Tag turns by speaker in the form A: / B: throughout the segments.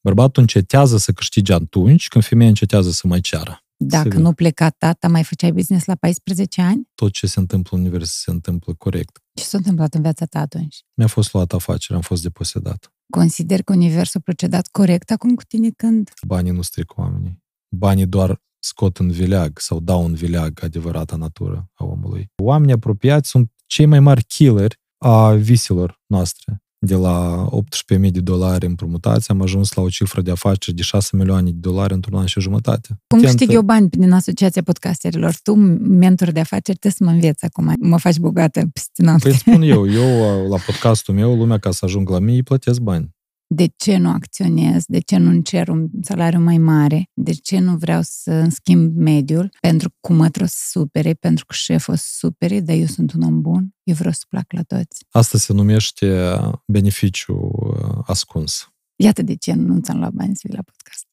A: Bărbatul încetează să câștige atunci când femeia încetează să mai ceară.
B: Dacă
A: Sigur.
B: nu pleca tata, mai făceai business la 14 ani?
A: Tot ce se întâmplă în univers se întâmplă corect.
B: Ce s-a întâmplat în viața ta atunci?
A: Mi-a fost luată afacere, am fost deposedat.
B: Consider că Universul a procedat corect acum cu tine când?
A: Banii nu strică oamenii. Banii doar scot în vileag sau dau în vileag adevărata natură a omului. Oamenii apropiați sunt cei mai mari killeri a viselor noastre. De la 18.000 de dolari împrumutați, am ajuns la o cifră de afaceri de 6 milioane de dolari într-un an și jumătate.
B: Cum
A: Tentă-
B: câștig eu bani din Asociația Podcasterilor? Tu, mentor de afaceri, trebuie să mă înveți acum. Mă faci bogată peste noapte.
A: Păi îți spun eu, eu la podcastul meu, lumea ca să ajung la mine, îi plătesc bani.
B: De ce nu acționez? De ce nu încer un salariu mai mare? De ce nu vreau să îmi schimb mediul? Pentru că mătru să supere, pentru că șeful să supere, dar eu sunt un om bun, eu vreau să plac la toți.
A: Asta se numește beneficiu uh, ascuns.
B: Iată de ce nu ți-am luat bani să vii la podcast.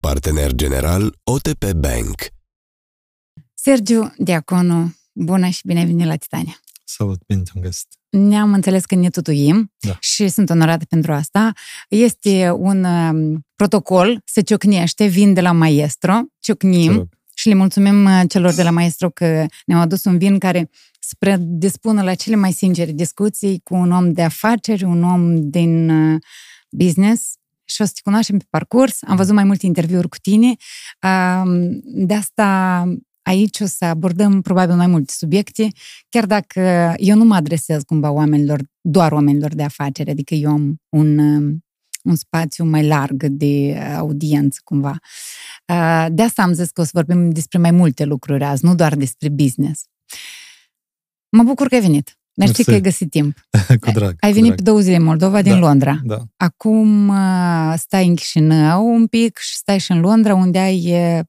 C: Partener general OTP Bank.
B: Sergiu Diaconu, bună și bine ai venit la Titania.
A: Salut, bine te-am găsit.
B: Ne-am înțeles că ne tutuim
A: Da.
B: și sunt onorată pentru asta. Este un um, protocol, se ciocnește, vin de la maestro,
A: Te
B: ciocnim
A: rog.
B: și le mulțumim uh, celor de la maestro că ne-au adus un vin care se predispună la cele mai sincere discuții cu un om de afaceri, un om din uh, business și o să te cunoaștem pe parcurs. Am văzut mai multe interviuri cu tine. Um, De asta aici o să abordăm probabil mai multe subiecte, chiar dacă eu nu mă adresez cumva oamenilor, doar oamenilor de afaceri, adică eu am un, um, un spațiu mai larg de uh, audiență cumva. Uh, De asta am zis că o să vorbim despre mai multe lucruri azi, nu doar despre business. Mă bucur că ai venit. Mersi
A: Mersi.
B: că ai găsit timp.
A: cu drag.
B: Ai
A: cu
B: venit
A: drag.
B: pe două zile în Moldova din
A: Da.
B: Londra.
A: Da.
B: Acum uh, stai în Chișinău un pic și stai și în Londra unde ai uh,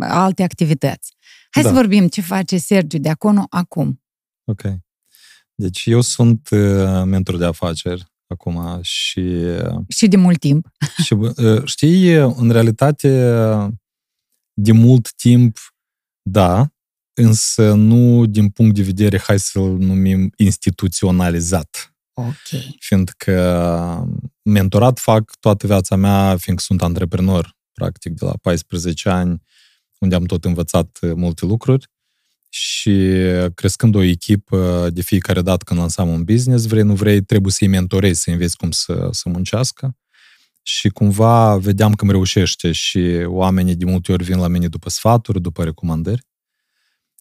B: alte activități. Hai
A: Da.
B: să vorbim ce face Sergiu de acolo acum.
A: Ok. Deci eu sunt uh, mentor de afaceri acum și, uh,
B: Și de mult timp.
A: și uh, știi, în realitate, de mult timp, da, însă nu din punct de vedere, hai să-l numim, instituționalizat.
B: Ok.
A: Fiindcă mentorat fac toată viața mea, fiindcă sunt antreprenor, practic, de la 14 ani, unde am tot învățat uh, multe lucruri și crescând o echipă de fiecare dată când lansam un business, vrei, nu vrei, trebuie să-i mentorezi, să înveți cum să, să muncească și cumva vedeam că îmi reușește și oamenii de multe ori vin la mine după sfaturi, după recomandări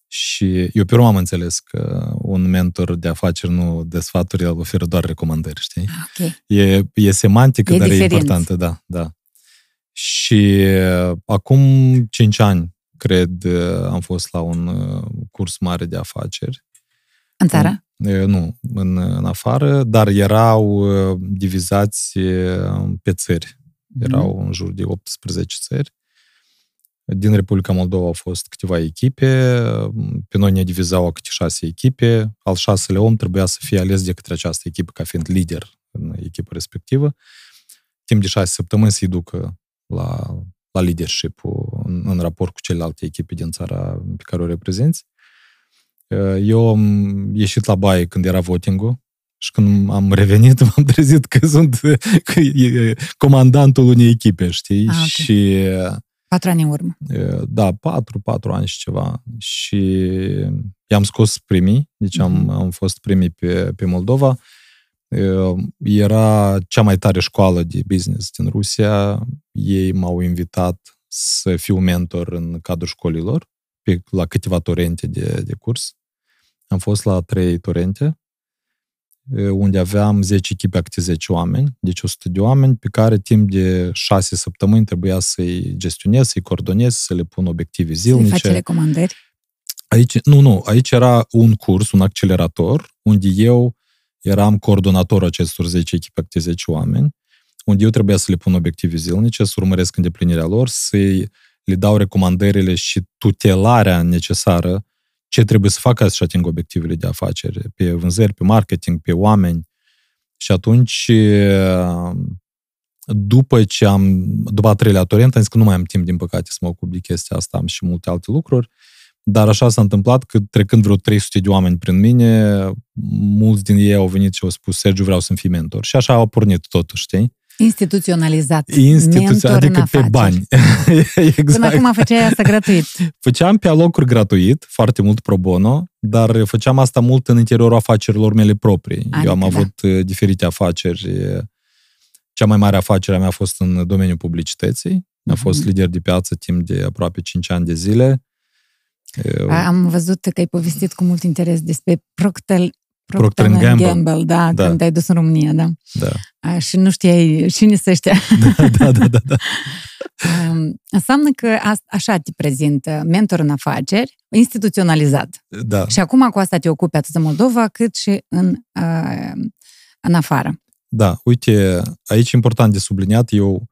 A: și eu pe urmă am înțeles că un mentor de afaceri nu de sfaturi, el oferă doar recomandări, știi?
B: Ok.
A: E, e semantică,
B: E
A: dar
B: diferență.
A: e importantă, da, da. Și uh, acum 5 ani, cred, uh, am fost la un uh, curs mare de afaceri.
B: În țară?
A: Uh, Nu, în, în afară, dar erau uh, divizați uh, pe țări. Erau în jur de 18 țări. Din Republica Moldova au fost câteva echipe, pe noi ne divizau câte șase echipe, al șaselea om trebuia să fie ales de către această echipă ca fiind lider în echipa respectivă. Timp de șase săptămâni să-i ducă la, la leadership-ul în, în raport cu celelalte echipe din țara pe care o reprezinți. Eu am ieșit la baie când era voting-ul și când am revenit m-am trezit că sunt că e comandantul unei echipe, știi?
B: Ah, ok.
A: Și
B: Patru ani în urmă.
A: da, patru, patru ani și ceva. Și i-am scos primii, deci am,
B: Mhm.
A: am fost primii pe, pe Moldova. Era cea mai tare școală de business din Rusia. Ei m-au invitat să fiu mentor în cadrul școlilor, pe, la câteva torente de, de curs. Am fost la trei torente, unde aveam 10 echipe acte 10 oameni, deci 100 de oameni, pe care timp de 6 săptămâni trebuia să-i gestionez, să-i coordonez, să le pun obiective
B: Să-i faci
A: zilnice.
B: recomandări.
A: Aici, nu, nu, aici era un curs, un accelerator, unde eu eram coordonatorul acestor 10 echipe acte 10 oameni, unde eu trebuia să le pun obiective zilnice, să urmăresc îndeplinirea lor, să le dau recomandările și tutelarea necesară ce trebuie să facă să ating obiectivele de afaceri, pe vânzări, pe marketing, pe oameni. Și atunci, după ce am, după a treilea torent, am zis că nu mai am timp, din păcate, să mă ocup de chestia asta, am și multe alte lucruri. Dar așa s-a întâmplat că trecând vreo 300 de oameni prin mine, mulți din ei au venit și au spus, Sergiu, vreau să-mi fii mentor. Și așa au pornit totul, știi?
B: Instituționalizat.
A: Instituția, adică pe bani.
B: exact. Până acum făceai asta gratuit.
A: Făceam pe alocuri gratuit, foarte mult pro bono, dar făceam asta mult în interiorul afacerilor mele proprii. Adică, Eu am da. avut uh, diferite afaceri. Cea mai mare afacere a mea a fost în domeniul publicității. A fost mm-hmm. lider de piață timp de aproape 5 ani de zile.
B: Eu... Am văzut că ai povestit cu mult interes despre Procter, Procter, Procter Gamble. Gamble, da, da, când ai dus în România, da.
A: Da.
B: A, și nu știai cine să ăștia.
A: Da, da, da, da. da.
B: Um, înseamnă că a, așa te prezintă mentor în afaceri, instituționalizat.
A: Da.
B: Și acum cu asta te ocupi atât în Moldova cât și în, uh, în afară.
A: Da, uite, aici e important de subliniat, eu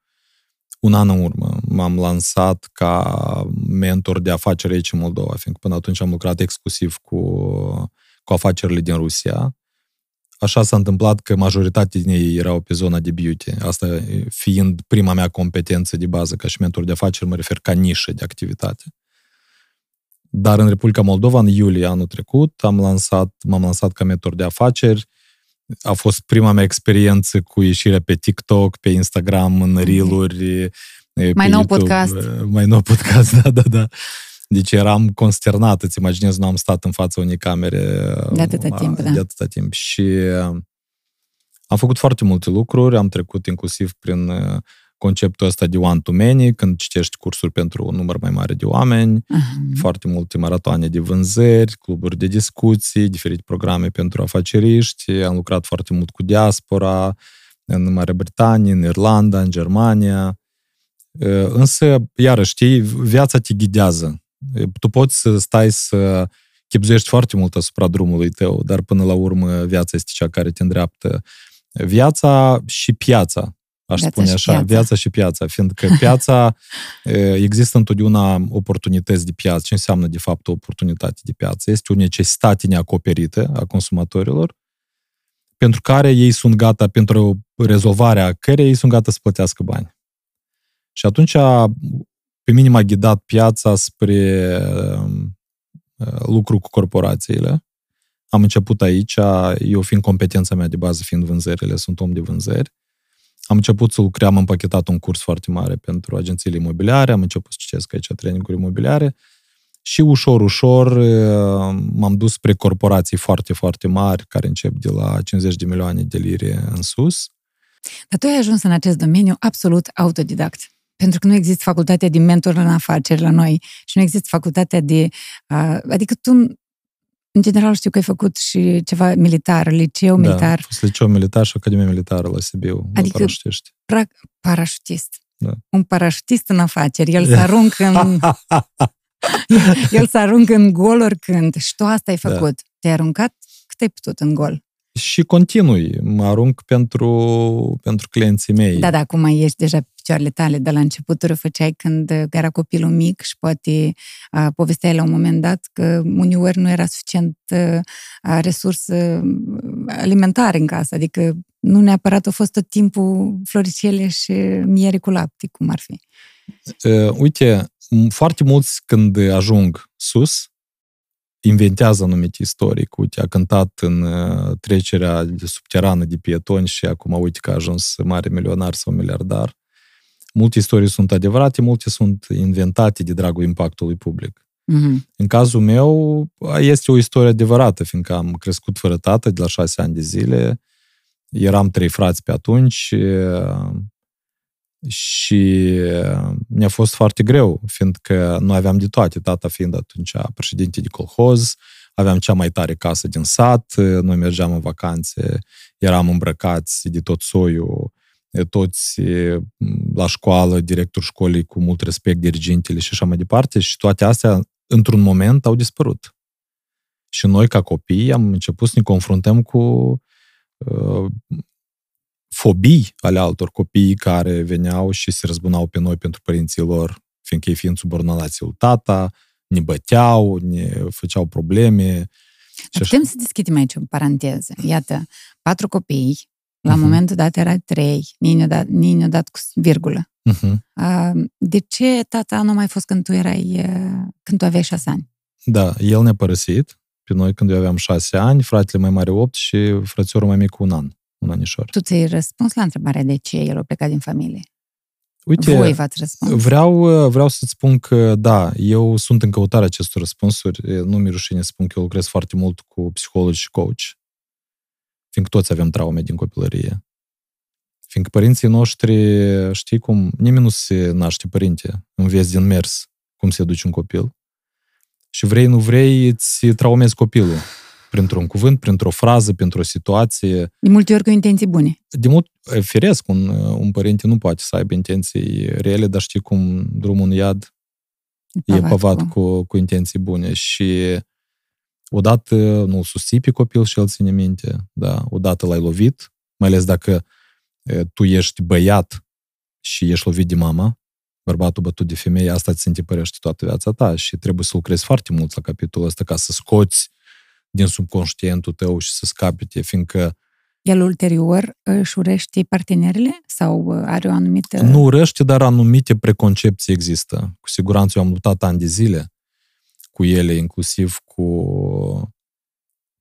A: un an în urmă m-am lansat ca mentor de afaceri aici în Moldova, fiindcă până atunci am lucrat exclusiv cu, cu afacerile din Rusia. Așa s-a întâmplat că majoritatea din ei erau pe zona de beauty. Asta fiind prima mea competență de bază ca și mentor de afaceri, mă refer ca nișă de activitate. Dar în Republica Moldova, în iulie anul trecut, am lansat, m-am lansat ca mentor de afaceri a fost prima mea experiență cu ieșirea pe TikTok, pe Instagram, în reel-uri.
B: Mai nou YouTube, podcast.
A: Mai nou podcast, da, da, da. Deci eram consternat, îți imaginezi, nu am stat în fața unei camere
B: de atâta timp,
A: de
B: da.
A: atâta timp. Și am făcut foarte multe lucruri, am trecut inclusiv prin conceptul ăsta de one-to-many, când citești cursuri pentru un număr mai mare de oameni, uh-huh. foarte multe maratoane de vânzări, cluburi de discuții, diferite programe pentru afaceriști, am lucrat foarte mult cu diaspora, în Marea Britanie, în Irlanda, în Germania. Însă, iarăși, știi, viața te ghidează. Tu poți să stai să chipzuiești foarte mult asupra drumului tău, dar până la urmă viața este cea care te îndreaptă. Viața și piața aș viața spune așa, piața. viața și piața, fiindcă piața, există întotdeauna oportunități de piață. Ce înseamnă, de fapt, o oportunitate de piață? Este o necesitate neacoperită a consumatorilor, pentru care ei sunt gata, pentru rezolvarea care ei sunt gata să plătească bani. Și atunci, pe mine m-a ghidat piața spre lucru cu corporațiile. Am început aici, eu fiind competența mea de bază, fiind vânzările, sunt om de vânzări am început să lucrăm, am împachetat un curs foarte mare pentru agențiile imobiliare, am început să citesc aici traininguri imobiliare și ușor, ușor m-am dus spre corporații foarte, foarte mari, care încep de la 50 de milioane de lire în sus.
B: Dar tu ai ajuns în acest domeniu absolut autodidact. Pentru că nu există facultatea de mentor în afaceri la noi și nu există facultatea de... Adică tu în general știu că ai făcut și ceva militar, liceu
A: da,
B: militar.
A: a fost liceu militar și Academia Militară la Sibiu, adică parașutiști.
B: Pra- parașutist.
A: Da.
B: Un parașutist în afaceri. El se aruncă în... el se aruncă în gol oricând. Și tu asta ai da. făcut. Da. Te-ai aruncat cât ai putut în gol?
A: Și continui. Mă arunc pentru, pentru clienții mei.
B: Da, da, acum ești deja picioarele tale de la începuturi făceai când era copilul mic și poate a, povesteai la un moment dat că uneori nu era suficient a, resursă alimentare în casă, adică nu neapărat a fost tot timpul floricele și miere cu lapte, cum ar fi.
A: Uh, uite, foarte mulți când ajung sus, inventează anumite istorii. Uite, a cântat în uh, trecerea de subterană de pietoni și acum uite că a ajuns mare milionar sau miliardar. Multe istorii sunt adevărate, multe sunt inventate de dragul impactului public. Mm-hmm. În cazul meu, este o istorie adevărată, fiindcă am crescut fără tată de la șase ani de zile, eram trei frați pe atunci și mi-a fost foarte greu, fiindcă noi aveam de toate, tata fiind atunci președinte de colhoz, aveam cea mai tare casă din sat, noi mergeam în vacanțe, eram îmbrăcați de tot soiul, toți la școală, directorul școlii cu mult respect, dirigintele și așa mai departe și toate astea, într-un moment, au dispărut. Și noi, ca copii, am început să ne confruntăm cu uh, fobii ale altor copii care veneau și se răzbunau pe noi pentru părinții lor, fiindcă ei fiind subordonați lui tata, ne băteau, ne făceau probleme.
B: Putem să deschidem aici o paranteză. Iată, patru copii, la uh-huh. momentul dat era trei, nici ne-a dat, nici ne-a dat cu virgulă. Uh-huh. De ce tata nu mai fost când tu erai, când tu aveai șase ani?
A: Da, el ne-a părăsit pe noi când eu aveam șase ani, fratele mai mare opt și frățiorul mai mic un an, un anișor.
B: Tu ți-ai răspuns la întrebarea de ce el a plecat din familie.
A: Uite,
B: Voi v-ați răspuns.
A: vreau, vreau să-ți spun că, da, eu sunt în căutarea acestor răspunsuri. Nu mi rușine să spun că eu lucrez foarte mult cu psihologi și coach, fiindcă toți avem traume din copilărie. Fiindcă părinții noștri, știi cum, nimeni nu se naște părinte, înveți din mers cum se duce un copil. Și vrei, nu vrei, îți traumezi copilul printr-un cuvânt, printr-o frază, printr-o situație.
B: De multe ori cu intenții bune.
A: De mult, firesc, un, un părinte nu poate să aibă intenții rele, dar știi cum drumul în iad e pavat cu, cu, cu intenții bune și odată nu-l susții pe copil și el ține minte, da, odată l-ai lovit, mai ales dacă tu ești băiat și ești lovit de mama, bărbatul bătut de femeie, asta ți întipărește toată viața ta și trebuie să lucrezi foarte mult la capitolul ăsta ca să scoți din subconștientul tău și să scapi de, fiindcă
B: el ulterior își urește partenerile sau are o anumită...
A: Nu urăște, dar anumite preconcepții există. Cu siguranță eu am luptat ani de zile cu ele, inclusiv cu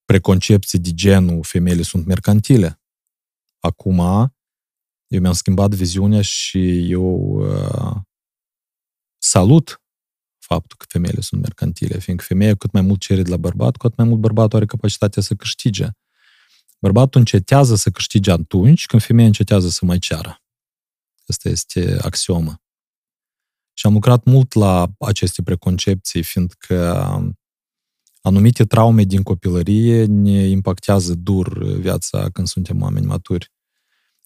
A: preconcepții de genul femeile sunt mercantile. Acum, eu mi-am schimbat viziunea și eu uh, salut faptul că femeile sunt mercantile, fiindcă femeia cât mai mult cere de la bărbat, cu atât mai mult bărbatul are capacitatea să câștige. Bărbatul încetează să câștige atunci când femeia încetează să mai ceară. Asta este axiomă. Și am lucrat mult la aceste preconcepții, fiindcă anumite traume din copilărie ne impactează dur viața când suntem oameni maturi.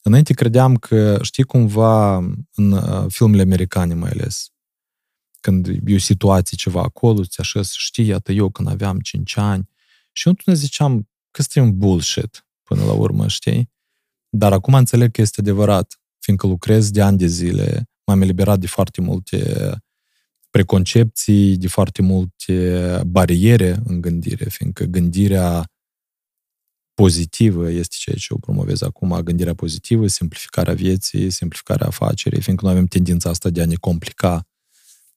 A: Înainte credeam că, știi cumva, în uh, filmele americane mai ales, când e o situație ceva acolo, ți așa știi, iată, eu când aveam 5 ani, și eu ne ziceam că este un bullshit până la urmă, știi? Dar acum înțeleg că este adevărat, fiindcă lucrez de ani de zile, m-am eliberat de foarte multe preconcepții, de foarte multe bariere în gândire, fiindcă gândirea pozitivă este ceea ce o promovez acum, gândirea pozitivă, simplificarea vieții, simplificarea afacerii, fiindcă noi avem tendința asta de a ne complica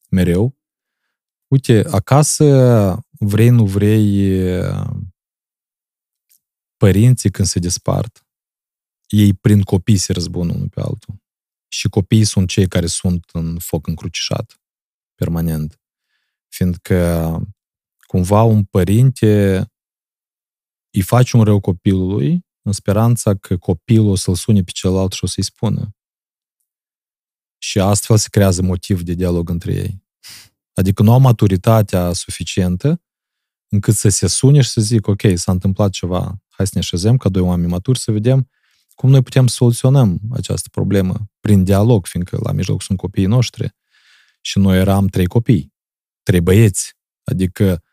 A: mereu. Uite, acasă, vrei, nu vrei, părinții când se despart, ei prin copii se răzbună unul pe altul. Și copiii sunt cei care sunt în foc încrucișat, permanent. Fiindcă cumva un părinte îi face un rău copilului în speranța că copilul o să-l sune pe celălalt și o să-i spună. Și astfel se creează motiv de dialog între ei. Adică nu au maturitatea suficientă încât să se sune și să zic, ok, s-a întâmplat ceva, hai să ne așezăm ca doi oameni maturi să vedem cum noi putem să soluționăm această problemă prin dialog, fiindcă la mijloc sunt copiii noștri și noi eram trei copii, trei băieți. Adică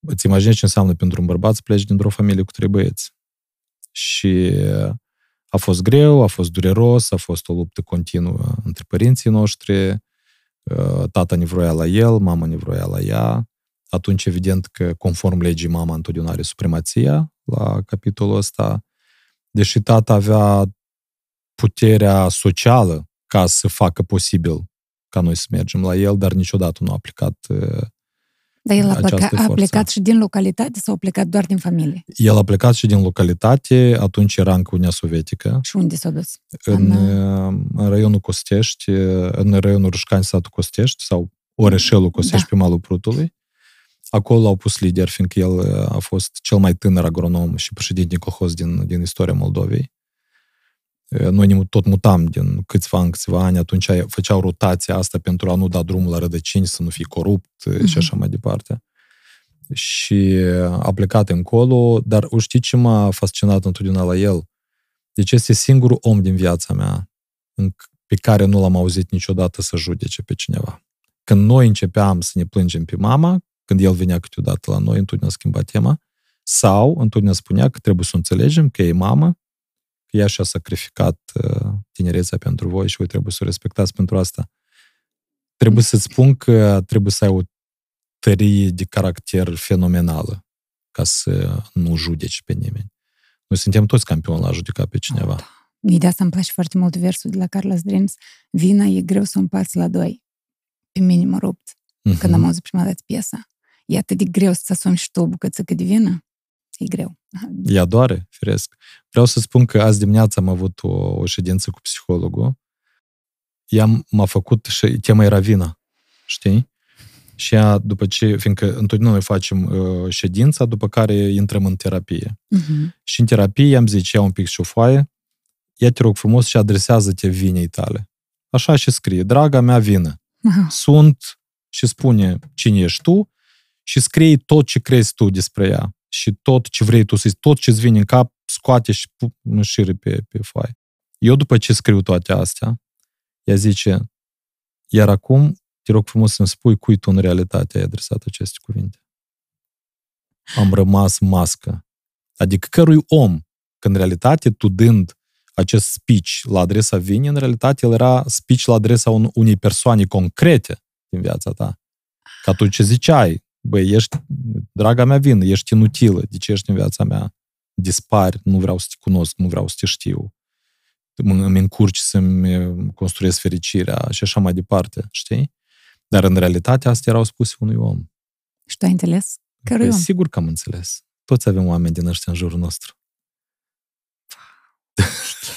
A: îți imaginezi ce înseamnă pentru un bărbat să pleci dintr-o familie cu trei băieți. Și a fost greu, a fost dureros, a fost o luptă continuă între părinții noștri, uh, tata ne vroia la el, mama ne vroia la ea. Atunci, evident că, conform legii, mama întotdeauna are supremația la capitolul ăsta. Deși tata avea puterea socială ca să facă posibil ca noi să mergem la el, dar niciodată nu a aplicat uh,
B: dar el a, pleca, a plecat și din localitate sau a plecat doar din familie?
A: El a plecat și din localitate, atunci era încă Uniunea Sovietică.
B: Și unde s-a dus?
A: În, în raionul Costești, în raionul Rușcani, satul Costești, sau Oreșelul Costești da. pe malul Prutului. Acolo l-au pus lider, fiindcă el a fost cel mai tânăr agronom și președinte colhoz din, din istoria Moldovei. Noi ne tot mutam din câțiva ani, câțiva ani, atunci făceau rotația asta pentru a nu da drumul la rădăcini, să nu fii corupt mm-hmm. și așa mai departe. Și a plecat încolo, dar o știi ce m-a fascinat întotdeauna la el? Deci este singurul om din viața mea pe care nu l-am auzit niciodată să judece pe cineva. Când noi începeam să ne plângem pe mama, când el venea câteodată la noi, întotdeauna schimba tema, sau întotdeauna spunea că trebuie să înțelegem că e mamă ea și-a sacrificat uh, tinerețea pentru voi și voi trebuie să o respectați pentru asta. Trebuie să-ți spun că trebuie să ai o tărie de caracter fenomenală ca să nu judeci pe nimeni. Noi suntem toți campioni la a judeca pe cineva. Da.
B: Mie de asta îmi place foarte mult versul de la Carlos Dreams. Vina e greu să o împarți la doi. Pe mine mă rupt uh-huh. când am auzit prima dată piesa. E atât de greu să-ți asumi și tu o bucățică de vină. E greu.
A: Ea doare, firesc. Vreau să spun că azi dimineața am avut o, o ședință cu psihologul. Ea m-a făcut și tema era vina, știi? Și ea, după ce, fiindcă întotdeauna noi facem uh, ședința, după care intrăm în terapie.
B: Uh-huh.
A: Și în terapie i-am zis, ia un pic și o foaie, ia te rog frumos și adresează-te vinei tale. Așa și scrie, draga mea vină.
B: Aha.
A: Sunt și spune cine ești tu și scrie tot ce crezi tu despre ea și tot ce vrei tu să tot ce-ți vine în cap, scoate și pu- înșire pe, pe foaie. Eu după ce scriu toate astea, ea zice, iar acum te rog frumos să-mi spui cui tu în realitate ai adresat aceste cuvinte. Am rămas mască. Adică cărui om, că în realitate tu dând acest speech la adresa vinii, în realitate el era speech la adresa un, unei persoane concrete din viața ta. Ca tu ce ziceai, băi, ești, draga mea vină, ești inutilă, de ce ești în viața mea? Dispari, nu vreau să te cunosc, nu vreau să te știu. Îmi încurci să-mi construiesc fericirea și așa mai departe, știi? Dar în realitate astea erau spuse unui om.
B: Și tu ai înțeles? Cărui
A: Păi,
B: om?
A: sigur că am înțeles. Toți avem oameni din ăștia în jurul nostru.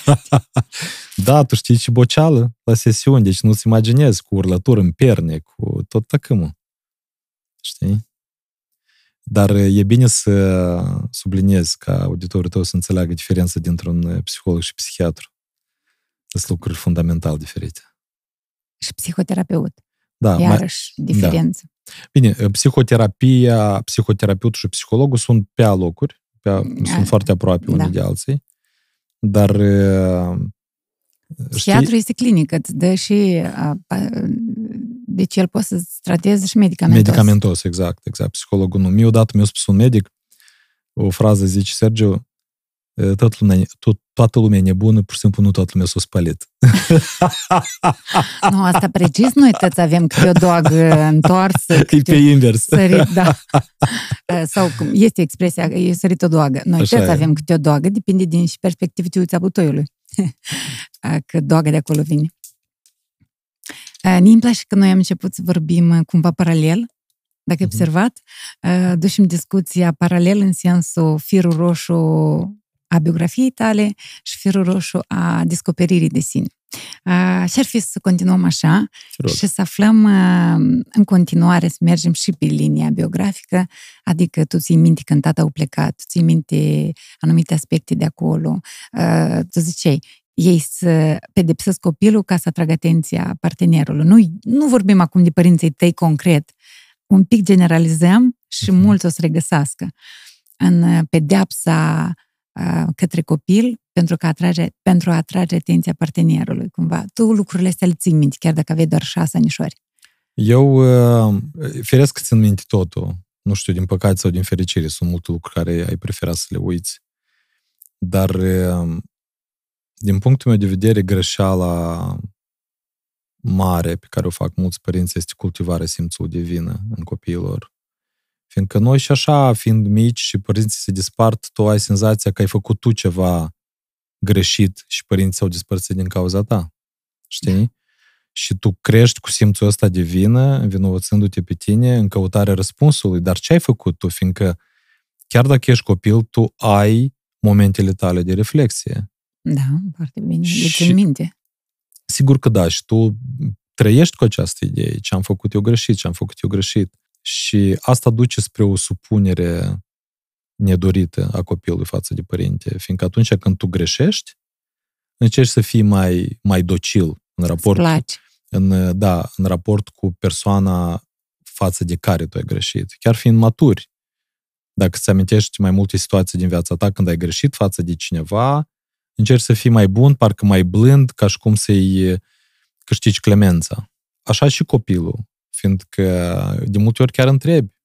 A: da, tu știi ce boceală la sesiuni, deci nu-ți imaginezi cu urlături în perne, cu tot tăcâmul. Știi? Dar e bine să subliniez ca auditorul tău să înțeleagă diferența dintre un psiholog și psihiatru. Sunt lucruri fundamental diferite.
B: Și psihoterapeut.
A: Da, mai,
B: Iarăși, diferență.
A: bine, psihoterapia, psihoterapeutul și psihologul sunt pe alocuri, pe,
B: Da.
A: sunt foarte aproape unii
B: Da.
A: de alții, dar uh,
B: Psihiatru este clinică, îți dă și... A, a, deci el poate să-ți trateze și medicamentos.
A: Medicamentos, exact, exact. Psihologul nu. Mie odată mi-a spus un medic o frază, zice, Sergiu, toată lumea, tot, toată lumea e nebună, pur și simplu nu toată lumea s-a spălit.
B: Nu, asta precis, noi toți avem câte o doagă întoarsă,
A: E pe
B: câte
A: invers.
B: sărit, da. Sau cum este expresia, e sărit o doagă. Noi
A: Așa
B: toți
A: e.
B: avem câte o doagă, depinde din și perspectivității butoiului. Că doagă de acolo vine. Mie îmi place că noi am început să vorbim cumva paralel, dacă ai
A: Mhm.
B: observat, ducem discuția paralel în sensul firul roșu a biografiei tale și firul roșu a descoperirii de sine. Și ar fi să continuăm așa
A: Te rog.
B: și să aflăm uh, în continuare, să mergem și pe linia biografică, adică tu ții minte când tata au plecat, tu ții minte anumite aspecte de acolo, uh, tu ziceai, ei să pedepsesc copilul ca să atragă atenția partenerului. Nu, nu vorbim acum de părinții tăi concret, un pic generalizăm și
A: Mhm.
B: mulți o să regăsească în uh, pedeapsa uh, către copil pentru, că atrage, pentru a atrage atenția partenerului, cumva. Tu lucrurile astea le ții minte, chiar dacă aveai doar șase anișori.
A: Eu, uh, firesc că țin minte totul. Nu știu, din păcate sau din fericire, sunt multe lucruri care ai preferat să le uiți. Dar, uh, din punctul meu de vedere, greșeala mare pe care o fac mulți părinți este cultivarea simțului de vină în copiilor. Fiindcă noi și așa, fiind mici și părinții se dispart, tu ai senzația că ai făcut tu ceva greșit și părinții s-au despărțit din cauza ta. Știi? Și tu crești cu simțul ăsta de vină, învinovățându-te pe tine în căutarea răspunsului. Dar ce ai făcut tu? Fiindcă chiar dacă ești copil, tu ai momentele tale de reflexie.
B: Da, foarte bine.
A: Și-
B: Le țin minte.
A: Sigur că da, și tu trăiești cu această idee, ce am făcut eu greșit, ce am făcut eu greșit. Și asta duce spre o supunere nedorită a copilului față de părinte, fiindcă atunci când tu greșești, încerci să fii mai, mai docil în raport,
B: Îți place.
A: în, da, în raport cu persoana față de care tu ai greșit, chiar fiind maturi. Dacă îți amintești mai multe situații din viața ta când ai greșit față de cineva, încerci să fii mai bun, parcă mai blând, ca și cum să-i câștigi clemența. Așa și copilul, fiindcă de multe ori chiar întrebi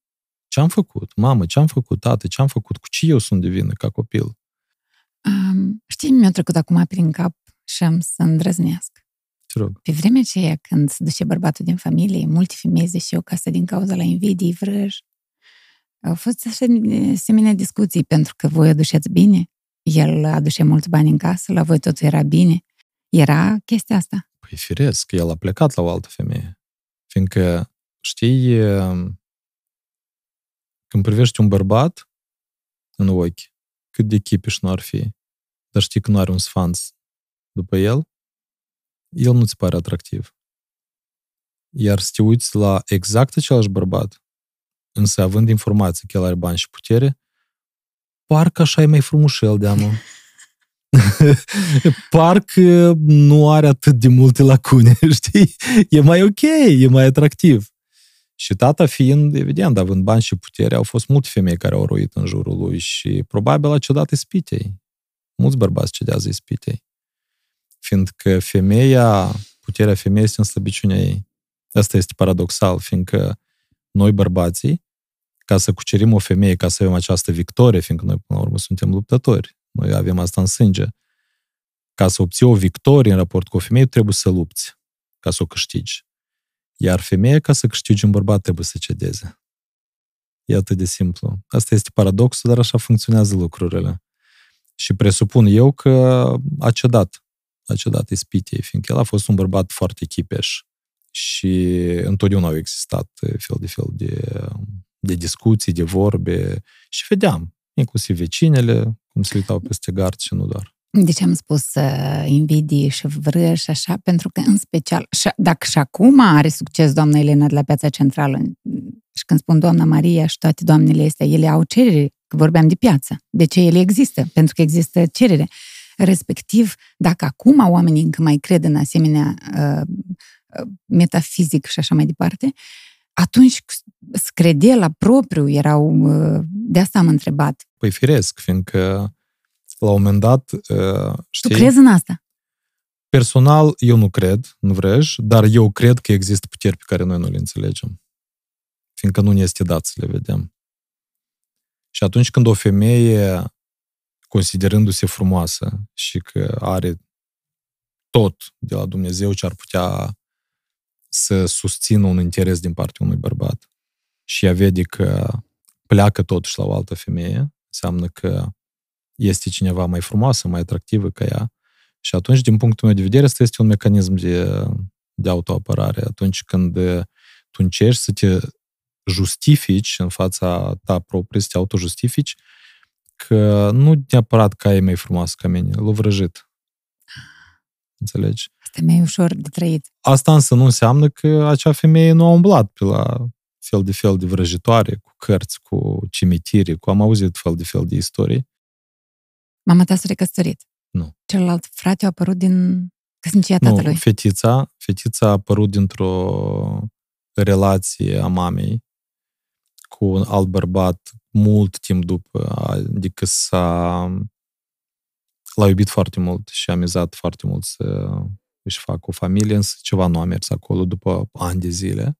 A: ce am făcut, mamă, ce am făcut, tată, ce am făcut, cu ce eu sunt de vină ca copil.
B: Um, știi, mi-a trecut acum prin cap și am să îndrăznesc.
A: Te rog.
B: Pe vremea aceea, când se duce bărbatul din familie, multe femei ziceau că asta din cauza la invidii, vrăj. Au fost așa asemenea discuții, pentru că voi aduceți bine, el aduce mulți bani în casă, la voi totul era bine. Era chestia asta.
A: Păi firesc, el a plecat la o altă femeie. Fiindcă, știi, când privești un bărbat în ochi, cât de chipiș nu ar fi, dar știi că nu are un sfanț după el, el nu ți pare atractiv. Iar să te uiți la exact același bărbat, însă având informații că el are bani și putere, parcă așa e mai frumușel de amă. parcă nu are atât de multe lacune, știi? E mai ok, e mai atractiv. Și tata fiind, evident, având bani și putere, au fost multe femei care au roit în jurul lui și probabil a cedat ispitei. Mulți bărbați cedează ispitei. Fiindcă femeia, puterea femeii este în slăbiciunea ei. Asta este paradoxal, fiindcă noi bărbații, ca să cucerim o femeie, ca să avem această victorie, fiindcă noi până la urmă suntem luptători, noi avem asta în sânge, ca să obții o victorie în raport cu o femeie, trebuie să lupți ca să o câștigi. Iar femeia, ca să câștigi un bărbat, trebuie să cedeze. E atât de simplu. Asta este paradoxul, dar așa funcționează lucrurile. Și presupun eu că a cedat. A cedat ispitei, fiindcă el a fost un bărbat foarte chipeș. Și întotdeauna au existat fel de fel de, de discuții, de vorbe. Și vedeam, inclusiv vecinele, cum se uitau peste gard și nu doar.
B: De ce am spus uh, invidii și vră și așa? Pentru că, în special, și, dacă și acum are succes doamna Elena de la Piața Centrală, și când spun doamna Maria și toate doamnele astea, ele au cerere, că vorbeam de piață. De ce ele există? Pentru că există cerere. Respectiv, dacă acum oamenii încă mai cred în asemenea uh, uh metafizic și așa mai departe, atunci scredea la propriu erau... Uh, de asta am întrebat.
A: Păi firesc, fiindcă la un moment dat, știi...
B: Tu crezi în asta?
A: Personal, eu nu cred, nu vrei, dar eu cred că există puteri pe care noi nu le înțelegem. Fiindcă nu ne este dat să le vedem. Și atunci când o femeie, considerându-se frumoasă și că are tot de la Dumnezeu ce ar putea să susțină un interes din partea unui bărbat și ea vede că pleacă totuși la o altă femeie, înseamnă că este cineva mai frumoasă, mai atractivă ca ea. Și atunci, din punctul meu de vedere, asta este un mecanism de, de autoapărare. Atunci când tu încerci să te justifici în fața ta proprie, să te autojustifici, că nu neapărat că e mai frumos ca mine, l-a vrăjit. Înțelegi?
B: Asta e mai ușor de trăit.
A: Asta însă nu înseamnă că acea femeie nu a umblat pe la fel de fel de vrăjitoare, cu cărți, cu cimitire, cu am auzit fel de fel de istorii.
B: Mama ta s-a recăsătorit.
A: Nu.
B: Celălalt frate a apărut din căsnicia tatălui.
A: Nu, fetița, fetița a apărut dintr-o relație a mamei cu un alt bărbat mult timp după, adică s-a l-a iubit foarte mult și a mizat foarte mult să își facă o familie, însă ceva nu a mers acolo după ani de zile.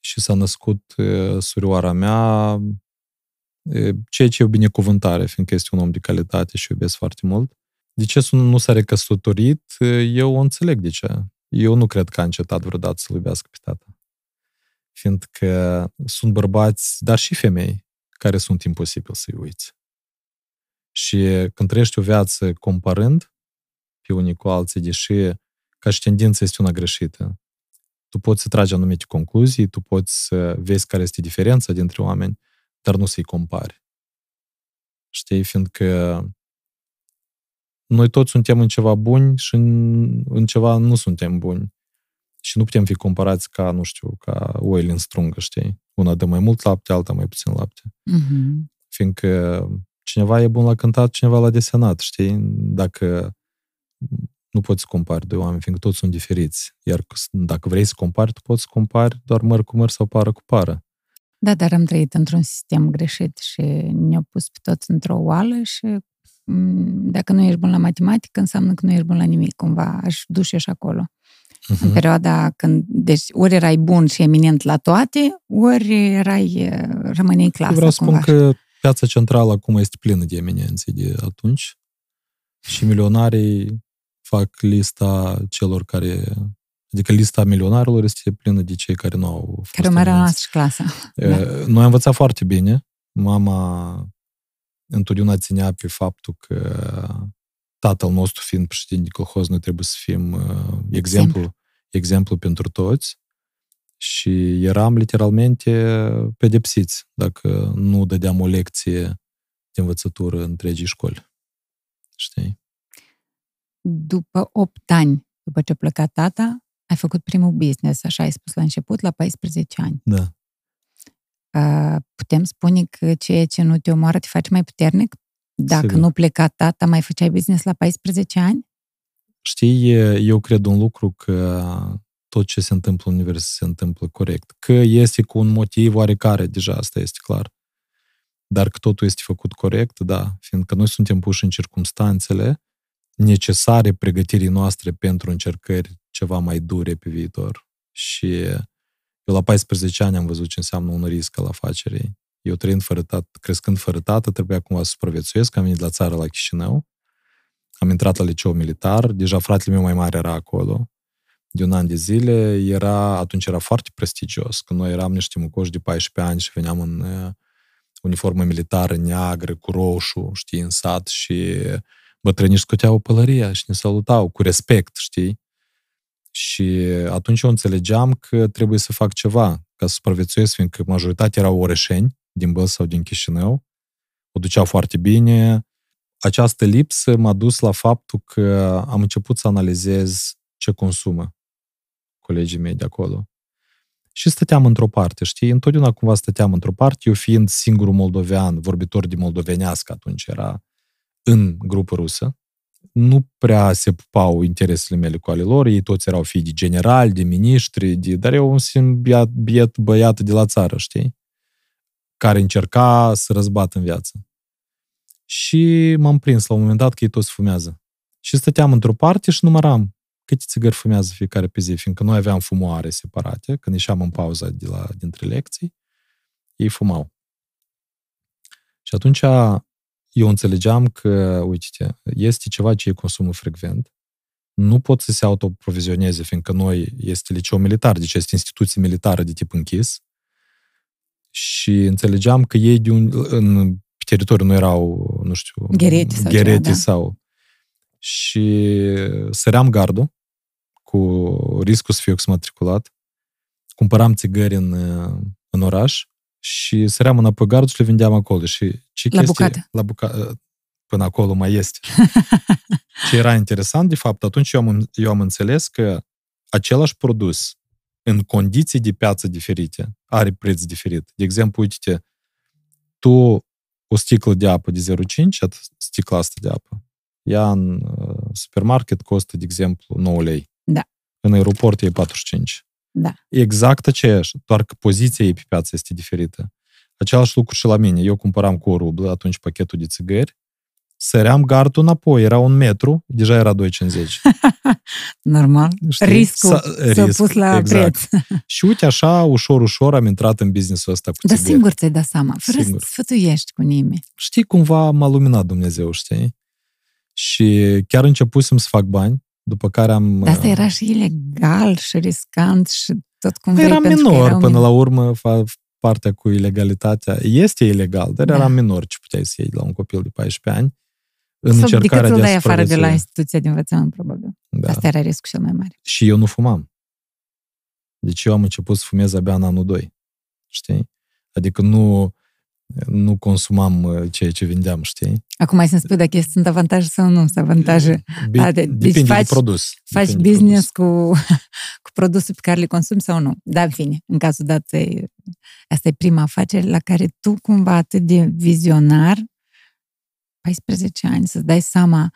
A: Și s-a născut surioara mea ceea ce e o binecuvântare, fiindcă este un om de calitate și iubesc foarte mult. De ce nu s-a recăsătorit, eu o înțeleg de ce. Eu nu cred că a încetat vreodată să-l iubească pe tata. Fiindcă sunt bărbați, dar și femei, care sunt imposibil să-i uiți. Și când trăiești o viață comparând pe unii cu alții, deși ca și tendința este una greșită, tu poți să tragi anumite concluzii, tu poți să vezi care este diferența dintre oameni, dar nu să-i compari. Știi, fiindcă noi toți suntem în ceva buni și în, în ceva nu suntem buni. Și nu putem fi comparați ca, nu știu, ca oile în strungă, știi? Una dă mai mult lapte, alta mai puțin lapte.
B: Mm-hmm.
A: Fiindcă cineva e bun la cântat, cineva la desenat, știi? Dacă nu poți compari doi oameni, fiindcă toți sunt diferiți. Iar dacă vrei să compari, tu poți să compari doar măr cu măr sau pară cu pară.
B: Da, dar am trăit într-un sistem greșit și ne-au pus pe toți într-o oală și mm, dacă nu ești bun la matematică, înseamnă că nu ești bun la nimic, cumva. Aș duce și acolo. Uh-huh. În perioada când, deci, ori erai bun și eminent la toate, ori erai, rămâneai clasă.
A: Vreau să
B: spun
A: că piața centrală acum este plină de eminențe de atunci și milionarii fac lista celor care Adică lista milionarilor este plină de cei care nu au fost
B: Care mai rămas și clasa.
A: Da. Noi am învățat foarte bine. Mama întotdeauna ținea pe faptul că tatăl nostru fiind președinte de colhoz, noi trebuie să fim uh, exemplu, exemplu pentru toți. Și eram literalmente pedepsiți dacă nu dădeam o lecție de învățătură întregii școli. Știi?
B: După 8 ani, după ce a plecat tata, ai făcut primul business, așa ai spus la început, la 14 ani.
A: Da.
B: Putem spune că ceea ce nu te omoară te face mai puternic? Dacă
A: Sigur.
B: nu pleca tata, mai făceai business la 14 ani?
A: Știi, eu cred un lucru că tot ce se întâmplă în univers se întâmplă corect. Că este cu un motiv oarecare, deja asta este clar. Dar că totul este făcut corect, da, fiindcă noi suntem puși în circumstanțele necesare pregătirii noastre pentru încercări ceva mai dure pe viitor. Și eu la 14 ani am văzut ce înseamnă un risc al afacerii. Eu trăind fără tată, crescând fără tată, trebuia cumva să supraviețuiesc. Am venit la țară la Chișinău, am intrat la liceu militar, deja fratele meu mai mare era acolo, de un an de zile, era, atunci era foarte prestigios, că noi eram niște mucoși de 14 ani și veneam în uh, uniformă militară neagră, cu roșu, știi, în sat și bătrânii scoteau pălăria și ne salutau cu respect, știi? Și atunci eu înțelegeam că trebuie să fac ceva ca să supraviețuiesc, fiindcă majoritatea erau orășeni din Băl sau din Chișinău, o duceau foarte bine. Această lipsă m-a dus la faptul că am început să analizez ce consumă colegii mei de acolo. Și stăteam într-o parte, știi? Întotdeauna cumva stăteam într-o parte, eu fiind singurul moldovean, vorbitor de moldovenească atunci era în grupă rusă, nu prea se pupau interesele mele cu ale lor, ei toți erau fii de generali, de miniștri, de... dar eu un simplu biet, biet băiat de la țară, știi? Care încerca să răzbată în viață. Și m-am prins la un moment dat că ei toți fumează. Și stăteam într-o parte și număram câte țigări fumează fiecare pe zi, fiindcă noi aveam fumoare separate, când ieșeam în pauza de la, dintre lecții, ei fumau. Și atunci eu înțelegeam că, uite, este ceva ce ei consumă frecvent, nu pot să se autoprovizioneze, fiindcă noi este liceu militar, deci este instituție militară de tip închis, și înțelegeam că ei de un, în teritoriu nu erau, nu știu,
B: Ghereti sau
A: ghereti
B: ceva, da.
A: sau... Și săream gardul cu riscul să fiu exmatriculat, cumpăram țigări în, în oraș și săream înapoi gardul și le vindeam acolo. Și ce
B: La
A: chestie,
B: bucată.
A: La buca, până acolo mai este. ce era interesant, de fapt, atunci eu am, eu am înțeles că același produs în condiții de piață diferite are preț diferit. De exemplu, uite tu o sticlă de apă de 0,5, sticla asta de apă, ea în uh, supermarket costă, de exemplu, 9 lei.
B: Da.
A: În aeroport e 45.
B: Da.
A: Exact aceeași, doar că poziția ei pe piață este diferită. Același lucru și la mine. Eu cumpăram cu o rublă atunci pachetul de țigări, săream gardul înapoi, era un metru, deja era 2,50.
B: Normal.
A: Știi?
B: Riscul
A: S-a-
B: s-a
A: risc,
B: pus la
A: exact.
B: preț.
A: Și uite așa, ușor, ușor am intrat în business-ul ăsta cu
B: Dar
A: țigări.
B: singur ți-ai dat seama, fără
A: Singur.
B: să sfătuiești cu nimeni.
A: știi, cumva m-a luminat Dumnezeu, știi? Și chiar începusem să fac bani, după care am...
B: Dar asta era și ilegal și riscant și tot cum vrei,
A: Eram
B: pentru că
A: minor,
B: erau
A: până
B: minori.
A: la urmă, fa- partea cu ilegalitatea. Este ilegal, dar
B: Da.
A: eram minor ce puteai să iei de la un copil de 14 ani în
B: Sau decât
A: încercarea
B: să-l
A: de a
B: dai afară de la
A: supraviețui.
B: instituția de învățământ, probabil.
A: Da.
B: Asta era riscul cel mai mare.
A: Și eu nu fumam. Deci eu am început să fumez abia în anul 2. Știi? Adică nu, nu consumam uh, ceea ce vindeam, știi?
B: Acum mai să-mi spui dacă sunt avantaje sau nu sunt avantaje.
A: Bi-
B: A, de- deci
A: depinde
B: faci-
A: de produs.
B: Faci
A: Depinde de
B: business cu, cu produse pe care le consumi sau nu. Da, în fine, în cazul dat, e- asta e prima afacere la care tu cumva atât de vizionar, 14 ani, să-ți dai seama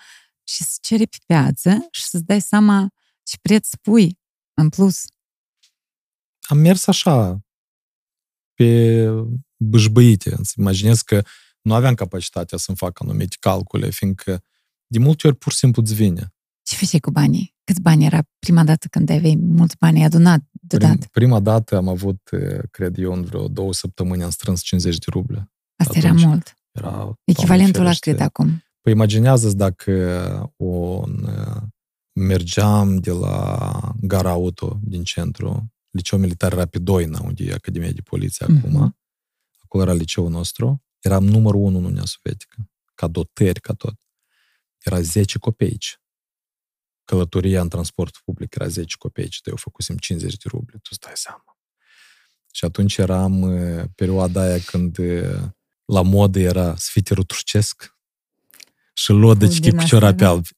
B: și să ceri pe piață și să-ți dai seama ce preț pui în plus.
A: am mers așa, pe bâșbăite. Îți imaginez că nu aveam capacitatea să-mi fac anumite calcule, fiindcă de multe ori pur și simplu îți vine.
B: Ce făceai cu banii? Câți bani era prima dată când aveai mulți bani ai adunat
A: Prim,
B: deodată?
A: prima dată am avut, eh, cred eu, în vreo două săptămâni am strâns 50 de ruble.
B: Asta era
A: atunci
B: mult.
A: Era,
B: Echivalentul
A: Doamne
B: la
A: ferește.
B: cât acum?
A: Păi imaginează dacă un, eh, mergeam de la gara auto din centru, liceu militar era pe Doina, unde e Academia de Poliție
B: Mhm.
A: acum, acolo era liceul nostru, eram numărul unu în Uniunea Sovietică, ca dotări, ca tot. Era 10 copeici. Călătoria în transport public era 10 copeici, dar eu făcusem 50 de ruble, tu îți dai seama. Și atunci eram uh, perioada aia când uh, la modă era sviterul turcesc și lodăci
B: Din
A: cu
B: asta,
A: ciorapi
B: da.
A: albi.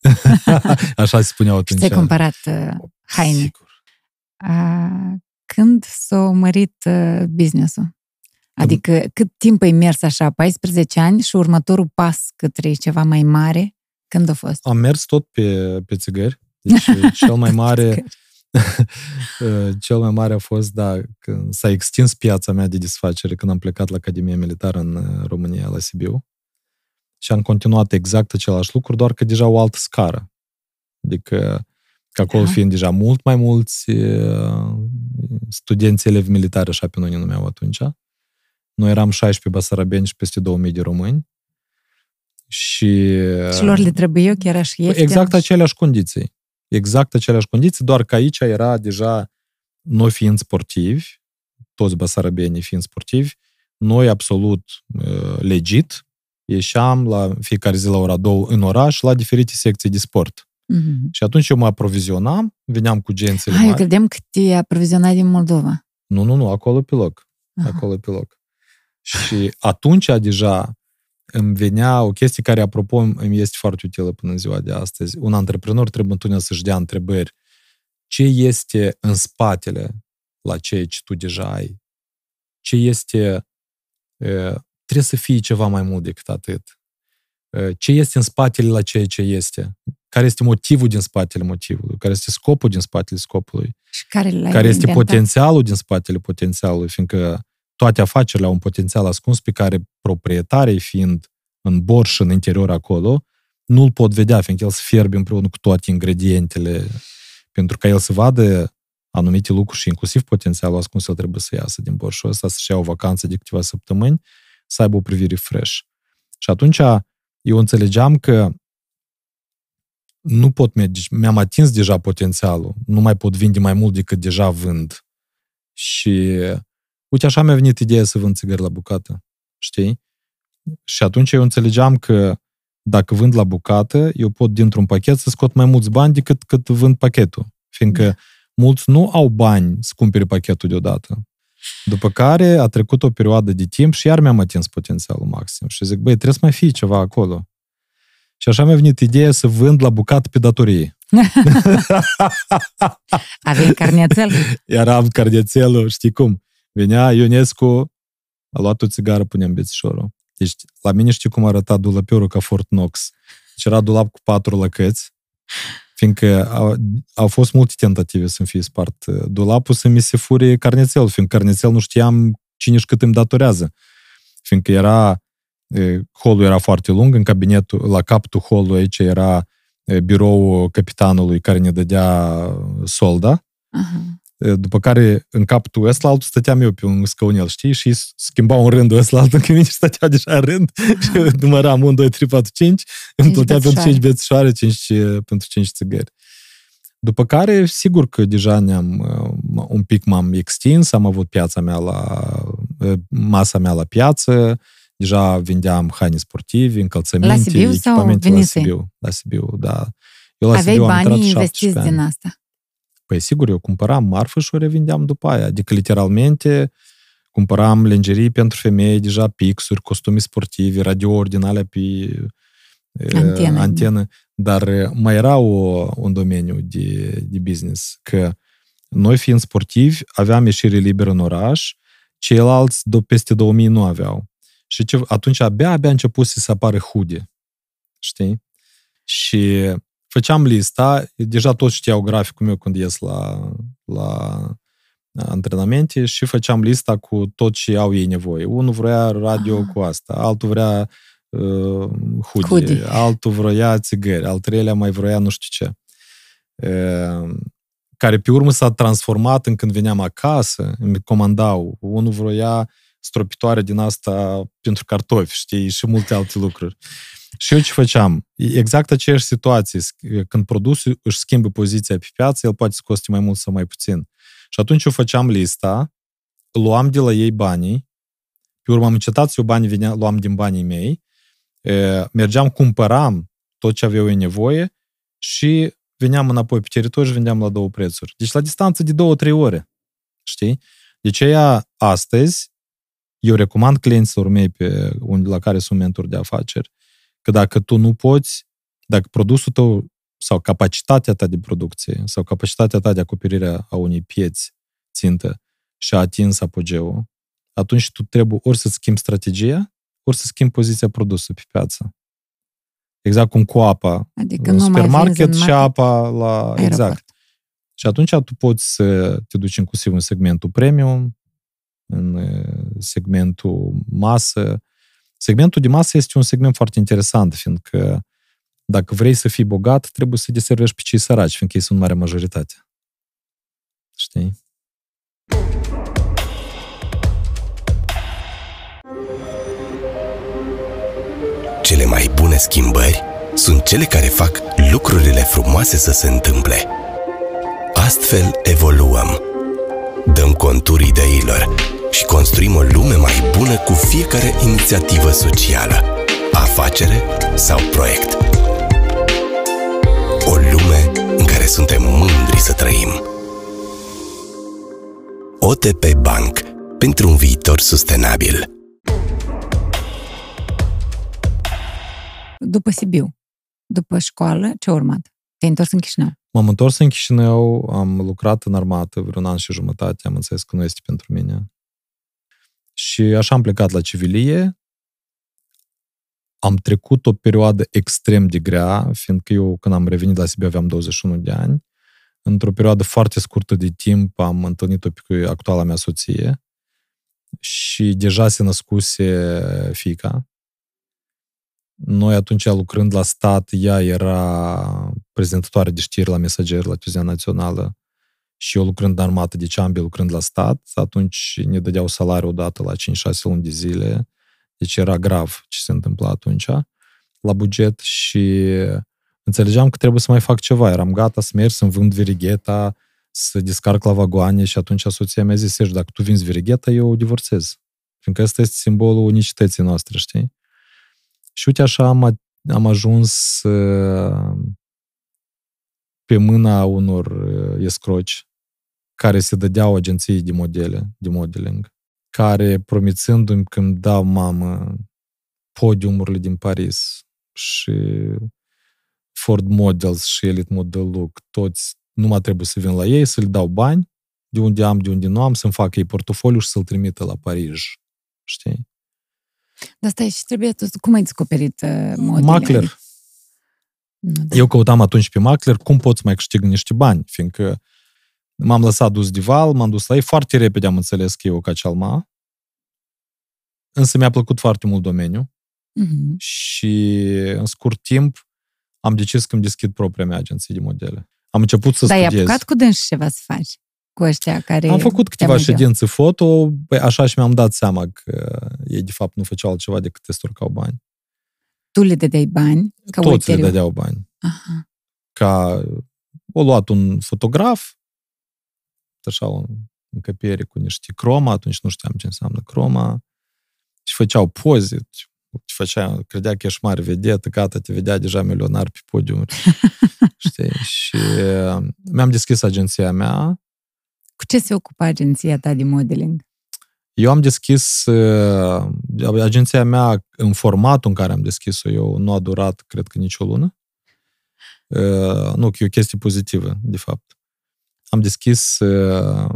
A: Așa se spuneau
B: Și
A: atunci.
B: ți-ai cumpărat uh, haine.
A: Sigur.
B: A, când s-a mărit uh, business-ul? Adică cât timp ai mers așa, 14 ani și următorul pas către ceva mai mare, când a fost?
A: Am mers tot pe, pe țigări. Deci cel mai mare cel mai mare a fost, da, când s-a extins piața mea de desfacere când am plecat la Academia Militară în uh, România, la Sibiu. Și am continuat exact același lucru, doar că deja o altă scară. Adică că acolo
B: Da.
A: fiind deja mult mai mulți uh, studenți elevi militari, așa pe noi ne numeau atunci. Noi eram 16 basarabeni și peste 2000 de români. Și,
B: Și lor le trebuie chiar așa ieftin?
A: Exact aceleași condiții. Exact aceleași condiții, doar că aici era deja, noi fiind sportivi, toți basarabenii fiind sportivi, noi absolut uh, legit ieșeam la fiecare zi la ora două în oraș la diferite secții de sport.
B: Mhm.
A: Și atunci eu mă aprovizionam, veneam cu gențele
B: Ah, eu
A: mari.
B: credeam că te aprovizionai din Moldova.
A: Nu, nu, nu, acolo pe loc.
B: Aha.
A: Acolo pe loc. Și atunci deja îmi venea o chestie care, apropo, îmi este foarte utilă până în ziua de astăzi. Un antreprenor trebuie întotdeauna să-și dea întrebări. Ce este în spatele la ceea ce tu deja ai? Ce este... e, Trebuie să fie ceva mai mult decât atât. E, Ce este în spatele la ceea ce este? Care este motivul din spatele motivului? Care este scopul din spatele scopului?
B: Și care l-ai
A: care este
B: inventat?
A: potențialul din spatele potențialului, fiindcă toate afacerile au un potențial ascuns pe care proprietarii fiind în borș în interior acolo, nu-l pot vedea, fiindcă el se fierbe împreună cu toate ingredientele, pentru ca el să vadă anumite lucruri și inclusiv potențialul ascuns, el trebuie să iasă din borșul ăsta, să-și ia o vacanță de câteva săptămâni, să aibă o privire fresh. Și atunci eu înțelegeam că nu pot merge, mi-am atins deja potențialul, nu mai pot vinde mai mult decât deja vând. Și uite, așa mi-a venit ideea să vând țigări la bucată, știi? Și atunci eu înțelegeam că dacă vând la bucată, eu pot dintr-un pachet să scot mai mulți bani decât cât vând pachetul. Fiindcă
B: Da.
A: mulți nu au bani să cumpere pachetul deodată. După care a trecut o perioadă de timp și iar mi-am atins potențialul maxim. Și zic, băi, trebuie să mai fie ceva acolo. Și așa mi-a venit ideea să vând la bucată pe datorie.
B: Aveai carnețel?
A: Eram carnețelul, știi cum? Venea Ionescu, a luat o țigară, puneam bețișorul. Deci, la mine știi cum arăta dulăpiorul ca Fort Knox. Deci era dulap cu patru lăcăți, fiindcă au, au fost multe tentative să-mi fie spart uh, dulapul, să mi se fure carnețelul, fiindcă carnețel nu știam cine și cât îmi datorează. Fiindcă era, e, holul era foarte lung, în cabinetul, la capătul holului aici era e, biroul capitanului care ne dădea solda,
B: Aha.
A: După care în capul ăsta altul stăteam eu pe un scaunel, știi? Și schimbau un rând ăsta altul, că mine stăteau deja în rând și număram 1, 2, 3, 4, 5, îmi
B: Cinci
A: plătea pentru
B: bețișoare.
A: 5 bețișoare, 5 pentru 5 țigări. După care, sigur că deja ne-am, uh, un pic m-am extins, am avut piața mea la, uh, masa mea la piață, deja vindeam haine sportivi, încălțăminte,
B: La Sibiu sau
A: echipamente la
B: venise?
A: Sibiu. La Sibiu, da. Eu la
B: Aveai
A: Sibiu am intrat
B: banii
A: 17
B: investiți
A: ani.
B: din asta.
A: Păi sigur, eu cumpăram marfă și o revindeam după aia. Adică literalmente cumpăram lengerii pentru femei, deja pixuri, costume sportive, radiouri din alea pe e,
B: Antene.
A: antenă. Dar e, mai era o, un domeniu de, de business, că noi fiind sportivi aveam ieșire liberă în oraș, ceilalți do- peste 2000 nu aveau. Și ce, atunci abia, abia început să apară hude. Știi? Și făceam lista, deja toți știau graficul meu când ies la, la antrenamente și făceam lista cu tot ce au ei nevoie. Unul vrea radio
B: Ah.
A: cu asta, altul vrea uh, hoodie,
B: Hoodie.
A: altul vrea țigări, al treilea mai vrea nu știu ce. Uh, care pe urmă s-a transformat în când veneam acasă, îmi comandau. Unul vroia stropitoare din asta pentru cartofi, știi, și multe alte lucruri. Și eu ce făceam? Exact aceeași situație. Când produsul își schimbă poziția pe piață, el poate să coste mai mult sau mai puțin. Și atunci eu făceam lista, luam de la ei banii, pe urmă am încetat să eu banii venea, luam din banii mei, e, mergeam, cumpăram tot ce aveau ei nevoie și veneam înapoi pe teritoriu și vendeam la două prețuri. Deci la distanță de două, trei ore. Știi? De aceea, astăzi, eu recomand clienților mei pe unde, la care sunt mentori de afaceri, că dacă tu nu poți, dacă produsul tău sau capacitatea ta de producție sau capacitatea ta de acoperire a unei pieți țintă și a atins apogeul, atunci tu trebuie ori să schimbi strategia, ori să schimbi poziția produsului pe piață. Exact cum cu apa
B: Adică
A: în
B: nu mai
A: supermarket
B: vinzi în
A: și
B: market,
A: apa la...
B: aeroport.
A: Exact. Și atunci tu poți să te duci inclusiv în segmentul premium, în uh, segmentul masă. Segmentul de masă este un segment foarte interesant, fiindcă dacă vrei să fii bogat, trebuie să deservești pe cei săraci, fiindcă ei sunt mare majoritate. Știi?
C: Cele mai bune schimbări sunt cele care fac lucrurile frumoase să se întâmple. Astfel evoluăm. Dăm conturi ideilor și construim o lume mai bună cu fiecare inițiativă socială, afacere sau proiect. O lume în care suntem mândri să trăim. OTP Bank. Pentru un viitor sustenabil.
B: După Sibiu, după școală, ce a urmat? Te-ai întors în Chișinău.
A: M-am întors în Chișinău, am lucrat în armată vreun an și jumătate, am înțeles că nu este pentru mine. Și așa am plecat la civilie. Am trecut o perioadă extrem de grea, fiindcă eu când am revenit la Sibiu aveam 21 de ani. Într-o perioadă foarte scurtă de timp am întâlnit-o pe actuala mea soție și deja se născuse fica. Noi atunci lucrând la stat, ea era prezentatoare de știri la mesager la televiziunea națională și eu lucrând în armată, deci ambii lucrând la stat, atunci ne dădeau salariu odată la 5-6 luni de zile, deci era grav ce se întâmpla atunci la buget și înțelegeam că trebuie să mai fac ceva. Eram gata să merg să-mi vând verigheta, să descarc la vagoane și atunci soția mi-a zis, Sergiu, dacă tu vinzi verigheta, eu o divorțez. Fiindcă ăsta este simbolul unicității noastre, știi? Și uite așa am, am ajuns uh, pe mâna unor uh, escroci care se dădeau agenției de modele, de modeling, care promițându-mi că îmi dau mamă podiumurile din Paris și Ford Models și Elite Model Look, toți, nu mai trebuie să vin la ei, să le dau bani, de unde am, de unde nu am, să-mi facă ei portofoliu și să-l trimită la Paris. Știi?
B: Dar stai, și trebuie tu, cum ai descoperit uh, modele?
A: Macler.
B: Nu, da.
A: Eu căutam atunci pe Macler cum pot să mai câștig niște bani, fiindcă m-am lăsat dus de val, m-am dus la ei, foarte repede am înțeles că e o cacealma, însă mi-a plăcut foarte mult domeniul
B: Mhm.
A: și în scurt timp am decis că îmi deschid propria mea agenție de modele. Am început să
B: Dar ai
A: studiez.
B: apucat cu dânsi ceva să faci? Cu ăștia care...
A: Am făcut câteva
B: te amăgeau.
A: ședințe foto, păi așa și mi-am dat seama că ei de fapt nu făceau altceva decât te storcau bani.
B: Tu le dădeai bani ca
A: Toți le
B: uiteriu.
A: dădeau bani.
B: Aha.
A: Ca o luat un fotograf, așa un încăpiere cu niște croma, atunci nu știam ce înseamnă croma, și făceau poze, și făcea, credea că ești mare vedetă, gata, te vedea deja milionar pe podiumuri. Știi? Și uh, mi-am deschis agenția mea.
B: Cu ce se ocupa agenția ta de modeling?
A: Eu am deschis uh, agenția mea în formatul în care am deschis-o eu, nu a durat, cred că, nicio lună. Uh, nu, că e o chestie pozitivă, de fapt. Am deschis uh,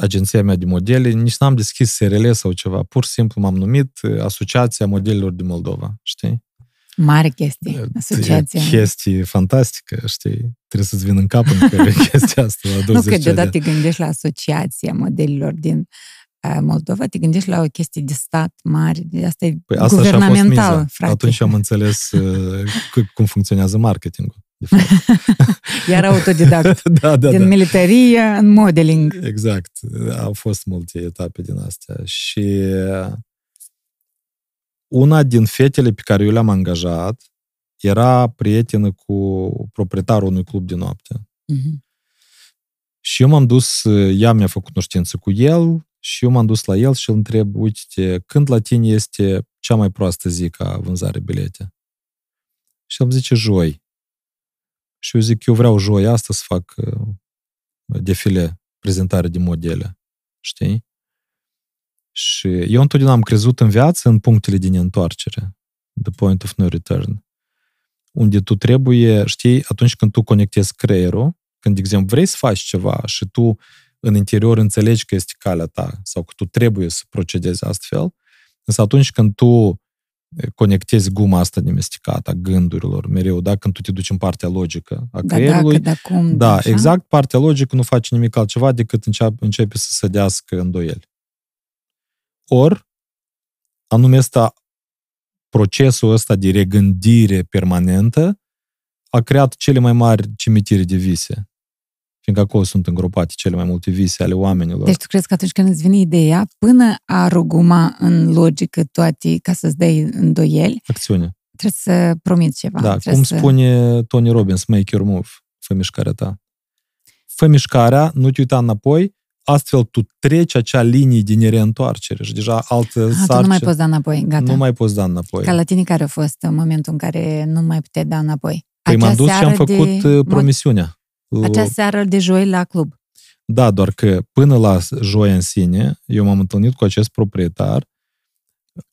A: agenția mea de modele, nici n-am deschis SRL sau ceva, pur și simplu m-am numit uh, Asociația Modelilor de Moldova, știi?
B: Mare chestie, asociația.
A: E chestie fantastică, știi? Trebuie să-ți vină în cap în care chestia asta la 20
B: Nu, că
A: de
B: deodată
A: ani.
B: te gândești la asociația modelilor din uh, Moldova, te gândești la o chestie de stat mare, de asta e
A: Păi asta și-a fost
B: guvernamental,
A: miza.
B: frate.
A: Atunci am înțeles uh, cu- cum funcționează marketingul. De fapt.
B: Iar autodidact.
A: da, da,
B: din
A: da.
B: militarie în modeling.
A: Exact. Au fost multe etape din astea. Și una din fetele pe care eu le-am angajat era prietenă cu proprietarul unui club de noapte.
B: Mhm.
A: Și eu m-am dus, ea mi-a făcut cunoștință cu el și eu m-am dus la el și îl întreb, uite, când la tine este cea mai proastă zi ca vânzare bilete? Și el îmi zice, joi. Și eu zic, eu vreau joi asta să fac uh, defile prezentare de modele, știi? Și eu întotdeauna am crezut în viață în punctele de neîntoarcere, the point of no return, unde tu trebuie, știi, atunci când tu conectezi creierul, când, de exemplu, vrei să faci ceva și tu în interior înțelegi că este calea ta sau că tu trebuie să procedezi astfel, însă atunci când tu conectezi guma asta nemesticată a gândurilor mereu, da? Când tu te duci în partea logică a
B: Da,
A: creierului,
B: dacă, da, cum,
A: da,
B: așa?
A: exact, partea logică nu face nimic altceva decât începe, începe să sădească îndoieli. Ori, anume asta, procesul ăsta de regândire permanentă a creat cele mai mari cimitire de vise. Fiindcă acolo sunt îngropate cele mai multe vise ale oamenilor.
B: Deci tu crezi că atunci când îți vine ideea, până a ruguma în logică toate ca să-ți dai îndoieli,
A: Acțiune.
B: trebuie să promiți ceva.
A: Da,
B: trebuie
A: cum
B: să...
A: spune Tony Robbins, make your move, fă mișcarea ta. Fă mișcarea, nu te uita înapoi, astfel tu treci acea linie de nereîntoarcere și deja altă
B: A, tu
A: sarcină.
B: nu mai poți da înapoi, gata.
A: Nu mai poți da înapoi.
B: Ca la tine care a fost în momentul în care nu mai puteai da înapoi?
A: Păi
B: Acea
A: m-am dus și am
B: seară
A: făcut
B: de...
A: de... promisiunea.
B: Acea seară de joi la club.
A: Da, doar că până la joi în sine, eu m-am întâlnit cu acest proprietar,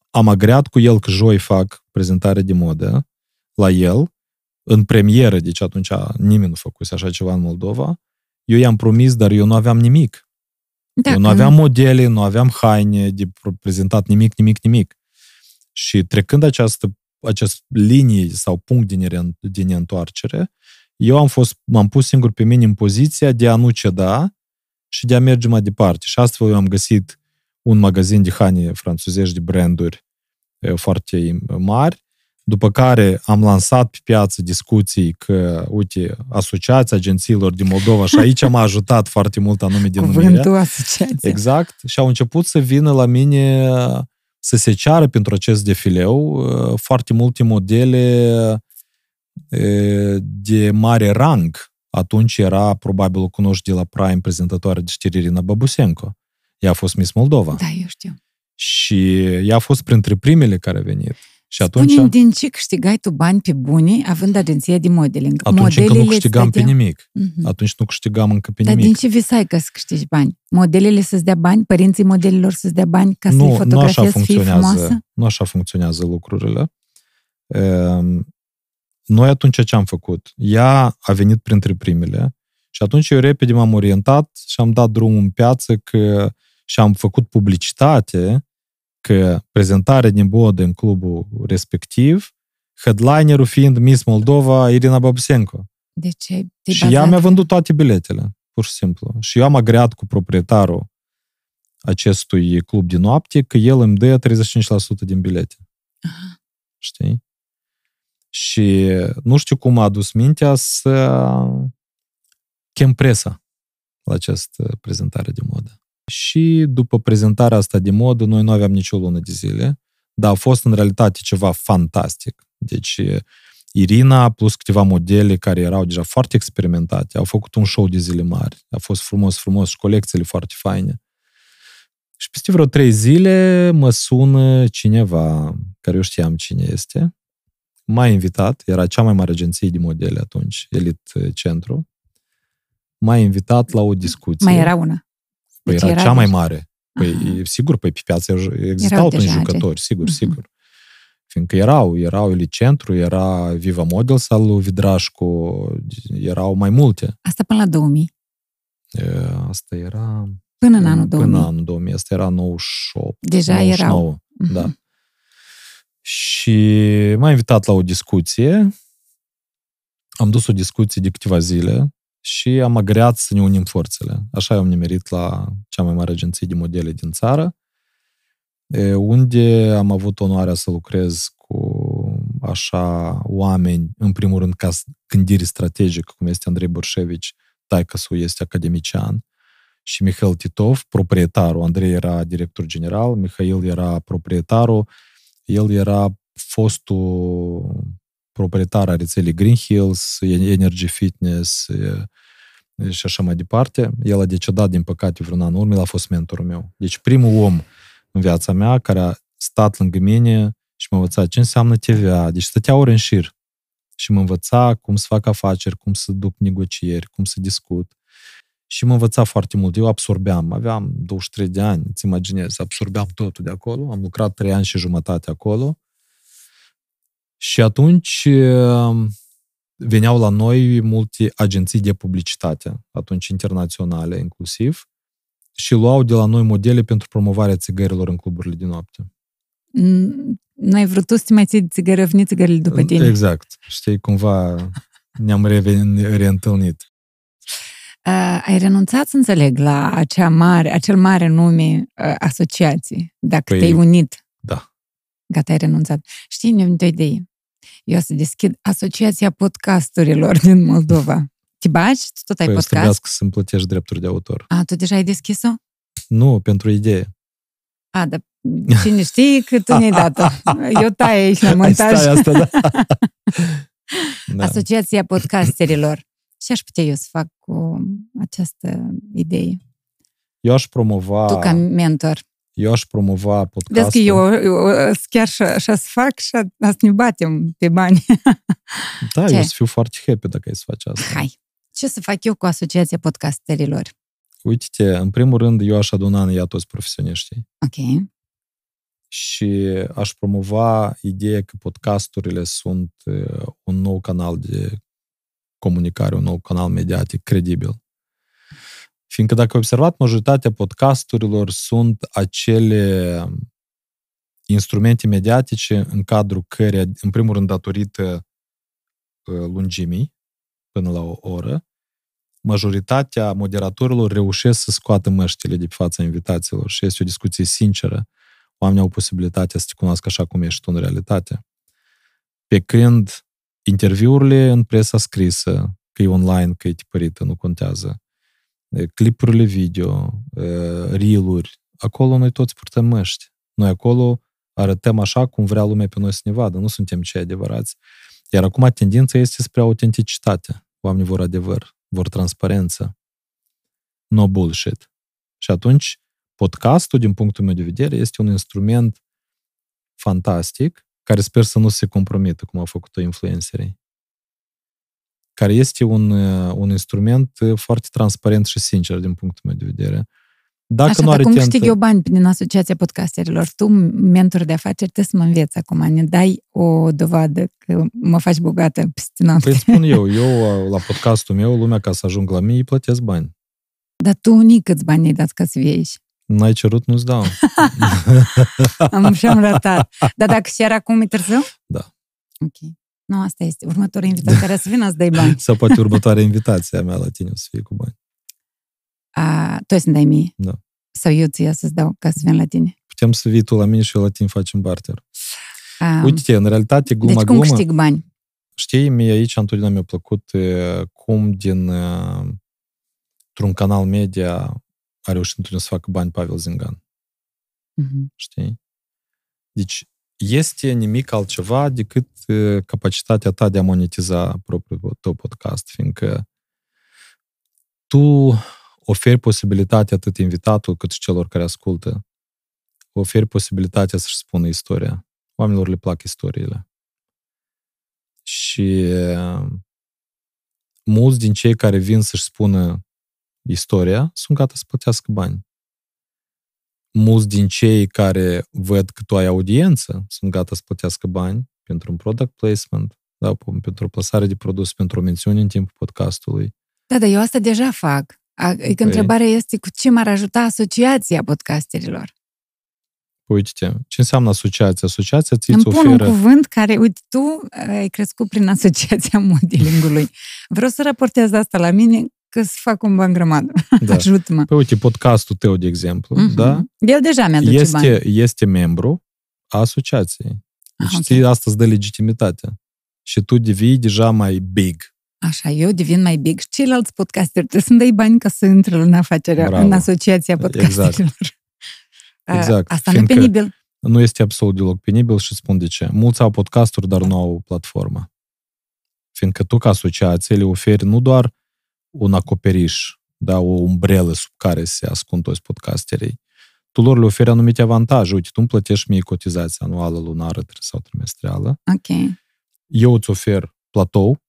A: am agreat cu el că joi fac prezentare de modă la el, în premieră, deci atunci nimeni nu făcuse așa ceva în Moldova. Eu i-am promis, dar eu nu aveam nimic.
B: Da,
A: eu nu
B: că-
A: aveam modele, nu aveam haine de prezentat nimic, nimic, nimic. Și trecând această, această linie sau punct de, nere- de neîntoarcere, eu am fost, m-am pus singur pe mine în poziția de a nu ceda și de a merge mai departe. Și astfel eu am găsit un magazin de haine franțuzești de branduri eh, foarte mari, după care am lansat pe piață discuții că, uite, asociația agențiilor din Moldova și aici m-a ajutat foarte mult anume denumirea.
B: Cuvântul asociație.
A: Exact. Și au început să vină la mine să se ceară pentru acest defileu uh, foarte multe modele uh, de mare rang. Atunci era, probabil o cunoști de la Prime, prezentatoare de știri Irina Babusenko. Ea a fost Miss Moldova.
B: Da, eu știu.
A: Și ea a fost printre primele care a venit. Și atunci,
B: Spune din ce câștigai tu bani pe buni având agenția de modeling?
A: atunci încă nu
B: Modelele
A: câștigam
B: îți
A: pe
B: dădeau-
A: nimic.
B: Mhm.
A: Atunci nu câștigam încă pe
B: Dar din
A: nimic.
B: ce visai că să câștigi bani? Modelele să-ți dea bani? Părinții modelilor să-ți dea bani ca să
A: nu,
B: le
A: nu așa
B: fotografiezi, fii frumoasă?
A: funcționează, nu așa funcționează lucrurile. Ehm, Noi atunci ce am făcut? Ea a venit printre primele și atunci eu repede m-am orientat și am dat drumul în piață că, și am făcut publicitate că prezentarea din bodă în clubul respectiv, headlinerul fiind Miss Moldova Irina Babsenko.
B: Deci ai- te-ai
A: Și ea
B: bazat
A: mi-a
B: pe-
A: vândut toate biletele, pur și simplu. Și eu am agreat cu proprietarul acestui club de noapte că el îmi dă 35% din bilete.
B: Aha.
A: Știi? Și nu știu cum a adus mintea să chem presa la această prezentare de modă. Și după prezentarea asta de modă, noi nu aveam nicio lună de zile, dar a fost în realitate ceva fantastic. Deci Irina plus câteva modele care erau deja foarte experimentate, au făcut un show de zile mari. A fost frumos, frumos și colecțiile foarte faine. Și peste vreo trei zile mă sună cineva, care eu știam cine este, m-a invitat, era cea mai mare agenție de modele atunci, Elite Centru, m-a invitat la o discuție.
B: Mai era una.
A: Păi
B: Deci
A: era,
B: era
A: cea mai
B: deja-
A: mare. Păi,
B: Aha.
A: sigur, păi pe piață existau
B: Erau
A: atunci
B: deja
A: jucători, sigur,
B: Mhm.
A: sigur. Fiindcă erau, erau Elicentru, era Viva Models al lui Vidrașcu, erau mai multe.
B: Asta până la 2000.
A: E, Asta era...
B: Până în anul 2000.
A: Până în anul 2000. Asta era 98.
B: Deja
A: 99,
B: erau. Mhm.
A: Da. Și m-a invitat la o discuție. Am dus o discuție de câteva zile și am agreat să ne unim forțele. Așa am nimerit la cea mai mare agenție de modele din țară, e, unde am avut onoarea să lucrez cu așa oameni, în primul rând ca gândire strategică, cum este Andrei Borșevici, taică este academician, și Mihail Titov, proprietarul. Andrei era director general, Mihail era proprietarul, el era fostul proprietar a rețelei Green Hills, Energy Fitness e, și așa mai departe. El a decedat, din păcate, vreun an în urmă, el a fost mentorul meu. Deci primul om în viața mea care a stat lângă mine și m-a învățat ce înseamnă TVA. Deci stătea ori în șir și mă învăța cum să fac afaceri, cum să duc negocieri, cum să discut. Și mă învăța foarte mult. Eu absorbeam. Aveam 23 de ani, îți imaginezi. Absorbeam totul de acolo. Am lucrat 3 ani și jumătate acolo. Și atunci uh, veneau la noi multe agenții de publicitate, atunci internaționale inclusiv, și luau de la noi modele pentru promovarea țigărilor în cluburile de noapte.
B: Nu ai vrut tu să te mai ții țigără, veni țigările după tine.
A: Exact. Știi, cumva ne-am reîntâlnit.
B: Uh, ai renunțat, să înțeleg, la acea mare, acel mare nume uh, asociații, dacă păi, te-ai unit.
A: Da.
B: Gata, ai renunțat. Știi, ne o idee. Eu o să deschid Asociația Podcasturilor din Moldova. Te bagi? Tu tot ai
A: păi
B: podcast?
A: Păi să-mi plătești drepturi de autor.
B: A, tu deja ai deschis-o?
A: Nu, pentru idee.
B: A, dar cine știe că tu ne-ai dat-o. Eu tai aici la montaj.
A: Stai asta, da.
B: da. Asociația Podcasterilor. Și aș putea eu să fac cu această idee.
A: Eu aș promova...
B: Tu ca mentor.
A: Eu aș promova podcastul.
B: Vezi că eu, eu chiar și să fac și să ne batem pe bani.
A: Da, Ce? eu să fiu foarte happy dacă ai să faci asta.
B: Hai. Ce să fac eu cu Asociația Podcasterilor?
A: Uite-te, în primul rând, eu aș aduna în ea toți profesioniștii.
B: Ok.
A: Și aș promova ideea că podcasturile sunt uh, un nou canal de comunicare, un nou canal mediatic credibil. Fiindcă dacă ai observat, majoritatea podcasturilor sunt acele instrumente mediatice în cadrul căreia, în primul rând datorită uh, lungimii, până la o oră, majoritatea moderatorilor reușesc să scoată măștile de pe fața invitațiilor și este o discuție sinceră. Oamenii au posibilitatea să te cunoască așa cum ești tu în realitate. Pe când interviurile în presa scrisă, că e online, că e tipărită, nu contează, clipurile video, reel-uri, acolo noi toți purtăm măști. Noi acolo arătăm așa cum vrea lumea pe noi să ne vadă, nu suntem cei adevărați. Iar acum tendința este spre autenticitate. Oamenii vor adevăr, vor transparență. No bullshit. Și atunci, podcastul, din punctul meu de vedere, este un instrument fantastic, care sper să nu se compromită, cum au făcut-o influencerii care este un, uh, un instrument uh, foarte transparent și sincer din punctul meu de vedere.
B: Dacă Așa, nu are cum tentă... câștig eu bani din Asociația Podcasterilor? Tu, mentor de afaceri, trebuie să mă înveți acum, ne dai o dovadă că mă faci bogată peste noapte.
A: Păi spun eu, eu uh, la podcastul meu, lumea ca să ajung la mine, îi plătesc bani.
B: Dar tu unic câți bani ai dat ca să vii aici?
A: N-ai cerut, nu-ți dau.
B: am și-am ratat. Dar dacă și era acum, e târziu?
A: Da.
B: Ok. Nu, asta este. Următoarea invitație care să vină să dai bani.
A: Sau poate următoarea invitație a mea la tine o să fie cu bani.
B: A, tu să-mi dai mie?
A: Da.
B: Sau eu ți să-ți dau ca să vin la tine?
A: Putem să vii tu la mine și eu la tine facem barter. Um, Uite, în realitate, gluma
B: deci cum
A: glumă,
B: câștig bani?
A: Știi, mie aici întotdeauna mi-a plăcut cum din într-un canal media a reușit întotdeauna să facă bani Pavel Zingan.
B: Uh-huh.
A: Știi? Deci, este nimic altceva decât capacitatea ta de a monetiza propriul tău podcast, fiindcă tu oferi posibilitatea atât invitatul cât și celor care ascultă, oferi posibilitatea să-și spună istoria. Oamenilor le plac istoriile. Și mulți din cei care vin să-și spună istoria sunt gata să plătească bani mulți din cei care văd că tu ai audiență sunt gata să plătească bani pentru un product placement, da, pentru o plasare de produs, pentru o mențiune în timpul podcastului.
B: Da, dar eu asta deja fac. Adică păi... întrebarea este cu ce m-ar ajuta asociația podcasterilor?
A: Păi, uite ce înseamnă asociația? Asociația ți
B: Îmi
A: oferă...
B: pun un cuvânt care, uite, tu ai crescut prin asociația modelingului. Vreau să raportez asta la mine că să fac un ban grămadă. Da. Ajută-mă.
A: Păi uite, podcastul tău, de exemplu, uh-huh. da?
B: El deja mi-aduce
A: este,
B: bani.
A: Este membru a asociației. Deci ah, okay. asta îți dă legitimitate. Și tu devii deja mai big.
B: Așa, eu devin mai big. Ceilalți podcasteri trebuie să-mi dai bani ca să intre în afacerea, Bravo. în asociația podcasterilor.
A: Exact. exact.
B: Asta nu e penibil.
A: Nu este absolut deloc penibil și spun de ce. Mulți au podcasturi, dar nu au platformă. Fiindcă tu, ca asociație, le oferi nu doar un acoperiș, da, o umbrelă sub care se ascund toți podcasterii. Tu lor le oferi anumite avantaje. Uite, tu îmi plătești mie cotizația anuală, lunară sau trimestrială.
B: Ok.
A: Eu îți ofer platou,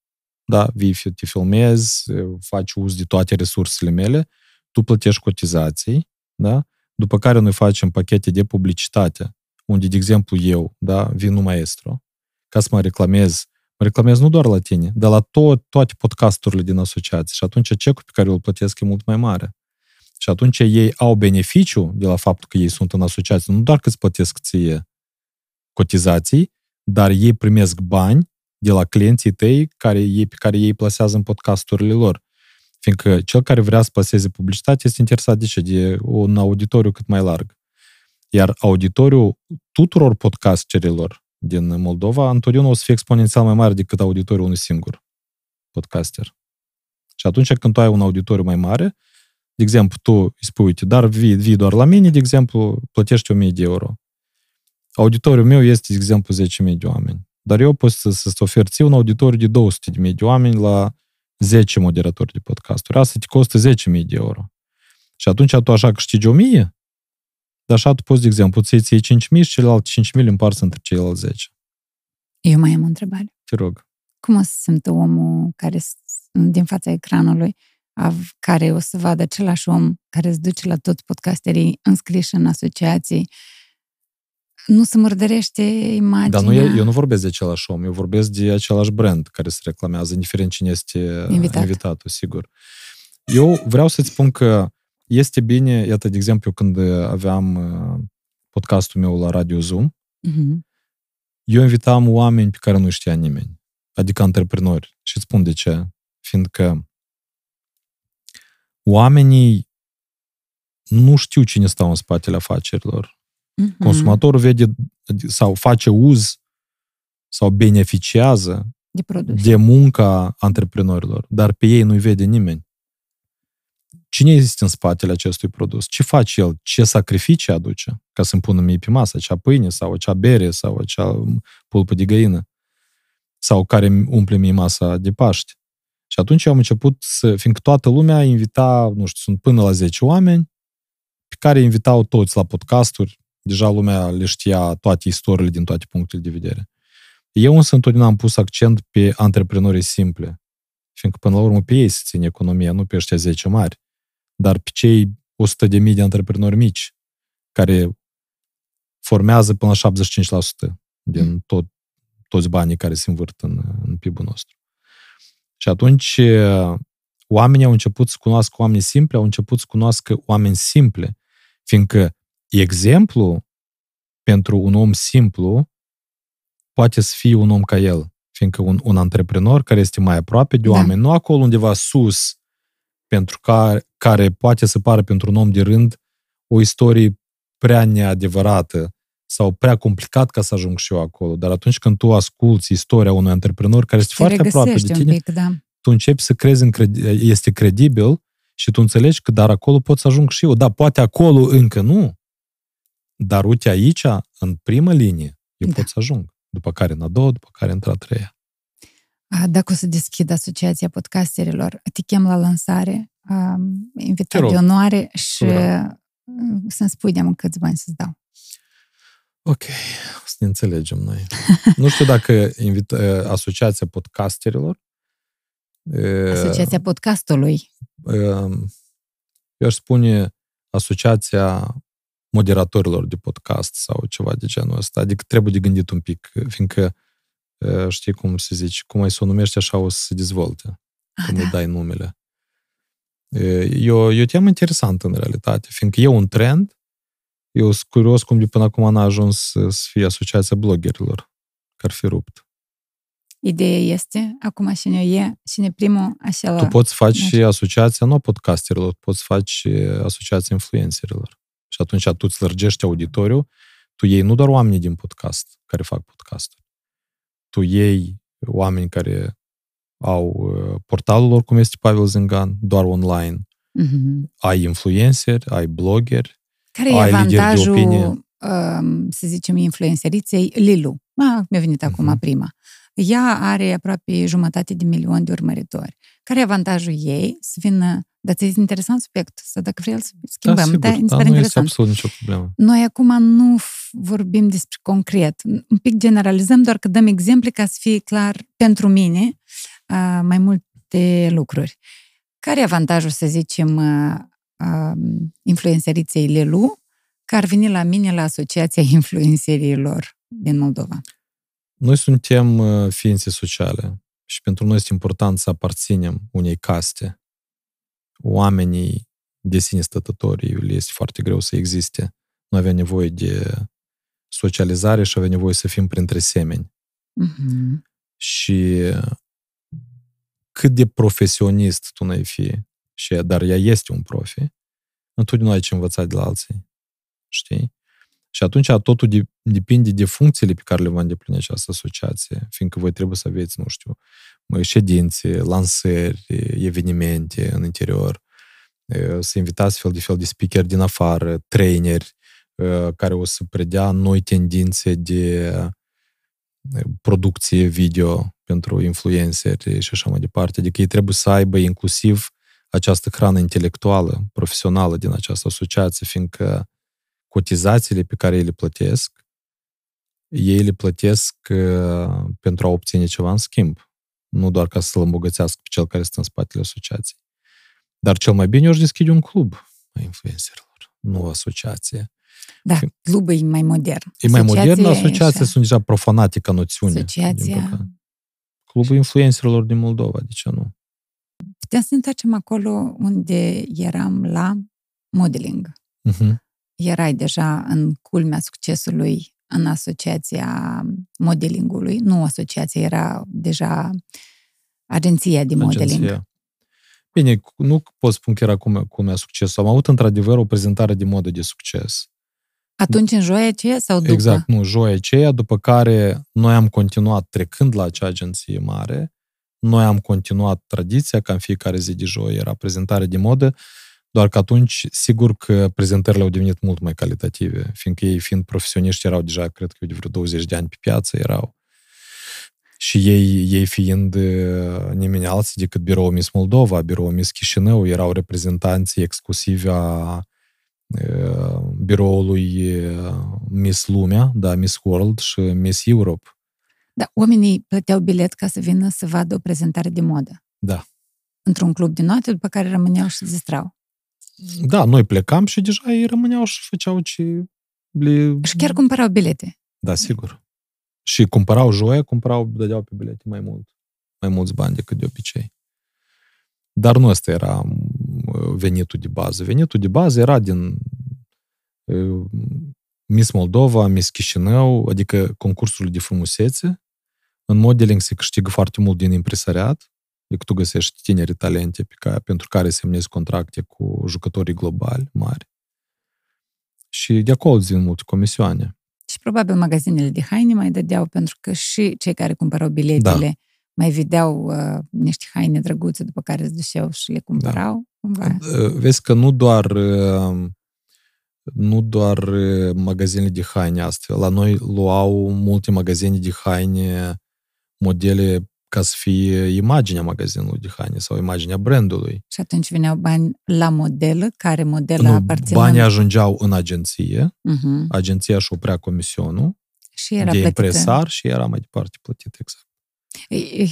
A: da, vii, te filmezi, faci uz de toate resursele mele, tu plătești cotizații, da? După care noi facem pachete de publicitate, unde, de exemplu, eu, da, vin un maestru, ca să mă reclamez, mă reclamez nu doar la tine, dar la tot, toate podcasturile din asociație. Și atunci cecul pe care îl plătesc e mult mai mare. Și atunci ei au beneficiu de la faptul că ei sunt în asociație, nu doar că îți plătesc ție cotizații, dar ei primesc bani de la clienții tăi care ei, pe care ei plasează în podcasturile lor. Fiindcă cel care vrea să plaseze publicitate este interesat de ce? De un auditoriu cât mai larg. Iar auditoriul tuturor podcasterilor din Moldova întotdeauna o să fie exponențial mai mare decât auditoriul unui singur podcaster. Și atunci când tu ai un auditoriu mai mare, de exemplu, tu îi spui, uite, dar vii, vii doar la mine, de exemplu, plătești 1000 de euro. Auditoriul meu este, de exemplu, 10.000 de oameni. Dar eu pot să, să-ți ofer ție un auditoriu de 200.000 de oameni la 10 moderatori de podcasturi. Asta te costă 10.000 de euro. Și atunci tu așa câștigi 1.000, dar așa tu poți, de exemplu, să iei 5.000 și celelalte 5.000 îl împarți între ceilalți 10.
B: Eu mai am o întrebare.
A: Te rog.
B: Cum o să simtă omul care din fața ecranului, care o să vadă același om care îți duce la toți podcasterii înscriși în asociații, nu se murdărește imaginea.
A: Dar nu e, eu nu vorbesc de același om, eu vorbesc de același brand care se reclamează, indiferent cine este Invitat. invitatul, sigur. Eu vreau să-ți spun că este bine, iată, de exemplu, când aveam uh, podcastul meu la Radio Zoom, uh-huh. eu invitam oameni pe care nu știa nimeni, adică antreprenori. Și îți spun de ce. Fiindcă oamenii nu știu cine stau în spatele afacerilor. Uh-huh. Consumatorul vede sau face uz sau beneficiază
B: de, produs.
A: de munca antreprenorilor, dar pe ei nu-i vede nimeni. Cine este în spatele acestui produs? Ce face el? Ce sacrificii aduce ca să-mi pună mie pe masă? Acea pâine sau acea bere sau acea pulpă de găină? Sau care umple mie masa de Paște? Și atunci am început să, fiindcă toată lumea invita, nu știu, sunt până la 10 oameni, pe care invitau toți la podcasturi, deja lumea le știa toate istoriile din toate punctele de vedere. Eu însă întotdeauna am pus accent pe antreprenorii simple, fiindcă până la urmă pe ei se ține economia, nu pe ăștia 10 mari, dar pe cei 100 de mii de antreprenori mici, care formează până la 75% din mm. tot, toți banii care se învârt în, în PIB-ul nostru. Și atunci oamenii au început să cunoască oameni simple, au început să cunoască oameni simple, fiindcă exemplu pentru un om simplu poate să fie un om ca el, fiindcă un, un antreprenor care este mai aproape de da. oameni, da. nu acolo undeva sus, pentru care, care poate să pară pentru un om de rând o istorie prea neadevărată sau prea complicat ca să ajung și eu acolo. Dar atunci când tu asculți istoria unui antreprenor care este Te foarte aproape de tine, pic, da. tu începi să crezi, în cred- este credibil și tu înțelegi că dar acolo pot să ajung și eu. Da, poate acolo încă nu, dar uite aici, în primă linie, eu da. pot să ajung. După care în a doua, după care într-a treia.
B: Dacă o să deschid Asociația Podcasterilor, te chem la lansare, invitat de onoare și să-mi spui de câți bani să-ți dau.
A: Ok, să ne înțelegem noi. nu știu dacă invit Asociația Podcasterilor.
B: Asociația Podcastului.
A: Eu aș spune Asociația moderatorilor de podcast sau ceva de genul ăsta. Adică trebuie de gândit un pic, fiindcă știi cum se zice, cum ai să o numești, așa o să se dezvolte. Ah, când da. îi dai numele. E o, e o temă interesantă în realitate, fiindcă e un trend, eu sunt curios cum de până acum n-a ajuns să fie asociația bloggerilor, care ar fi rupt.
B: Ideea este, acum și ne e, și ne primul așa
A: Tu poți face și asociația, nu podcasterilor, poți face asociația influencerilor. Și atunci tu îți lărgești auditoriu, tu iei nu doar oamenii din podcast care fac podcast, tu iei oameni care au uh, portalul lor, cum este Pavel Zingan, doar online. Mm-hmm. Ai influenceri, ai blogeri,
B: care ai e avantajul, um, să zicem, influenceriței Lilu? Ah, mi-a venit acum mm-hmm. prima. Ea are aproape jumătate de milion de urmăritori. Care e avantajul ei să vină dar ți-e interesant subiectul ăsta, dacă vrei să schimbăm. Da,
A: sigur, da, da nu interesant. este absolut nicio problemă.
B: Noi acum nu vorbim despre concret. Un pic generalizăm, doar că dăm exemple ca să fie clar pentru mine uh, mai multe lucruri. Care e avantajul, să zicem, uh, uh, influențăriței Lelu, care ar veni la mine la Asociația Influențărilor din Moldova?
A: Noi suntem uh, ființe sociale și pentru noi este important să aparținem unei caste. Oamenii de sine stătătorii, le este foarte greu să existe. Noi avem nevoie de socializare și avem nevoie să fim printre semeni.
B: Uh-huh.
A: Și cât de profesionist tu n-ai fi, și, dar ea este un profi, întotdeauna ai ce învăța de la alții. Știi? Și atunci totul de, depinde de funcțiile pe care le va îndeplini această asociație, fiindcă voi trebuie să aveți, nu știu, ședințe, lansări, evenimente în interior, să invitați fel de fel de speaker din afară, traineri, care o să predea noi tendințe de producție video pentru influenceri și așa mai departe. Adică ei trebuie să aibă inclusiv această hrană intelectuală, profesională din această asociație, fiindcă cotizațiile pe care ei le plătesc, ei le plătesc uh, pentru a obține ceva în schimb, nu doar ca să-l îmbogățească pe cel care stă în spatele asociației. Dar cel mai bine eu aș deschide un club a influencerilor, nu o asociație.
B: Da, clubul e mai modern.
A: E mai modern, asociația sunt deja profanate ca noțiune.
B: Asociația...
A: Clubul influencerilor din Moldova, de ce nu?
B: Putem să ne întoarcem acolo unde eram la modeling.
A: Uh-huh.
B: Erai deja în culmea succesului în asociația modelingului. Nu asociația, era deja agenția de modeling. Agenția.
A: Bine, nu pot spun că era culmea succesului. Am avut într-adevăr o prezentare de modă de succes.
B: Atunci în joia aceea sau după?
A: Exact, nu, joia aceea, după care noi am continuat trecând la acea agenție mare, noi am continuat tradiția ca în fiecare zi de joi era prezentare de modă, doar că atunci, sigur că prezentările au devenit mult mai calitative, fiindcă ei, fiind profesioniști, erau deja, cred că de vreo 20 de ani pe piață, erau. Și ei, ei fiind uh, nimeni alții decât biroul Miss Moldova, biroul Miss Chișinău, erau reprezentanții exclusivi a biroului Miss Lumea, da, Miss World și Miss Europe.
B: Da, oamenii plăteau bilet ca să vină să vadă o prezentare de modă.
A: Da.
B: Într-un club de noapte, după care rămâneau și distrau.
A: Da, noi plecam și deja ei rămâneau și făceau ce le...
B: Și chiar cumpărau bilete.
A: Da, sigur. Și cumpărau joia, cumpărau, dădeau pe bilete mai mult. Mai mulți bani decât de obicei. Dar nu ăsta era venitul de bază. Venitul de bază era din Miss Moldova, Miss Chișinău, adică concursul de frumusețe. În modeling se câștigă foarte mult din impresariat, adică tu găsești tineri talente pe care, pentru care semnezi contracte cu jucătorii globali mari. Și de acolo vin multe comisioane.
B: Și probabil magazinele de haine mai dădeau, pentru că și cei care cumpărau biletele da. mai vedeau uh, niște haine drăguțe, după care se duceau și le cumpărau. Da.
A: Vezi că nu doar nu doar magazinele de haine astfel. La noi luau multe magazine de haine modele ca să fie imaginea magazinului de haine sau imaginea brandului.
B: Și atunci veneau bani la model, care model aparține?
A: Banii ajungeau în agenție, uh-huh. agenția și oprea comisionul
B: și era
A: de
B: plătită.
A: impresar și era mai departe plătit, exact.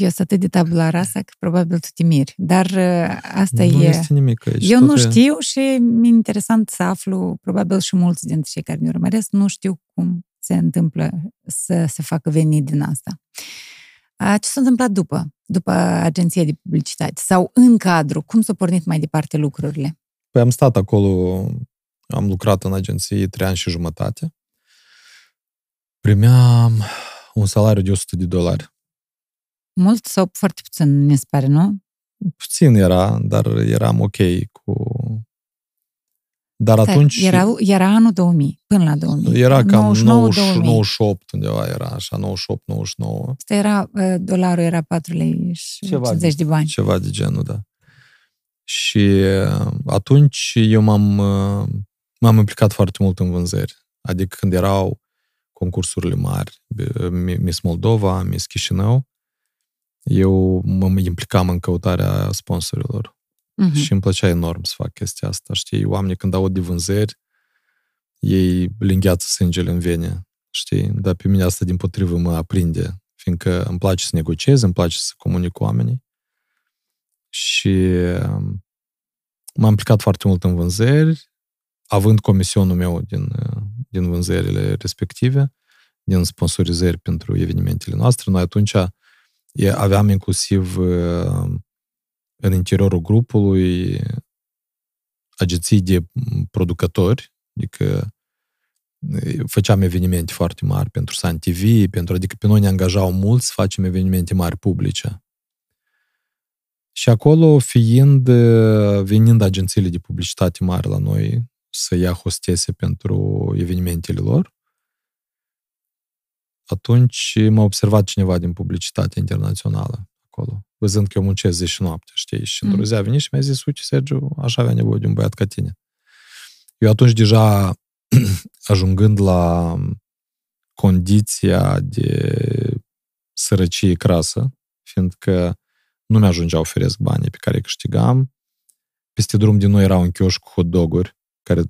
B: Eu sunt atât de tabula rasa că probabil tu te miri. Dar uh, asta
A: nu
B: e...
A: Nu este nimic aici.
B: Eu nu știu și mi-e interesant să aflu, probabil și mulți dintre cei care ne urmăresc, nu știu cum se întâmplă să se facă venit din asta. Ce s-a întâmplat după? După agenția de publicitate? Sau în cadru? Cum s-au pornit mai departe lucrurile?
A: Păi am stat acolo, am lucrat în agenție trei ani și jumătate. Primeam un salariu de 100 de dolari
B: mult sau foarte puțin, mi se pare, nu?
A: Puțin era, dar eram ok cu... Dar
B: Stai,
A: atunci...
B: Era, era anul 2000, până la 2000.
A: Era cam 99, 90, 98 undeva, era așa, 98, 99.
B: Asta era, ă, dolarul era 4 lei și ceva 50 de, de bani.
A: Ceva de genul, da. Și ă, atunci eu m-am, ă, m-am implicat foarte mult în vânzări. Adică când erau concursurile mari, Miss Moldova, Miss Chișinău, eu mă implicam în căutarea sponsorilor. Uh-huh. Și îmi plăcea enorm să fac chestia asta. Știi, oamenii când aud de vânzări, ei lingheață sângele în vene. Știi? Dar pe mine asta din potrivă mă aprinde. Fiindcă îmi place să negociez, îmi place să comunic cu oamenii. și m-am implicat foarte mult în vânzări, având comisionul meu din, din vânzările respective, din sponsorizări pentru evenimentele noastre. Noi atunci aveam inclusiv în interiorul grupului agenții de producători, adică făceam evenimente foarte mari pentru Sun TV, pentru, adică pe noi ne angajau mulți să facem evenimente mari publice. Și acolo, fiind, venind agențiile de publicitate mari la noi să ia hostese pentru evenimentele lor, atunci m-a observat cineva din publicitate internațională acolo, văzând că eu muncesc zi și noapte, știi? Și într-o zi a venit și mi-a zis, uite, Sergiu, aș avea nevoie de un băiat ca tine. Eu atunci deja, ajungând la condiția de sărăcie crasă, fiindcă nu mi-ajungea oferesc banii pe care îi câștigam. Peste drum din noi era un chioș cu hot doguri, care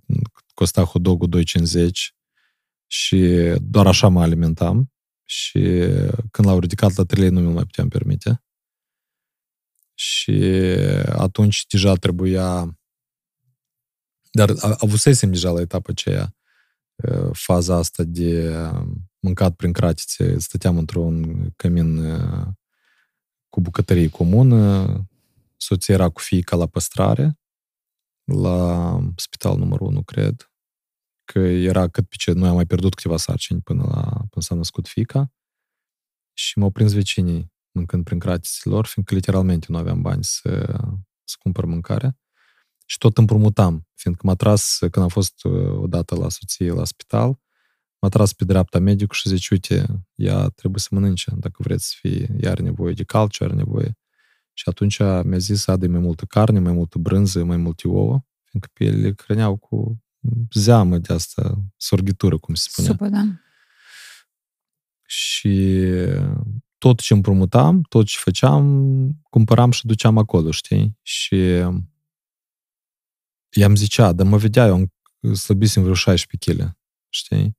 A: costa hot dogul 2,50 și doar așa mă alimentam. Și când l-au ridicat la 3 lei, nu mi-l mai puteam permite. Și atunci deja trebuia... Dar avusesem deja la etapa aceea faza asta de mâncat prin cratițe. Stăteam într-un cămin cu bucătărie comună, soția era cu fiica la păstrare, la spital numărul 1, cred, că era cât pe ce noi am mai pierdut câteva sarcini până, la, până s-a născut fiica. Și m-au prins vecinii mâncând prin cratițele lor, fiindcă literalmente nu aveam bani să, să cumpăr mâncare. Și tot împrumutam, fiindcă m-a tras, când am fost uh, odată la soție la spital, m-a tras pe dreapta medicul și zice, uite, ea trebuie să mănânce, dacă vreți să fie, ea are nevoie de calciu, are nevoie. Și atunci mi-a zis să adă mai multă carne, mai multă brânză, mai multe ouă, fiindcă pe ele le hrăneau cu zeamă de asta, sorghitură, cum se spunea.
B: Super, da.
A: Și tot ce împrumutam, tot ce făceam, cumpăram și duceam acolo, știi? Și i-am zicea, dar mă vedea, eu am slăbisem vreo 16 kg, știi?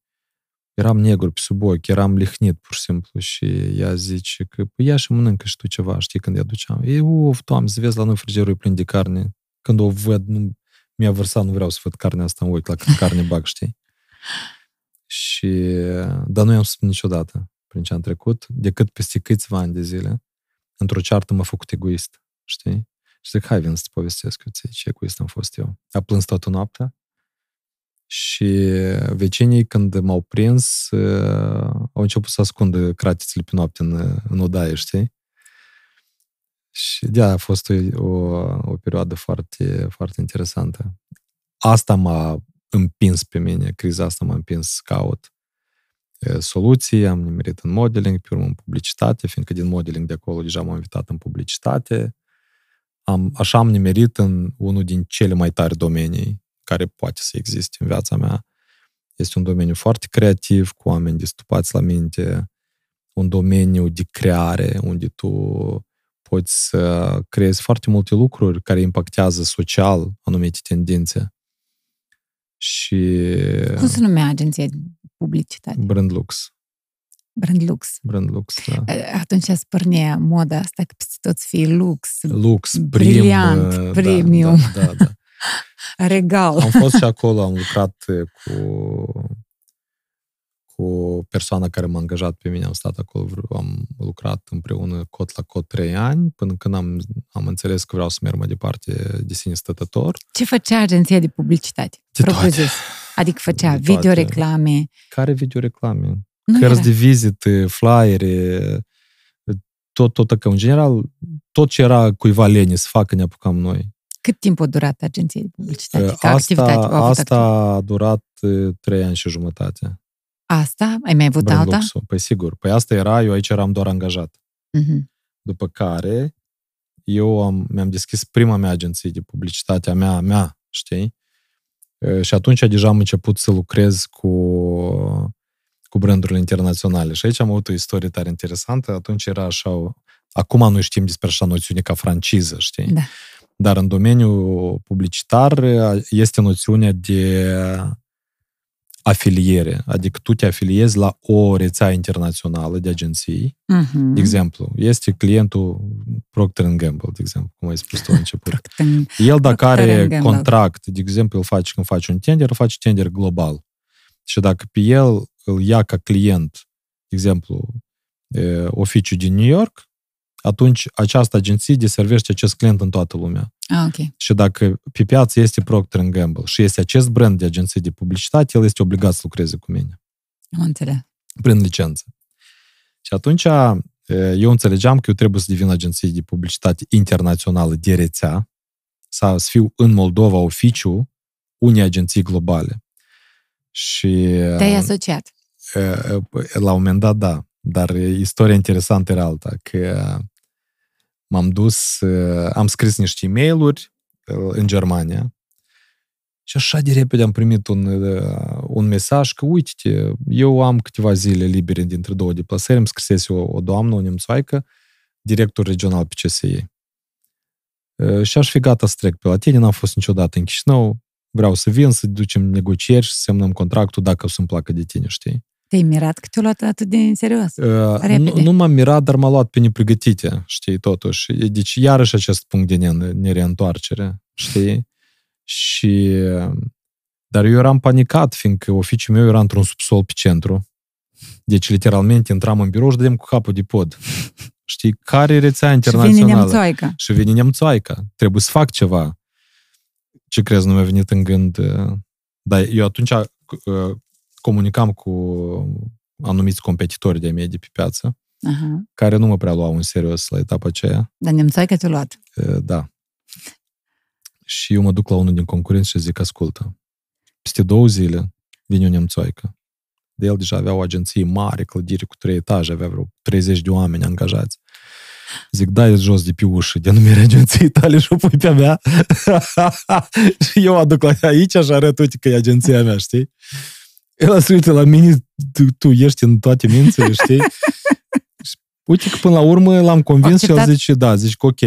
A: Eram negru pe sub ochi, eram lihnit pur și simplu și ea zice că păi ia și mănâncă și tu ceva, știi, când i duceam. E, uf, doamne, să vezi la noi frigerul e plin de carne. Când o văd, nu, mi-a vărsat, nu vreau să văd carnea asta în ochi, la cât carne bag, știi? Și, dar nu i-am spus niciodată prin ce am trecut, decât peste câțiva ani de zile, într-o ceartă m-a făcut egoist, știi? Și zic, hai, vin să-ți povestesc eu ce egoist am fost eu. A plâns toată noaptea, și vecinii, când m-au prins, uh, au început să ascundă cratițele pe noapte în, în odaie, știi? Și de a fost o, o, o perioadă foarte, foarte interesantă. Asta m-a împins pe mine, criza asta m-a împins să caut uh, soluții, am nimerit în modeling, pe urmă în publicitate, fiindcă din modeling de acolo deja m-am invitat în publicitate. Am, așa am nimerit în unul din cele mai tari domenii care poate să existe în viața mea. Este un domeniu foarte creativ, cu oameni destupați la minte, un domeniu de creare, unde tu poți să creezi foarte multe lucruri care impactează social anumite tendințe. Și...
B: Cum se numea agenția de publicitate?
A: Brand Lux.
B: Brand Lux.
A: Brand Lux, da.
B: Atunci spărnea moda asta că peste tot să fie lux.
A: Lux, prim,
B: Briliant,
A: da,
B: premium.
A: Da, da, da.
B: Regal.
A: Am fost și acolo, am lucrat cu cu persoana care m-a angajat pe mine, am stat acolo, am lucrat împreună cot la cot trei ani, până când am, am înțeles că vreau să merg mai departe de sine stătător.
B: Ce făcea agenția de publicitate?
A: De toate.
B: Adică făcea
A: De toate.
B: videoreclame.
A: Care videoreclame?
B: Nu
A: Cărți
B: era.
A: de vizite, flyere, tot, tot, că în general, tot ce era cuiva lene să facă ne apucam noi.
B: Cât timp a durat agenția de publicitate? Ca
A: asta,
B: activitate? Au avut
A: asta a durat eh, trei ani și jumătate.
B: Asta? Ai mai avut
A: Brand
B: alta?
A: Luxul. Păi sigur. Păi asta era, eu aici eram doar angajat.
B: Mhm.
A: După care eu am, mi-am deschis prima mea agenție de publicitate, a mea, a mea, știi? E, Și atunci deja am început să lucrez cu, cu brandurile internaționale. Și aici am avut o istorie tare interesantă. Atunci era așa, o- acum nu știm despre așa noțiune ca franciză, știi?
B: Da.
A: Dar în domeniul publicitar este noțiunea de afiliere, adică tu te afiliezi la o rețea internațională de agenții.
B: Mhm.
A: De exemplu, este clientul Procter Gamble, de exemplu, cum ai spus tu la început.
B: Procter-
A: El dacă
B: Procter
A: are
B: Gamble.
A: contract, de exemplu, îl face când face un tender, îl face tender global. Și dacă pe el îl ia ca client, de exemplu, e, oficiul din New York, atunci această agenție deservește acest client în toată lumea.
B: Ah, ok.
A: Și dacă pe piață este Procter Gamble și este acest brand de agenție de publicitate, el este obligat să lucreze cu mine,
B: Am înțeles.
A: prin licență. Și atunci e, eu înțelegeam că eu trebuie să devin agenție de publicitate internațională de rețea sau să fiu în Moldova oficiu unei agenții globale. Și
B: Te-ai asociat.
A: e, la un moment dat, da. Dar istoria interesantă era alta, că m-am dus, e, am scris niște e mail în Germania și așa de repede am primit un, e, un mesaj că, uite eu am câteva zile libere dintre două deplasări, îmi scrisese o, o doamnă, o nemțoaică, director regional pe CSI. E, Și aș fi gata să trec pe la tine, n-am fost niciodată în Chișinău, vreau să vin, să ducem negocieri și să semnăm contractul dacă o să-mi placă de tine, știi?
B: Te-ai mirat că te-a luat atât de în serios.
A: Uh,
B: Repede.
A: nu, nu m-am mirat, dar m-a luat pe nepregătite, știi, totuși. Deci, iarăși acest punct de ne- nereîntoarcere, știi? Și... Dar eu eram panicat, fiindcă oficiul meu era într-un subsol pe centru. Deci, literalmente, intram în birou și dădeam cu capul de pod. Știi, care e rețea
B: Și vine
A: internațională?
B: nemțoaica.
A: Și vine nemțoaica. Trebuie să fac ceva. Ce crezi, nu mi-a venit în gând? uh, Dar eu atunci uh, comunicam cu anumiți competitori de-ai mei de pe piață,
B: Aha.
A: care nu mă prea luau în serios la etapa aceea.
B: Dar nemțoaica te-a luat.
A: Uh, Da. Și eu mă duc la unul din concurenți și zic, ascultă, peste două zile vine o nemțoaică. De el deja avea o agenție mare, clădire cu trei etaje, avea vreo 30 de oameni angajați. Zic, dai jos de pe ușă denumire agenției tale și o pui pe a mea. și eu aduc la aici și arăt, uite că e agenția mea, știi? El se uită la mine, tu, tu ești în toate mințile, știi? Și uite că până la urmă l-am convins și el
B: Acceptat.
A: zice, da, zici că ok,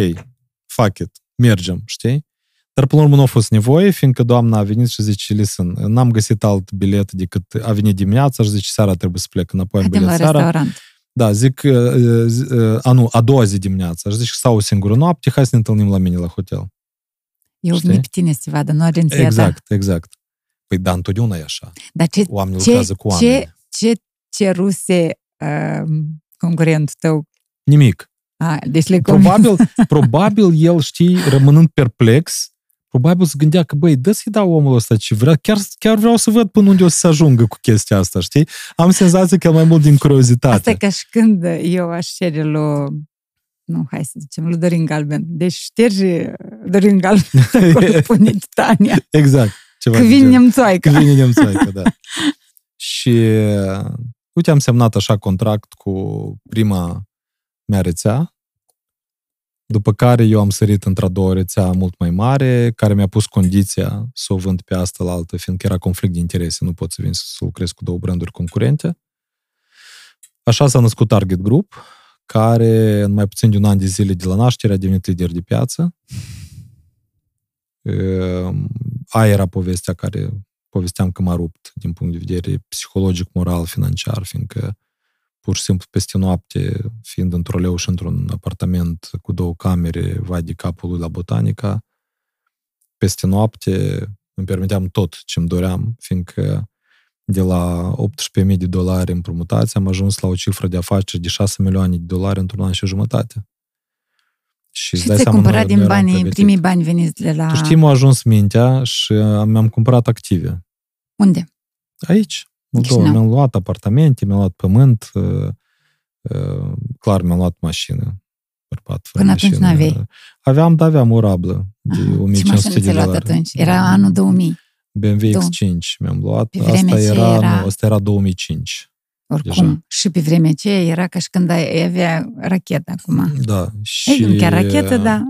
A: fuck it, mergem, știi? Dar până la urmă nu a fost nevoie, fiindcă doamna a venit și zice, listen, n-am găsit alt bilet decât a venit dimineața și zice, seara trebuie să plec înapoi în
B: Haidem la
A: bilet seara.
B: restaurant.
A: Da, zic, uh, zi- uh, a, nu, a doua zi dimineața. Și zic, stau o singură noapte, hai să ne întâlnim la mine la hotel.
B: Eu
A: Știi?
B: vin pe tine să te vadă, nu agenția ta.
A: Exact, exact. Păi da, întotdeauna e așa.
B: Dar ce,
A: Oamenii
B: ce,
A: lucrează cu oameni.
B: ce, ce ceruse uh, concurentul tău?
A: Nimic.
B: A, deci le convins.
A: Probabil, probabil el, știi, rămânând perplex, probabil se gândea că, băi, dă să-i dau omul ăsta ce vrea, chiar, chiar vreau să văd până unde o să se ajungă cu chestia asta, știi? Am senzația că e mai mult din curiozitate.
B: Asta e ca și când eu aș cere lui nu, hai să zicem, lui Dorin Galben. Deci șterge Dorin Galben acolo, pune Titania.
A: Exact. Ceva
B: Că
A: de
B: vine
A: genul.
B: nemțoaica.
A: Că vine nemțoaică, da. Și uh, uite, am semnat așa contract cu prima mea rețea, după care eu am sărit într-a doua rețea mult mai mare, care mi-a pus condiția să o vând pe asta la altă, fiindcă era conflict de interese, nu pot să vin să lucrez cu două branduri concurente. Așa s-a născut Target Group, care în mai puțin de un an de zile de la naștere a devenit lider de piață. Ehm, Aia era povestea care povesteam că m-a rupt din punct de vedere psihologic, moral, financiar, fiindcă pur și simplu peste noapte, fiind într-o leu și într-un apartament cu două camere, vai de capul lui la botanica, peste noapte îmi permiteam tot ce îmi doream, fiindcă de la 18.000 de dolari împrumutați am ajuns la o cifră de afaceri de 6 milioane de dolari într-un an și jumătate. Și, îți
B: Și
A: dai
B: ți-ai
A: seama, nu-
B: cumpărat
A: nu
B: din
A: eram
B: banii,
A: pregătit.
B: primii bani veniți de la...
A: Tu știi, m-a ajuns mintea și uh, mi-am cumpărat active.
B: Unde?
A: Aici, Moldova.
B: Chișinău.
A: Mi-am luat apartamente, mi-am luat pământ, uh, uh, clar mi-am luat mașină. Bărbat, fără
B: Până atunci
A: mașină.
B: n-aveai.
A: Aveam, da, aveam o rablă de
B: Aha. Ce
A: 1500
B: mașină
A: de
B: ți-ai luat
A: dolari.
B: atunci? Era anul 2000.
A: BMW
B: Două.
A: X5 mi-am luat.
B: Pe vremea
A: Asta
B: ce
A: era,
B: era-
A: Nu, asta era 2005.
B: Oricum,
A: Deja.
B: și pe vremea aceea era ca și când ai avea rachetă acum.
A: Da. Și
B: Ei, nu chiar rachetă, dar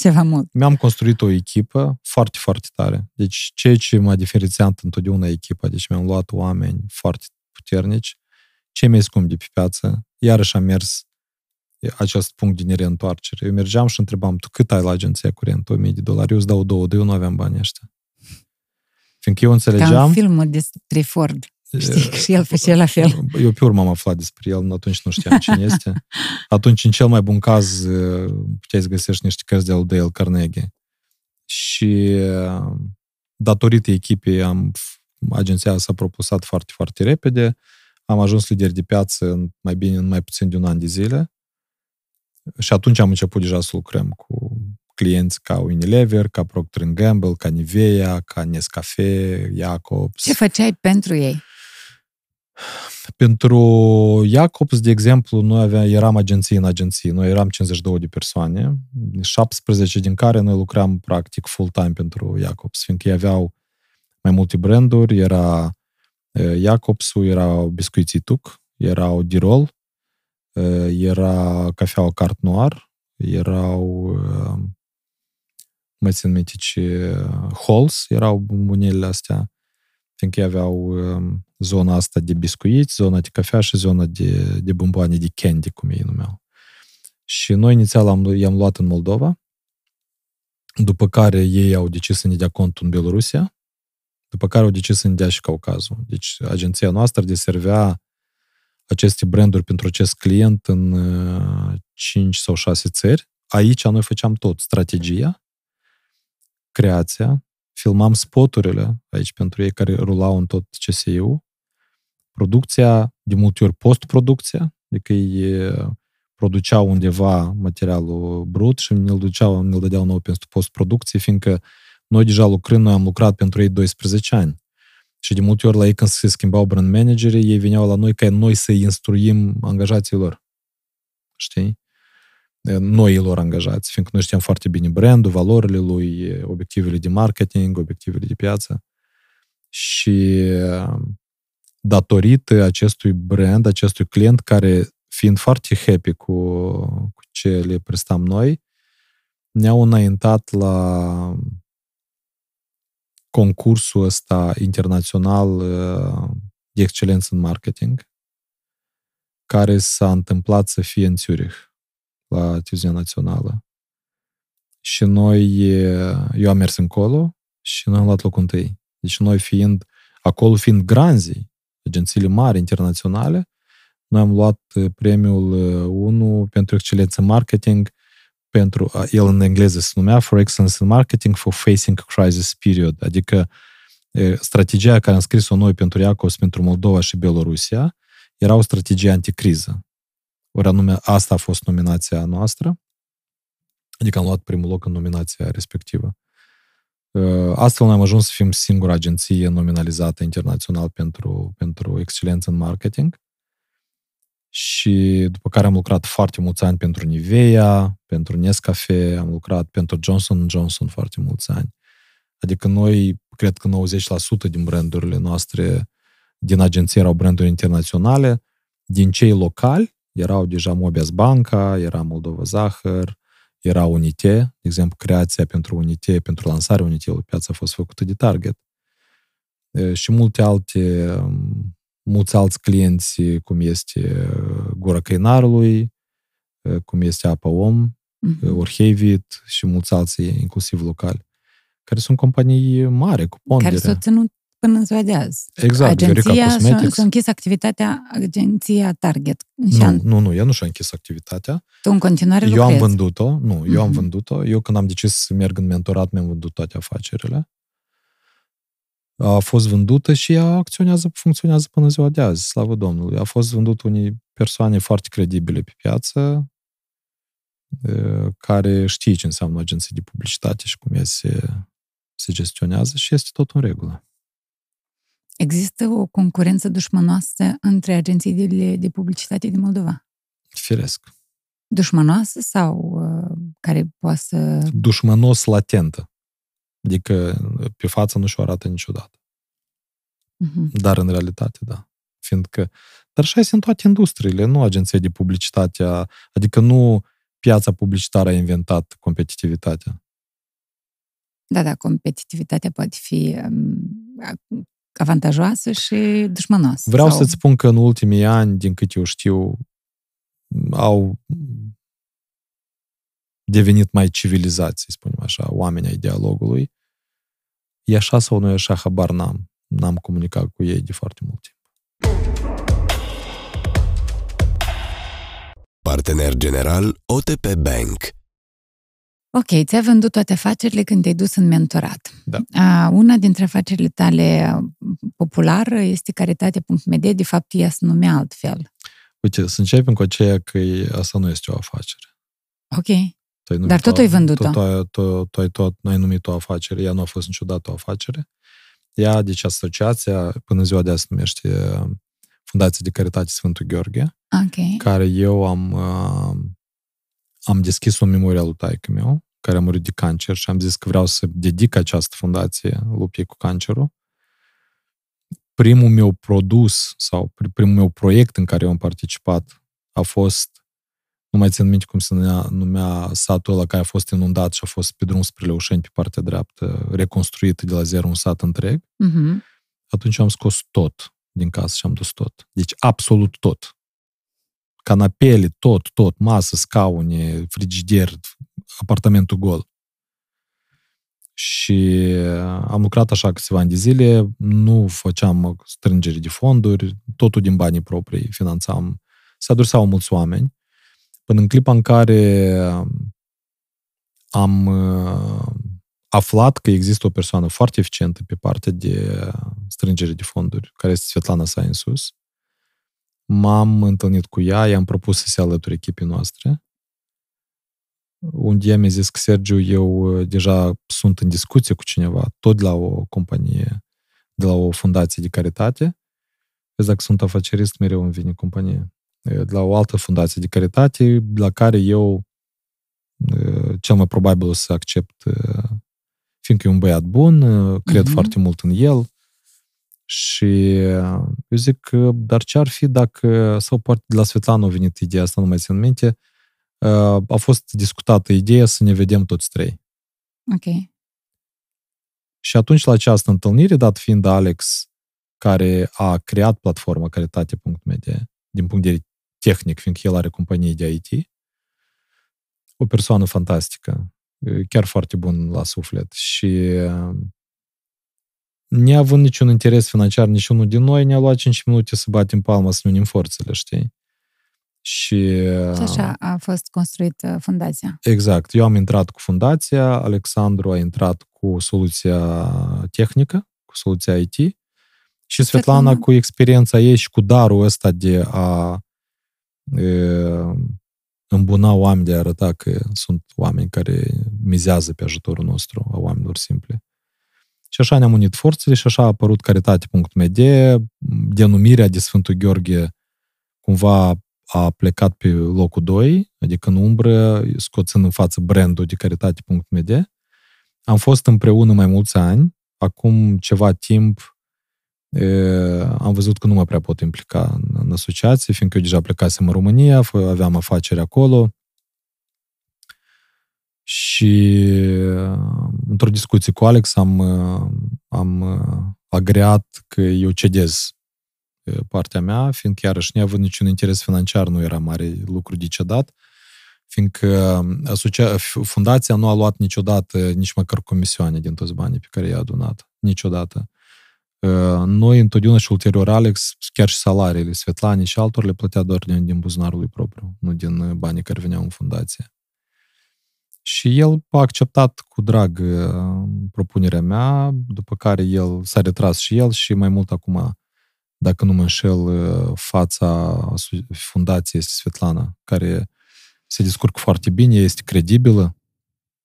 B: ceva mult.
A: mi-am construit o echipă foarte, foarte tare. Deci ceea ce m-a diferențiat întotdeauna echipa, deci mi-am luat oameni foarte puternici, cei mai scumpi de pe piață, iarăși am mers acest punct de nereîntoarcere. Eu mergeam și întrebam, tu cât ai la agenția curentă? 1000 de dolari, eu îți dau două, de eu nu aveam bani ăștia. Fiindcă eu
B: Ca
A: înțelegeam...
B: în filmul despre Ford. Știi că și el face la fel.
A: Eu pe urmă am aflat despre el, atunci nu știam cine este. Atunci, în cel mai bun caz, puteai să găsești niște cărți de al Dale Carnegie. Și datorită echipei, am, agenția s-a propusat foarte, foarte repede. Am ajuns lider de piață în mai bine, în mai puțin de un an de zile. Și atunci am început deja să lucrăm cu clienți ca Unilever, ca Procter Gamble, ca Nivea, ca Nescafe, Jacobs.
B: Ce făceai pentru ei?
A: Pentru Jacobs, de exemplu, noi aveam, eram agenții în agenții. Noi eram 52 de persoane, 17 din care noi lucram practic full-time pentru Jacobs, fiindcă ei aveau mai multe branduri, era Jacobs-ul, erau biscuiții Tuc, erau Dirol, era cafeaua Cart Noir, erau mai țin minte ce Halls, erau bumbunele astea, fiindcă ei aveau zona asta de biscuiți, zona de cafea și zona de, de bomboane de candy, cum ei numeau. Și noi inițial am, i-am luat în Moldova, după care ei au decis să ne dea contul în Belorusia, după care au decis să ne dea și Caucazul. Deci agenția noastră deservea aceste branduri pentru acest client în 5 sau 6 țări. Aici noi făceam tot, strategia, creația, filmam spoturile aici pentru ei care rulau în tot CSI-ul, producția, de multe ori postproducția, adică ei produceau undeva materialul brut și ne-l duceau, ne-l dădeau nou pentru postproducție, fiindcă noi deja lucrând, noi am lucrat pentru ei 12 ani. Și de multe ori la ei când se schimbau brand managerii, ei veneau la noi ca noi să instruim angajații lor. Știi? Noilor angajați, fiindcă noi știam foarte bine brandul, valorile lui, obiectivele de marketing, obiectivele de piață. Și datorită acestui brand, acestui client care, fiind foarte happy cu, cu ce le prestam noi, ne-au înaintat la concursul ăsta internațional de excelență în marketing, care s-a întâmplat să fie în Zurich, la televiziunea națională. Și noi, eu am mers încolo și noi am luat locul întâi. Deci noi fiind, acolo fiind granzii, agențiile mari internaționale, noi am luat premiul 1 pentru excelență în marketing, pentru, el în engleză se numea For Excellence in Marketing for Facing a Crisis Period, adică strategia care am scris-o noi pentru Iacos, pentru Moldova și Belorusia, era o strategie anticriză. Ori anume, asta a fost nominația noastră, adică am luat primul loc în nominația respectivă. Astfel noi am ajuns să fim singura agenție nominalizată internațional pentru, pentru excelență în marketing și după care am lucrat foarte mulți ani pentru Nivea, pentru Nescafe, am lucrat pentru Johnson Johnson foarte mulți ani. Adică noi, cred că 90% din brandurile noastre din agenție erau branduri internaționale, din cei locali erau deja Mobias Banca, era Moldova Zahăr, era Unite, de exemplu, creația pentru Unite, pentru lansarea Unite pe piață a fost făcută de Target. Și multe alte mulți alți clienți, cum este Gura Căinarului, cum este Apa Om, uh-huh. Orhevit și mulți alții, inclusiv locali, care sunt companii mari, cu pondere.
B: Care s-au ținut până în ziua de azi.
A: Exact,
B: Agenția s-a închis activitatea, agenția Target.
A: Nu, nu, nu, eu nu și-a închis activitatea.
B: Tu în continuare
A: Eu
B: lucrezi.
A: am vândut-o, nu, eu uh-huh. am vândut-o. Eu când am decis să merg în mentorat, mi-am vândut toate afacerile a fost vândută și ea acționează, funcționează până ziua de azi, slavă Domnului. A fost vândut unii persoane foarte credibile pe piață, care știe ce înseamnă agenții de publicitate și cum ea se, se gestionează și este tot în regulă.
B: Există o concurență dușmănoasă între agențiile de publicitate din Moldova?
A: Firesc.
B: Dușmănoasă sau uh, care poate să...
A: Dușmănos latentă. Adică pe față nu și-o arată niciodată.
B: Uh-huh.
A: Dar în realitate, da. Fiindcă, dar așa este în toate industriile, nu agenția de publicitate, adică nu piața publicitară a inventat competitivitatea.
B: Da, da, competitivitatea poate fi um, avantajoasă și dușmănoasă.
A: Vreau
B: sau...
A: să-ți spun că în ultimii ani, din câte eu știu, au devenit mai civilizați, să spunem așa, oamenii ai dialogului. E așa sau nu e așa, habar n-am. N-am comunicat cu ei de foarte mult timp.
C: Partener general OTP Bank.
B: Ok, ți-ai vândut toate afacerile când te-ai dus în mentorat.
A: Da.
B: A, una dintre afacerile tale populară este caritate.md, de fapt ea se numea altfel.
A: Uite, să începem cu aceea că e- asta nu este o afacere.
B: Ok.
A: Tu ai numit
B: Dar tot
A: o-
B: ai vândut-o.
A: Tu, tu, ai- tu, tu ai tot, ai numit o afacere, ea nu a fost niciodată o afacere. Ea, deci asociația, până ziua de azi se numește uh, Fundația de Caritate Sfântul Gheorghe,
B: Ok.
A: care eu am, uh, am deschis o memorie lui taică meu, care a murit de cancer și am zis că vreau să dedic această fundație luptei cu cancerul. Primul meu produs sau pri- primul meu proiect în care eu am participat a fost, nu mai țin minte cum se numea, numea satul ăla care a fost inundat și a fost pe drum spre Leușeni pe partea dreaptă, reconstruit de la zero un sat întreg
B: Mhm.
A: atunci am scos tot din casă și am dus tot. Deci absolut tot. Canapele, tot, tot, masă, scaune, frigider, apartamentul gol. Și am lucrat așa câțiva ani de zile, nu făceam strângere de fonduri, totul din banii proprii finanțam. Se adresau mulți oameni, până în clipa în care am uh, aflat că există o persoană foarte eficientă pe partea de strângere de fonduri, care este Svetlana Sainsus. M-am întâlnit cu ea, i-am propus să se alăture echipii noastre. Un dia mi-a zis că, Sergiu, eu uh, deja sunt în discuție cu cineva, tot de la o companie, de la o fundație de caritate. Vezi, dacă sunt afacerist, mereu îmi vine companie. De la o altă fundație de caritate, la care eu uh, cel mai probabil o să accept uh, fiindcă e un băiat bun, cred
B: Mhm.
A: foarte mult în el și eu zic că, dar ce ar fi dacă, sau poate de la Svetlana a venit ideea asta, nu mai țin minte, a fost discutată ideea să ne vedem toți trei.
B: Ok.
A: Și atunci la această întâlnire, dat fiind Alex, care a creat platforma caritate.media, din punct de vedere tehnic, fiindcă el are companie de IT, o persoană fantastică, chiar foarte bun la suflet și neavând niciun interes financiar, niciunul din noi, ne-a luat 5 minute să batem palma, să ne unim forțele, știi? Și,
B: Și așa a fost construită fundația.
A: Exact. Eu am intrat cu fundația, Alexandru a intrat cu soluția tehnică, cu soluția IT și Svetlana,
B: Svetlana.
A: cu experiența ei și cu darul ăsta de a e, îmbuna oameni, de a arăta că sunt oameni care mizează pe ajutorul nostru, a oamenilor simple. Și așa ne-am unit forțele și așa a apărut caritate.md, denumirea de Sfântul Gheorghe cumva a plecat pe locul 2, adică în umbră, scoțând în față brandul de caritate.md. Am fost împreună mai mulți ani, acum ceva timp e, am văzut că nu mă prea pot implica în, în asociație, fiindcă eu deja plecasem în România, f- aveam afaceri acolo și într-o discuție cu Alex am, am agreat că eu cedez partea mea, fiindcă iarăși neavând niciun interes financiar nu era mare lucru de cedat, fiindcă asocia- fundația nu a luat niciodată nici măcar comisioane din toți banii pe care i-a adunat. Niciodată. Noi întotdeauna și ulterior Alex, chiar și salariile Svetlane și altor le plătea doar din, din buzunarul lui propriu, nu din banii care veneau în fundație. Și el a acceptat cu drag uh, propunerea mea, după care el s-a retras și el și mai mult acum, dacă nu mă înșel, uh, fața fundației este Svetlana, care se descurcă foarte bine, este credibilă,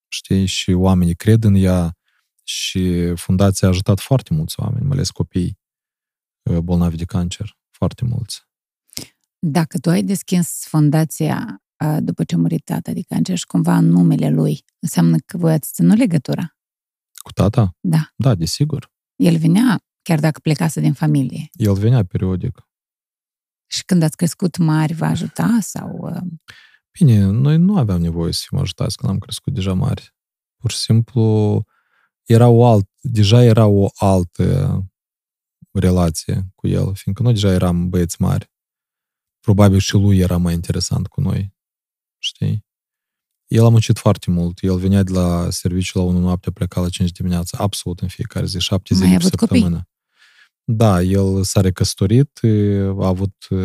A: știi, și oamenii cred în ea și fundația a ajutat foarte mulți oameni, mai ales copii uh, bolnavi de cancer, foarte mulți.
B: Dacă tu ai deschis fundația uh, după ce a murit tata de cancer și cumva în numele lui, înseamnă că voi ați ținut legătura.
A: Cu tata?
B: Da.
A: Da, desigur.
B: El venea, chiar dacă plecase din familie.
A: El venea periodic.
B: Și când ați crescut mari, vă ajuta sau... Uh...
A: Bine, noi nu aveam nevoie să fim ajutați când am crescut deja mari. Pur și simplu era o alt, deja era o altă relație cu el, fiindcă noi deja eram băieți mari. Probabil și lui era mai interesant cu noi, știi? El a muncit foarte mult. El venea de la serviciu la 1 noapte, pleca la 5 dimineața, absolut în fiecare zi, 7
B: Mai
A: zile
B: ai
A: pe
B: avut
A: săptămână.
B: copii?
A: Da, el s-a recăsătorit, e, a avut, e,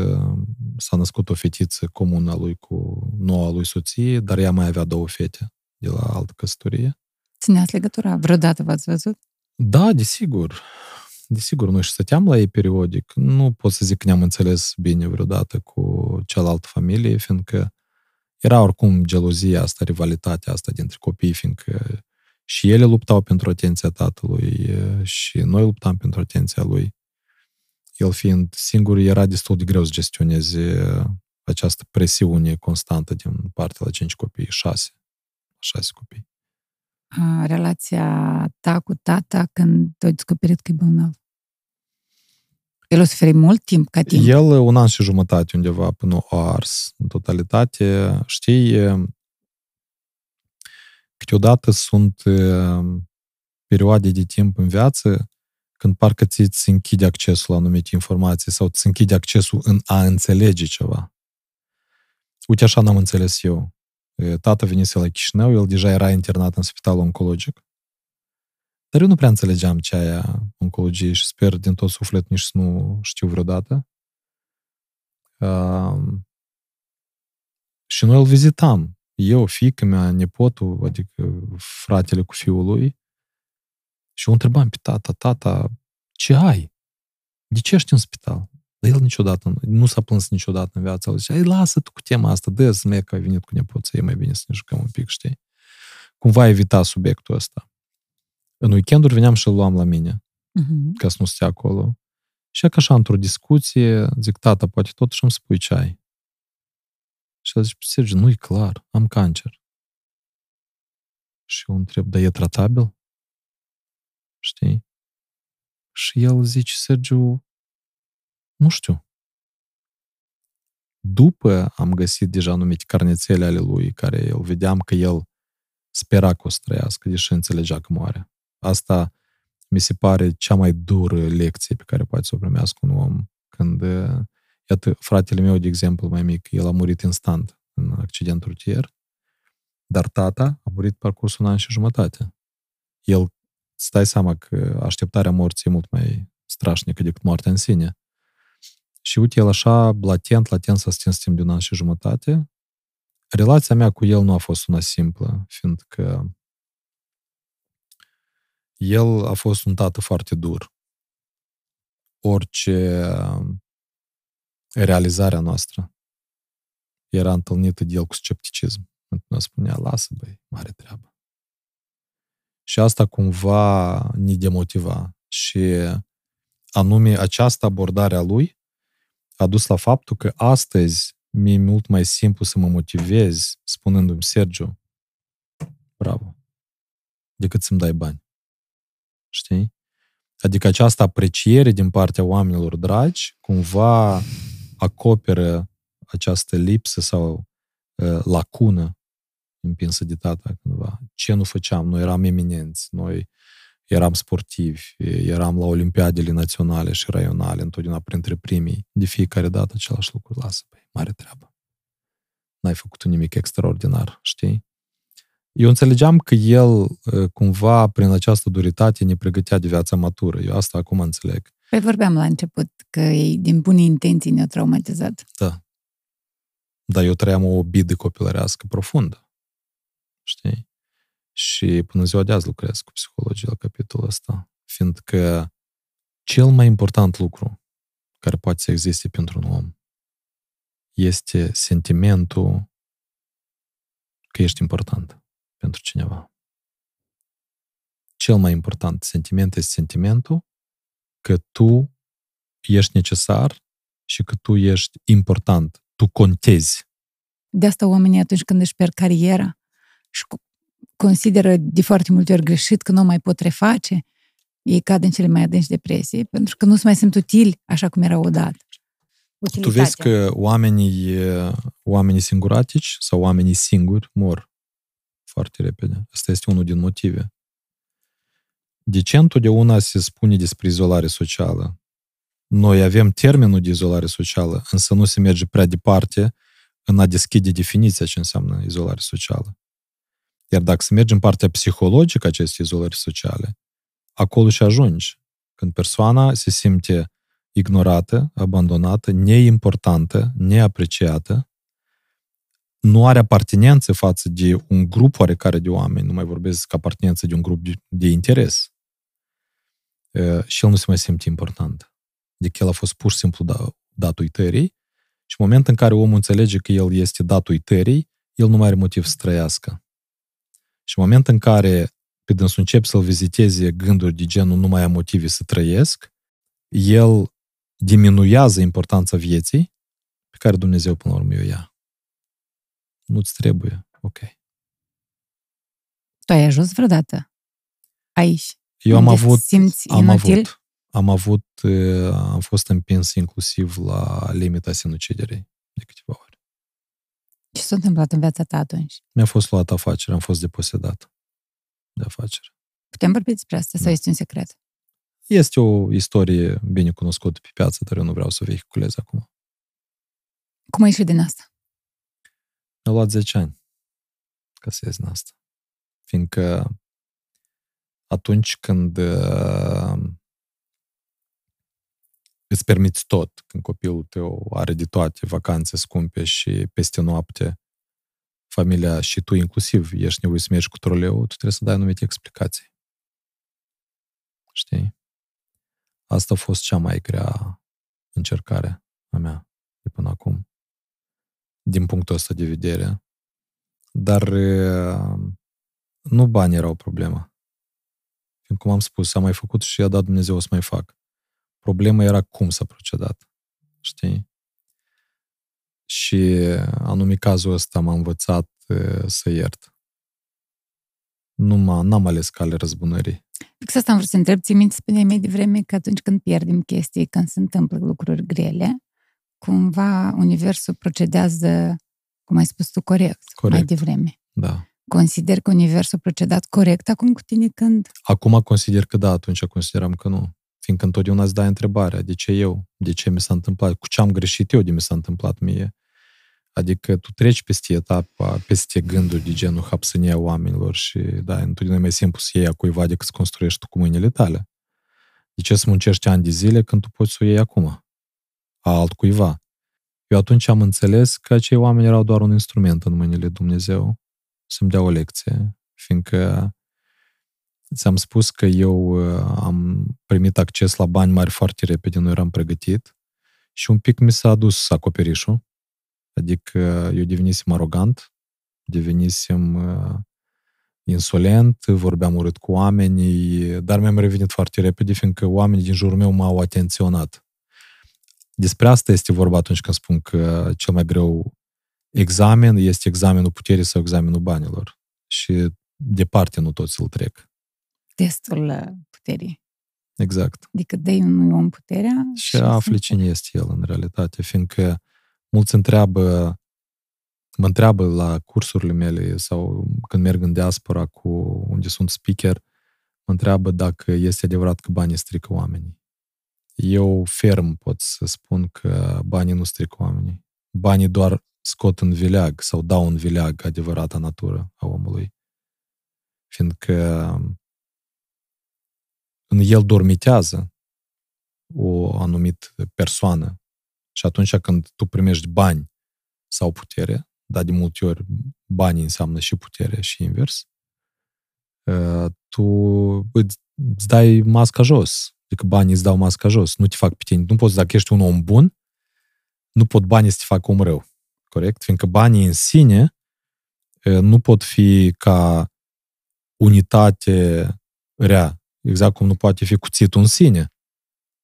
A: s-a născut o fetiță comună a lui cu noua lui soție, dar ea mai avea două fete de la altă căsătorie.
B: Țineați legătura? Vreodată v-ați văzut?
A: Da, desigur. Desigur, noi și stăteam la ei periodic. Nu pot să zic că ne-am înțeles bine vreodată cu cealaltă familie, fiindcă era oricum gelozia asta, rivalitatea asta dintre copii, fiindcă și ele luptau pentru atenția tatălui și noi luptam pentru atenția lui. El fiind singur, era destul de greu să gestioneze această presiune constantă din partea la cinci copii, șase, șase copii.
B: A, relația ta cu tata când ai descoperit că e bolnav? El o suferit mult timp ca timp?
A: El un an și jumătate undeva până a ars în totalitate. Știi, câteodată sunt perioade de timp în viață când parcă ți se închide accesul la anumite informații sau ți închide accesul în a înțelege ceva. Uite, așa n-am înțeles eu. Tata venise la Chișinău, el deja era internat în spitalul oncologic. Dar eu nu prea înțelegeam ce aia oncologie și sper din tot sufletul nici să nu știu vreodată. Uh, și noi îl vizitam. Eu, fiica mea, nepotul, adică fratele cu fiul lui. Și o întrebam pe tata, tata, ce ai? De ce ești în spital? Dar el niciodată, nu s-a plâns niciodată în viața lui. Zicea, lasă tu cu tema asta, dă să că ai venit cu nepoță, e mai bine să ne jucăm un pic, știi? Cumva evita subiectul ăsta. În weekenduri veneam și îl luam la mine,
B: uh-huh.
A: ca să nu stea acolo. Și că așa, într-o discuție, zic, tata, poate totuși îmi spui ce ai. Și el zice, Sergiu, nu-i clar, am cancer. Și eu întreb, dar e tratabil? Știi? Și el zice, Sergiu, nu știu. După am găsit deja anumite carnețele ale lui, care eu vedeam că el spera că o să trăiască, deși înțelegea că moare. Asta mi se pare cea mai dură lecție pe care poate să o primească un om când, iată, fratele meu, de exemplu, mai mic, el a murit instant în accident rutier, dar tata a murit parcursul un an și jumătate. El, stai seama că așteptarea morții e mult mai strașnică decât moartea în sine. Și uite, el așa, latent, latent s-a stins timp de un an și jumătate. Relația mea cu el nu a fost una simplă, fiindcă el a fost un tată foarte dur. Orice realizarea noastră era întâlnită de el cu scepticism. Nu spunea, lasă, băi, mare treabă. Și asta cumva ne demotiva. Și anume această abordare a lui a dus la faptul că astăzi mi-e mult mai simplu să mă motivez spunându-mi, Sergiu, bravo, decât să-mi dai bani. Știi? Adică această apreciere din partea oamenilor dragi cumva acoperă această lipsă sau uh, lacună împinsă de tata cândva. Ce nu făceam? Noi eram eminenți, noi eram sportivi, eram la olimpiadele naționale și raionale, întotdeauna printre primii. De fiecare dată același lucru. Lasă, băi, mare treabă. N-ai făcut nimic extraordinar, știi? Eu înțelegeam că el, cumva, prin această duritate, ne pregătea de viața matură. Eu asta acum înțeleg.
B: Păi vorbeam la început că ei, din bune intenții, ne-au traumatizat.
A: Da. Dar eu trăiam o obidă copilărească profundă. Știi? Și până ziua de azi lucrez cu psihologie la capitolul ăsta. Fiindcă cel mai important lucru care poate să existe pentru un om este sentimentul că ești important pentru cineva. Cel mai important sentiment este sentimentul că tu ești necesar și că tu ești important, tu contezi.
B: De asta oamenii atunci când își pierd cariera și consideră de foarte multe ori greșit că nu mai pot reface, ei cad în cele mai adânci depresii, pentru că nu se mai simt utili așa cum erau odată.
A: Utilitatea. Tu vezi că oamenii, oamenii singuratici sau oamenii singuri mor foarte repede. Asta este unul din motive. De ce întotdeauna se spune despre izolare socială? Noi avem termenul de izolare socială, însă nu se merge prea departe în a deschide definiția ce înseamnă izolare socială. Iar dacă să mergi în partea psihologică acestei izolări sociale, acolo și ajungi. Când persoana se simte ignorată, abandonată, neimportantă, neapreciată, nu are apartenență față de un grup oarecare de oameni, nu mai vorbesc apartenență de un grup de, de interes. Și el nu se mai simte important. Adică el a fost pur și simplu da, dat uitării și în momentul în care omul înțelege că el este dat uitării, el nu mai are motiv să trăiască. Și în momentul în care pe dânsul încep să-l viziteze gânduri de genul nu mai am motive să trăiesc, el diminuează importanța vieții pe care Dumnezeu până la urmă o ia. Nu-ți trebuie. Ok.
B: Tu ai ajuns vreodată aici?
A: Eu am avut,
B: simți
A: am
B: inutil?
A: avut, am avut, uh, am fost împins inclusiv la limita sinuciderii de câteva ori.
B: Ce s-a întâmplat în viața ta atunci?
A: Mi-a fost luat afacere, am fost deposedat de afacere.
B: Putem vorbi despre asta sau
A: Da.
B: este un secret?
A: Este o istorie bine cunoscută pe piață, dar eu nu vreau să o vehiculez acum.
B: Cum ai ieșit din asta?
A: Mi-a luat 10 ani ca să ies din asta. Fiindcă atunci când uh, îți permiți tot, când copilul tău are de toate, vacanțe scumpe și peste noapte, familia și tu inclusiv ești nevoie să mergi cu troleul, tu trebuie să dai anumite explicații. Știi? Asta a fost cea mai grea încercare a mea de până acum din punctul ăsta de vedere. Dar e, nu banii erau problema. Fiind cum am spus, am mai făcut și a dat Dumnezeu o să mai fac. Problema era cum s-a procedat. Știi? Și anume cazul ăsta m-a învățat e, să iert. Nu m-a, n-am ales cale răzbunării.
B: Fix asta am vrut să întreb. Ți minte, spuneai mai devreme că atunci când pierdem chestii, când se întâmplă lucruri grele, cumva Universul procedează, cum ai spus tu, corect,
A: Corect.
B: mai devreme.
A: Da.
B: Consider că Universul a procedat corect acum cu tine când...
A: Acum consider că da, atunci consideram că nu. Fiindcă întotdeauna îți dai întrebarea, de ce eu? De ce mi s-a întâmplat? Cu ce am greșit eu de mi s-a întâmplat mie? Adică tu treci peste etapa, peste gânduri de genul hapsânia oamenilor și da, întotdeauna e mai simplu să iei a cuiva decât să construiești tu cu mâinile tale. De ce să muncești ani de zile când tu poți să o iei acum? A altcuiva. Eu atunci am înțeles că acei oameni erau doar un instrument în mâinile lui Dumnezeu să-mi dea o lecție, fiindcă ți-am spus că eu uh, am primit acces la bani mari foarte repede, nu eram pregătit și un pic mi s-a adus acoperișul, adică eu devenisem arogant, devenisem uh, insolent, vorbeam urât cu oamenii, dar mi-am revenit foarte repede, fiindcă oamenii din jurul meu m-au atenționat. Despre asta este vorba atunci când spun că cel mai greu examen este examenul puterii sau examenul banilor. Și departe nu toți îl trec.
B: Testul uh, puterii.
A: Exact.
B: Adică dai unui om puterea
A: Și afli cine este el în realitate, fiindcă mulți întreabă, mă întreabă la cursurile mele sau când merg în diaspora cu unde sunt speaker, mă întreabă dacă este adevărat că banii strică oamenii. Eu ferm pot să spun că banii nu strică oamenii. Banii doar scot în vileag sau dau în vileag adevărata natură a omului. Fiindcă în el dormitează o anumită persoană și atunci când tu primești bani sau putere, dar de multe ori banii înseamnă și putere și invers, tu îți dai masca jos. Adică banii îți dau masca jos, nu te fac pe tine. Nu poți, dacă ești un om bun, nu pot banii să te facă om rău. Corect? Fiindcă banii în sine nu pot fi ca unitate rea. Exact cum nu poate fi cuțitul în sine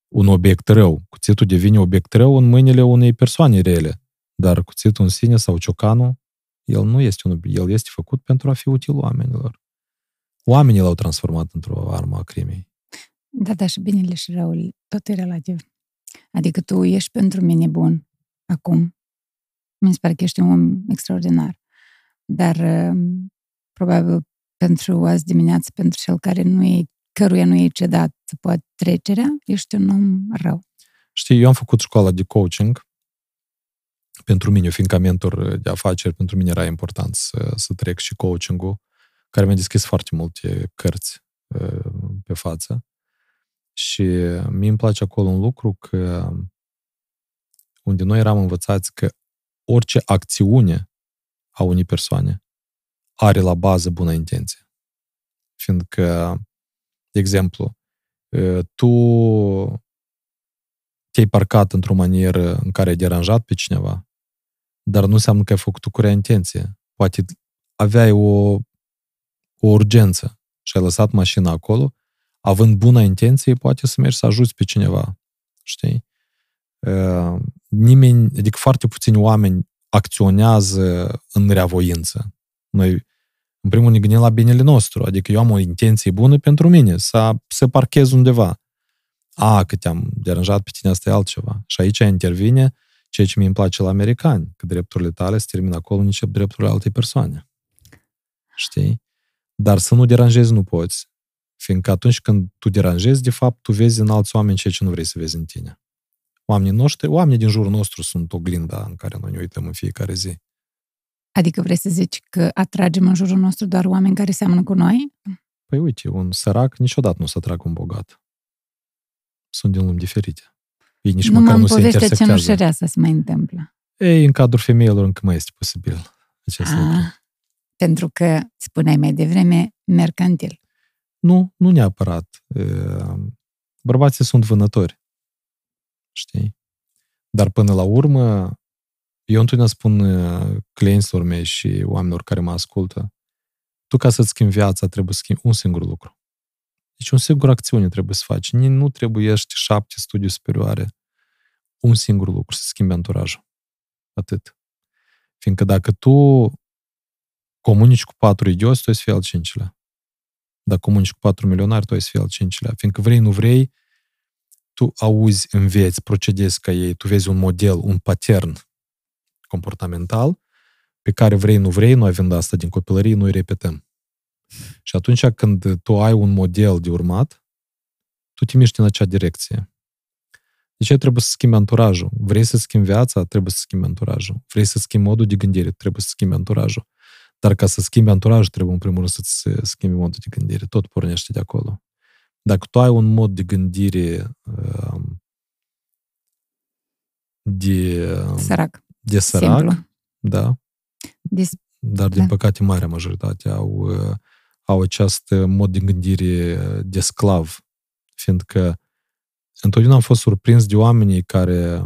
A: un obiect rău. Cuțitul devine obiect rău în mâinile unei persoane rele. Dar cuțitul în sine sau ciocanul, el nu este un obiect. El este făcut pentru a fi util oamenilor. Oamenii l-au transformat într-o armă a crimei.
B: Da, da, și binele și răul, tot e relativ. Adică tu ești pentru mine bun acum. Mi se pare că ești un om extraordinar. Dar probabil pentru azi dimineață, pentru cel care nu e, căruia nu e cedat poate trecerea, ești un om rău.
A: Știi, eu am făcut școala de coaching pentru mine, fiindcă mentor de afaceri, pentru mine era important să, să trec și coaching-ul care mi-a deschis foarte multe cărți uh, pe față. Și mie îmi place acolo un lucru că unde noi eram învățați că orice acțiune a unei persoane are la bază bună intenție. Fiindcă, de exemplu, tu te-ai parcat într-o manieră în care ai deranjat pe cineva, dar nu înseamnă că ai făcut-o cu rea intenție. Poate aveai o, o urgență și ai lăsat mașina acolo, având bună intenție, poate să mergi să ajuți pe cineva. Știi? Nimeni, adică foarte puțini oameni acționează în reavoință. Noi, în primul rând, ne gândim la binele nostru, adică eu am o intenție bună pentru mine, să, să parchez undeva. A, că te-am deranjat pe tine, asta e altceva. Și aici intervine ceea ce mi îmi place la americani, că drepturile tale se termină acolo, încep drepturile altei persoane. Știi? Dar să nu deranjezi nu poți. Fiindcă atunci când tu deranjezi, de fapt, tu vezi în alți oameni ceea ce nu vrei să vezi în tine. Oamenii noștri, oamenii din jurul nostru sunt oglinda în care noi ne uităm în fiecare zi.
B: Adică vrei să zici că atragem în jurul nostru doar oameni care seamănă cu noi?
A: Păi uite, un sărac niciodată nu se atrag un bogat. Sunt din lumi diferite. Ei nici
B: nu
A: măcar nu se
B: povestea
A: intersectează.
B: ce nu se mai întâmplă.
A: Ei, în cadrul femeilor încă mai este posibil acest
B: Ah,
A: lucru.
B: pentru că, spuneai mai devreme, mercantil.
A: Nu, nu neapărat. E, Bărbații sunt vânători. Știi? Dar până la urmă, eu întotdeauna spun e, clienților mei și oamenilor care mă ascultă, tu ca să-ți schimbi viața trebuie să schimbi un singur lucru. Deci un singur acțiune trebuie să faci. Ni- Nu trebuie ești șapte studii superioare. Un singur lucru, să schimbi anturajul. Atât. Fiindcă dacă tu comunici cu patru idioți, tu ai să fii al cincilea. Dacă comunici cu patru milionari, tu ai să fii al cincilea. Fiindcă vrei, nu vrei, tu auzi, înveți, procedezi ca ei, tu vezi un model, un pattern comportamental pe care vrei, nu vrei, noi avem de asta din copilărie, noi repetăm. Și atunci când tu ai un model de urmat, tu te miști în acea direcție. De ce trebuie să schimbi anturajul? Vrei să schimbi viața? Trebuie să schimbi anturajul. Vrei să schimbi modul de gândire? Trebuie să schimbi anturajul. Dar ca să schimbi anturajul, trebuie în primul rând să-ți schimbi modul de gândire. Tot pornește de acolo. Dacă tu ai un mod de gândire um, de,
B: Sărac.
A: de sărac,
B: Simplu.
A: da,
B: Dis-
A: dar din
B: Da.
A: păcate marea majoritate au, uh, au acest mod de gândire de sclav, fiindcă întotdeauna am fost surprins de oamenii care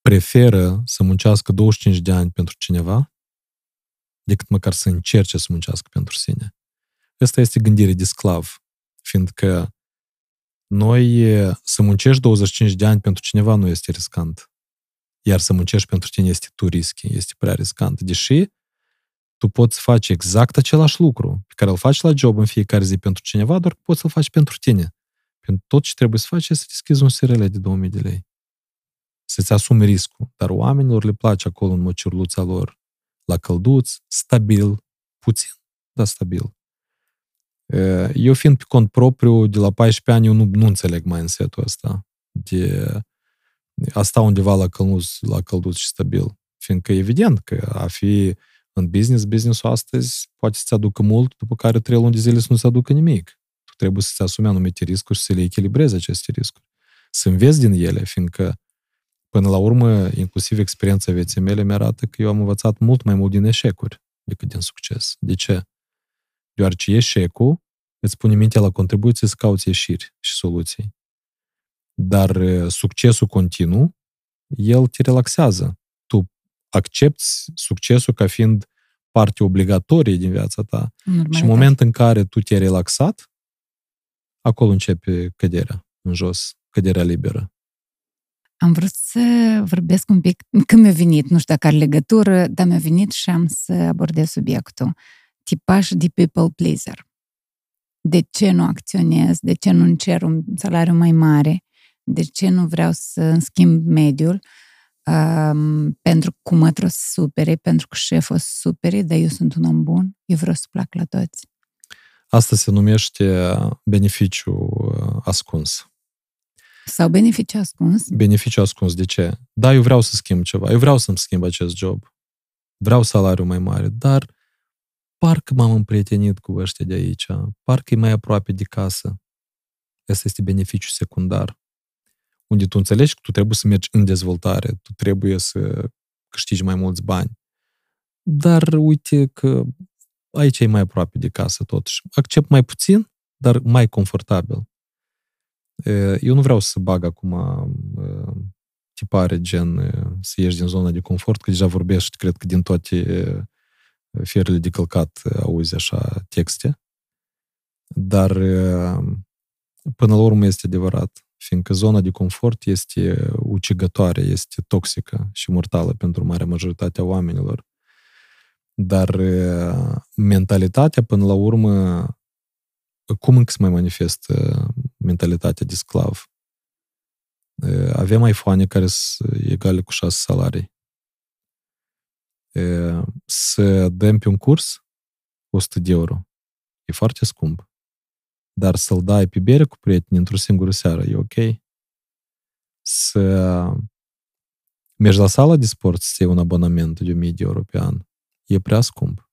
A: preferă să muncească 25 de ani pentru cineva decât măcar să încerce să muncească pentru sine. Asta este gândire de sclav, fiindcă noi e, să muncești 25 de ani pentru cineva nu este riscant. Iar să muncești pentru tine este too risky, este prea riscant. Deși tu poți face exact același lucru pe care îl faci la job în fiecare zi pentru cineva, doar că poți să-l faci pentru tine. Pentru tot ce trebuie să faci este să deschizi un SRL de 2000 de lei. Să-ți asumi riscul. Dar oamenilor le place acolo în măciurluța lor, la călduț, stabil, puțin, dar stabil. E, Eu fiind pe cont propriu, de la 14 ani, eu nu, nu înțeleg mindset-ul ăsta de a sta undeva la călduț, la călduț și stabil. Fiindcă evident că a fi în business, business-ul astăzi poate să-ți aducă mult, după care trei luni de zile să nu-ți aducă nimic. Tu trebuie să-ți asumi anumite riscuri și să le echilibrezi aceste riscuri. Să înveți din ele, fiindcă până la urmă, inclusiv experiența vieții mele mi-arată că eu am învățat mult mai mult din eșecuri decât din succes. De ce? Deoarece eșecul îți pune mintea la contribuție să cauți ieșiri și soluții. Dar e, succesul continuu, el te relaxează. Tu accepti succesul ca fiind parte obligatorie din viața ta.
B: în
A: Și în
B: normalitate.
A: momentul în care tu te-ai relaxat, acolo începe căderea în jos, căderea liberă.
B: Am vrut să vorbesc un pic, când mi-a venit, nu știu dacă are legătură, dar mi-a venit și am să abordez subiectul. Tipaj de people pleaser. De ce nu acționez? De ce nu încer un salariu mai mare? De ce nu vreau să îmi schimb mediul? Um, pentru că cum mă trebuie să supere, pentru că șeful o să supere, dar eu sunt un om bun, eu vreau să plac la toți.
A: Asta se numește beneficiu uh, ascuns.
B: Sau beneficiu ascuns.
A: Beneficiu ascuns. De ce? Da, eu vreau să schimb ceva. Eu vreau să-mi schimb acest job. Vreau salariu mai mare, dar parcă m-am împrietenit cu ăștia de aici, parcă e mai aproape de casă. Asta este beneficiu secundar. Unde tu înțelegi că tu trebuie să mergi în dezvoltare, tu trebuie să câștigi mai mulți bani. Dar uite că aici e mai aproape de casă totuși. Accept mai puțin, dar mai confortabil. Eu nu vreau să bag acum tipare gen să ieși din zona de confort, că deja vorbești, cred că din toate firele de călcat auzi așa texte. Dar până la urmă este adevărat, fiindcă zona de confort este ucigătoare, este toxică și mortală pentru marea majoritate a oamenilor. Dar mentalitatea, până la urmă, cum încă se mai manifestă mentalitatea de sclav? Avem iPhone care sunt egale cu șase salarii. Să dăm pe un curs 100 de euro. E foarte scump. Dar să-l dai pe bere cu prieteni într-o singură seară, e ok. Să mergi la sala de sport să iei un abonament de 1000 de euro pe an, e prea scump.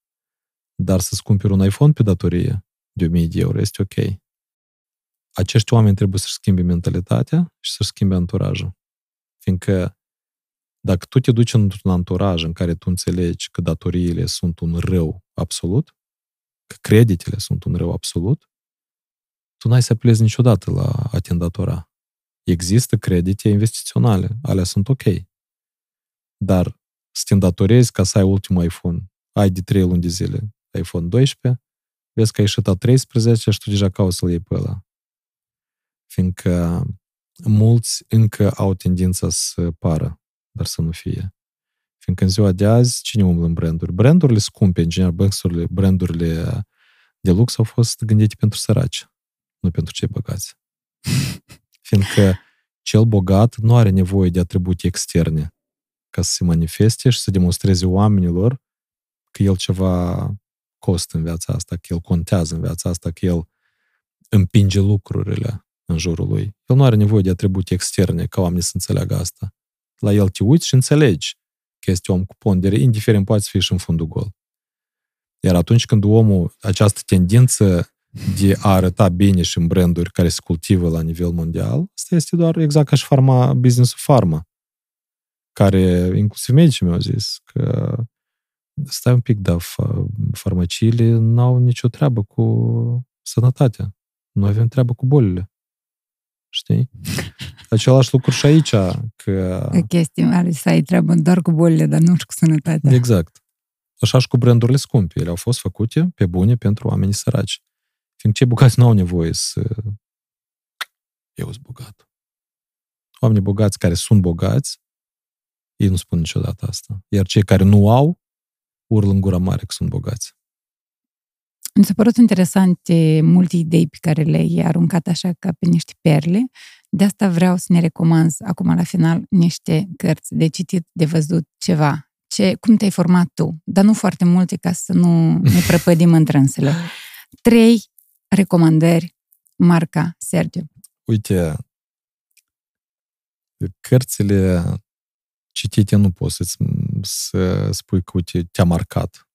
A: Dar să-ți cumperi un iPhone pe datorie de 1000 de euro este ok. Acești oameni trebuie să-și schimbe mentalitatea și să-și schimbe anturajul. Fiindcă dacă tu te duci într-un anturaj în care tu înțelegi că datoriile sunt un rău absolut, că creditele sunt un rău absolut, tu n-ai să plezi niciodată la a te îndatora. Există credite investiționale, alea sunt ok. Dar să te îndatorezi ca să ai ultimul iPhone, ai de 3 luni de zile iPhone 12, vezi că ai ieșit a 13 și tu deja cauți să-l iei pe ăla. Fiindcă mulți încă au tendința să pară, dar să nu fie. Fiindcă în ziua de azi, cine umblă în branduri? Brandurile scumpe, în general, brandurile, brandurile de lux au fost gândite pentru săraci, nu pentru cei bogați. Fiindcă cel bogat nu are nevoie de atribute externe ca să se manifeste și să demonstreze oamenilor că el ceva costă în viața asta, că el contează în viața asta, că el împinge lucrurile în jurul lui. El nu are nevoie de atribute externe ca oamenii să înțeleagă asta. La el te uiți și înțelegi că este om cu pondere, indiferent poate să fie și în fundul gol. Iar atunci când omul, această tendință de a arăta bine și în branduri care se cultivă la nivel mondial, asta este doar exact ca și farma, business-ul farma, care inclusiv medicii mi-au zis că stai un pic, dar farmaciile n-au nicio treabă cu sănătatea. Noi avem treabă cu bolile. Știi? Același lucru și aici, că...
B: Chestii mare să ai treabă doar cu bolile, dar nu și cu sănătatea.
A: Exact. Așa și cu brandurile scumpe. Ele au fost făcute pe bune pentru oamenii săraci. Fiindcă cei bogați nu au nevoie să... Eu sunt bogat. Oamenii bogați care sunt bogați, ei nu spun niciodată asta. Iar cei care nu au, urlă în gura mare că sunt bogați.
B: Mi s-a părut interesante multe idei pe care le-ai aruncat așa ca pe niște perle. De asta vreau să ne recomand acum la final niște cărți de citit, de văzut ceva. Ce, cum te-ai format tu? Dar nu foarte multe ca să nu ne prăpădim întrânsele. Trei recomandări, marca Sergio.
A: Uite, cărțile citite nu poți să, să spui că, uite, te-a marcat.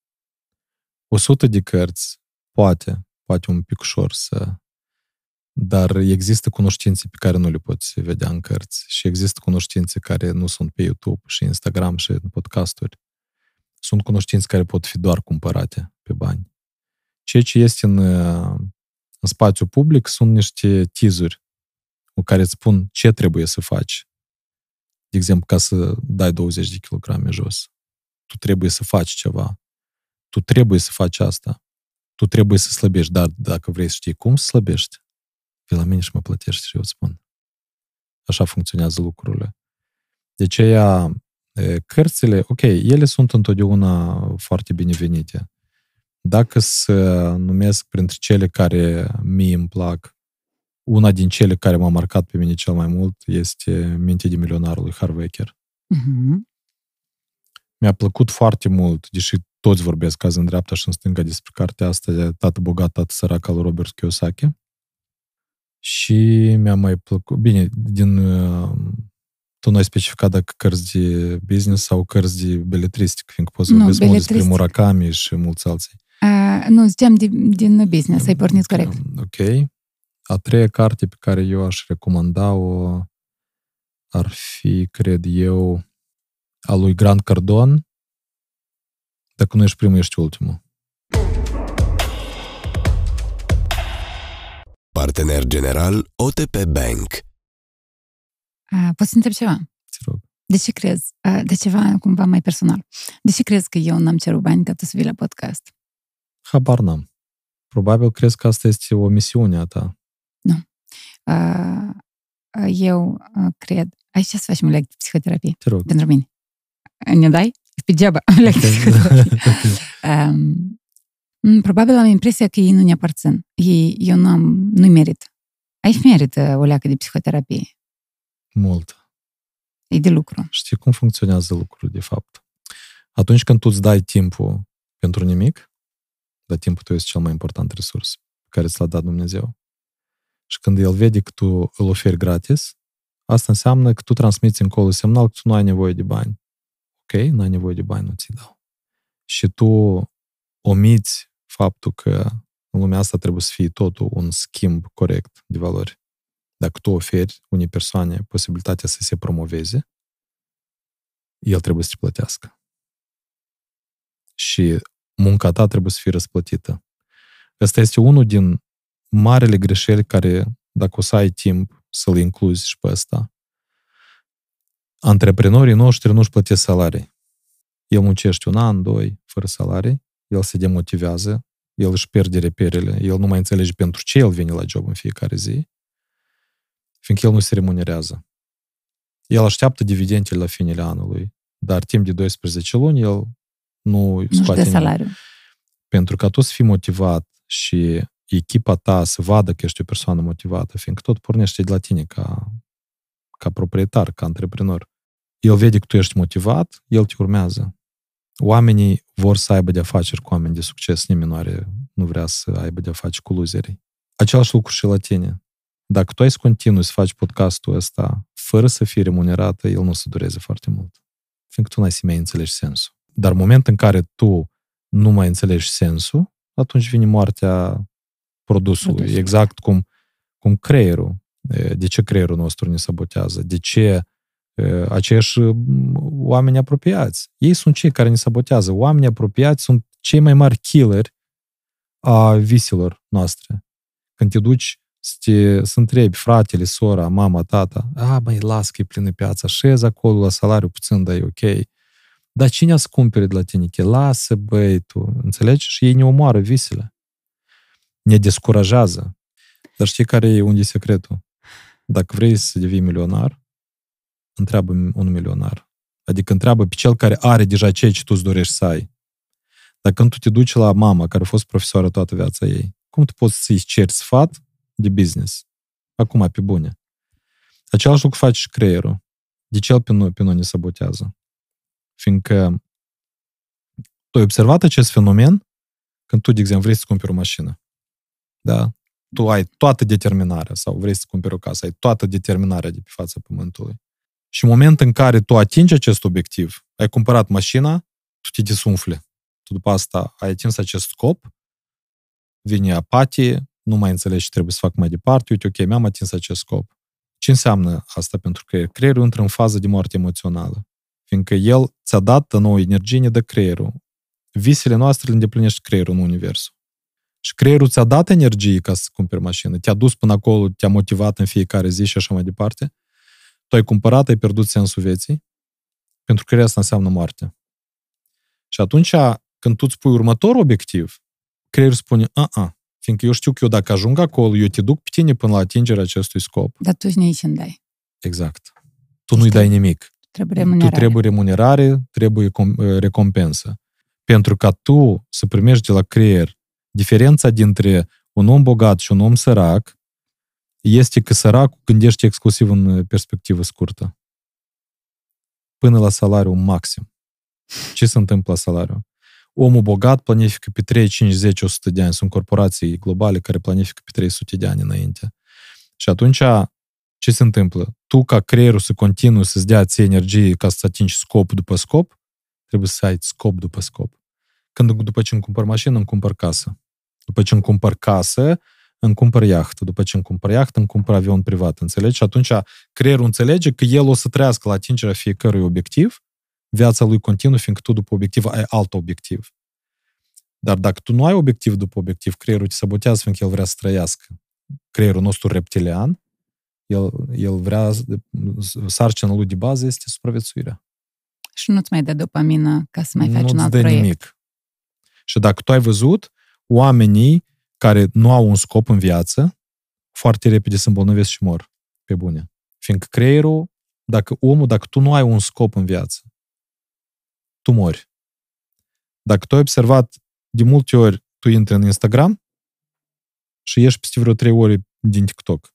A: 100 de cărți, poate, poate un pic ușor să... Dar există cunoștințe pe care nu le poți vedea în cărți și există cunoștințe care nu sunt pe YouTube și Instagram și în podcasturi. Sunt cunoștințe care pot fi doar cumpărate pe bani. Ceea ce este în, în spațiu public sunt niște tizuri cu care îți spun ce trebuie să faci de exemplu, ca să dai 20 de kilograme jos. Tu trebuie să faci ceva. Tu trebuie să faci asta. Tu trebuie să slăbești, dar dacă vrei să știi cum să slăbești, vii la mine și mă plătești și eu îți spun. Așa funcționează lucrurile. De aceea, cărțile, ok, ele sunt întotdeauna foarte binevenite. Dacă să numesc printre cele care mie îmi plac, una din cele care m-a marcat pe mine cel mai mult este Minte de milionarul lui Harvecker. Uh-huh. Mi-a plăcut foarte mult, deși toți vorbesc azi în dreapta și în stânga despre cartea asta de Tată bogat, tată sărac al Robert Kiyosaki. Și mi-a mai plăcut, bine, din uh, tu nu ai specificat dacă cărți de business sau cărți de beletristică, fiindcă poți să vorbesc mult despre Murakami și mulți alții.
B: Uh, nu, ziceam din, din business, ai pornit corect.
A: Ok. A treia carte pe care eu aș recomanda-o ar fi, cred eu, a lui Grant Cardone. Dacă nu ești primul, ești ultimul.
C: Partener general OTP Bank.
B: Uh, poți să întreb ceva?
A: Ți rog.
B: De ce crezi? Uh, de ceva cumva mai personal. De ce crezi că eu n-am cerut bani ca tu să vii la podcast?
A: Habar n-am. Probabil crezi că asta este o misiune a ta.
B: Uh, uh, eu uh, cred... Aici să facem lecții de psihoterapie
A: Te rog.
B: pentru mine. Ne dai? Pe geaba lecții de psihoterapie. Um, mm, probabil am impresia că ei nu ne aparțin. Ei, eu nu am, nu merit. Aici merită o leacă de psihoterapie.
A: Mult.
B: E de lucru.
A: Știi cum funcționează lucrurile, de fapt? Atunci când tu îți dai timpul pentru nimic, dar timpul tău este cel mai important resurs pe care ți l-a dat Dumnezeu. Și când El vede că tu îl oferi gratis, asta înseamnă că tu transmiți încolo semnal că tu nu ai nevoie de bani. Ok? Nu ai nevoie de bani, nu ți dau. Și tu omiți faptul că în lumea asta trebuie să fie totul un schimb corect de valori. Dacă tu oferi unei persoane posibilitatea să se promoveze, el trebuie să te plătească. Și munca ta trebuie să fie răsplătită. Ăsta este unul din marele greșeli care, dacă o să ai timp să-l incluzi și pe ăsta, antreprenorii noștri nu-și plătesc salarii. El muncește un an, doi, fără salarii, el se demotivează, el își pierde reperele, el nu mai înțelege pentru ce el vine la job în fiecare zi, fiindcă el nu se remunerează. El așteaptă dividendele la finele anului, dar timp de 12 luni el nu
B: Nu-și
A: scoate
B: dă
A: nimic.
B: salariu.
A: Pentru ca tu să fii motivat și echipa ta să vadă că ești o persoană motivată, fiindcă tot pornește de la tine ca, ca proprietar, ca antreprenor. El vede că tu ești motivat, el te urmează. Oamenii vor să aibă de-a face cu oameni de succes, nimeni nu, are, nu vrea să aibă de-a face cu loserii. Același lucru și la tine. Dacă tu ai să continui să faci podcastul ăsta fără să fii remunerată, el nu o să dureze foarte mult. Fiindcă tu n-ai să mai înțelegi sensul. Dar în momentul în care tu nu mai înțelegi sensul, atunci vine moartea produsului.
B: Produsul.
A: Exact cum, cum creierul. E, De ce creierul nostru ne sabotează? De ce e, aceiași m, oameni apropiați? Ei sunt cei care ne sabotează. Oamenii apropiați sunt cei mai mari killeri a viselor noastre. Când te duci să, te, să întrebi fratele, sora, mama, tata, a, băi, las că e plină piața, așez acolo la salariu puțin, dar e ok. Dar cine a să cumpere de la tine? Că lasă, băi, tu, înțelegi? Și ei ne omoară visele. Ne descurajează. Dar știi care e unde e secretul? Dacă vrei să devii milionar, întreabă un milionar. Adică întreabă pe cel care are deja ceea ce tu îți dorești să ai. Dar când tu te duci la mama, care a fost profesoară toată viața ei, cum tu poți să-i ceri sfat de business? Acum, pe bune. Același lucru face și creierul. De ce el pe noi, pe noi ne sabotează? Fiindcă tu ai observat acest fenomen când tu, de exemplu, vrei să cumperi o mașină. Da? Tu ai toată determinarea sau vrei să cumperi o casă, ai toată determinarea de pe fața pământului. Și în momentul în care tu atingi acest obiectiv, ai cumpărat mașina, tu te desumfli. Tu după asta ai atins acest scop, vine apatie, nu mai înțelegi ce trebuie să fac mai departe, uite, ok, mi-am atins acest scop. Ce înseamnă asta pentru creier? Creierul intră în fază de moarte emoțională. Fiindcă el ți-a dat nouă energie, ne dă creierul. Visele noastre le îndeplinește creierul în universul. Și creierul ți-a dat energie ca să cumperi mașină. Te-a dus până acolo, te-a motivat în fiecare zi și așa mai departe. Tu ai cumpărat, ai pierdut sensul vieții, pentru că asta înseamnă moarte. Și atunci, când tu îți pui următorul obiectiv, creierul spune, a-a, fiindcă eu știu că eu dacă ajung acolo, eu te duc pe tine până la atingerea acestui scop.
B: Dar tu și nici îmi dai.
A: Exact. Tu nu-i dai nimic.
B: Trebuie
A: Tu
B: remunerare.
A: trebuie remunerare, trebuie com- uh, recompensă. Pentru ca tu să primești de la creier diferența dintre un om bogat și un om sărac este că săracul gândește exclusiv în uh, perspectivă scurtă. Până la salariu maxim. Ce se întâmplă la salariu? Omul bogat planifică pe 3, 5, 10, 100 de ani. Sunt corporații globale care planifică pe 300 de ani înainte. Și atunci, ce se întâmplă? Tu, ca creierul să continui să-ți dea ție energie ca să atingi scop după scop, trebuie să ai scop după scop. când după ce îmi cumpăr mașină, îmi cumpăr casă. După ce îmi cumpăr casă, îmi cumpăr iahtă. După ce îmi cumpăr iahtă, îmi cumpăr avion privat, înțelegi? Și atunci creierul înțelege că el o să trăiască la atingerea fiecărui obiectiv, viața lui continuă, fiindcă tu după obiectiv ai alt obiectiv. Dar dacă tu nu ai obiectiv după obiectiv, creierul te sabotează fiindcă el vrea să trăiască. Creierul nostru reptilian, el, el vrea, sarcina lui de bază este supraviețuirea.
B: Și nu-ți mai dă dopamină ca să mai faci
A: nu
B: un alt
A: dă
B: proiect.
A: nimic. Și dacă tu ai văzut, oamenii care nu au un scop în viață, foarte repede se îmbolnăvesc și mor, pe bune. Fiindcă creierul, dacă omul, dacă tu nu ai un scop în viață, tu mori. Dacă tu ai observat de multe ori, tu intri în Instagram și ieși peste vreo trei ore din TikTok.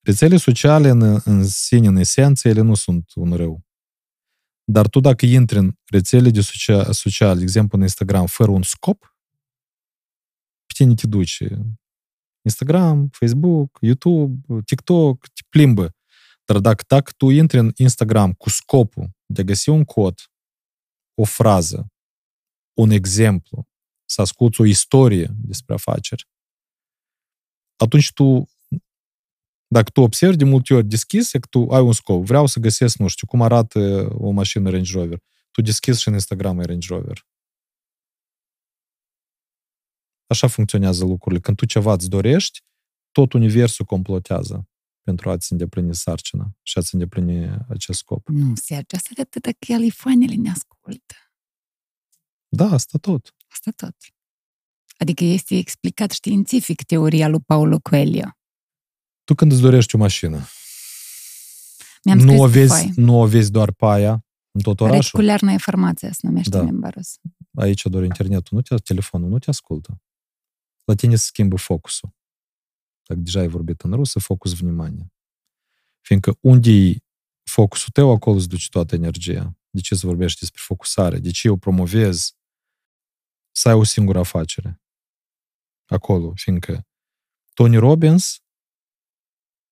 A: Rețele sociale în, în sine, în esență, ele nu sunt un rău. Dar tu dacă intri în rețele de socia- sociale, de exemplu în Instagram, fără un scop, pe tine te duci. Instagram, Facebook, YouTube, TikTok, te plimbă. Dar dacă, dacă tu intri în Instagram cu scopul de a găsi un cod, o frază, un exemplu, să asculți o istorie despre afaceri, atunci tu, dacă tu observi de multe ori deschis, e că tu ai un scop. Vreau să găsesc, nu știu, cum arată o mașină Range Rover. Tu deschizi și în Instagram e Range Rover. Așa funcționează lucrurile. Când tu ceva îți dorești, tot universul complotează pentru a-ți îndeplini sarcina și a-ți îndeplini acest scop.
B: Nu, Sergiu, asta de atât că califoanele ne ascultă.
A: Da, asta tot.
B: Asta tot. Adică este explicat științific teoria lui Paulo Coelho.
A: Tu când îți dorești o mașină,
B: Mi-am scris
A: nu o,
B: pe
A: vezi,
B: foaie.
A: nu o vezi doar pe aia în tot orașul.
B: Reticularna informație se numește
A: Da.
B: în limba rusă.
A: Aici doar internetul, nu te, telefonul nu te ascultă. La tine se schimbă focusul. Dacă deja ai vorbit în rusă, focus vнимание. Fiindcă unde e focusul tău, acolo îți duce toată energia. De ce să vorbești despre focusare? De ce eu promovez să ai o singură afacere? Acolo, fiindcă Tony Robbins,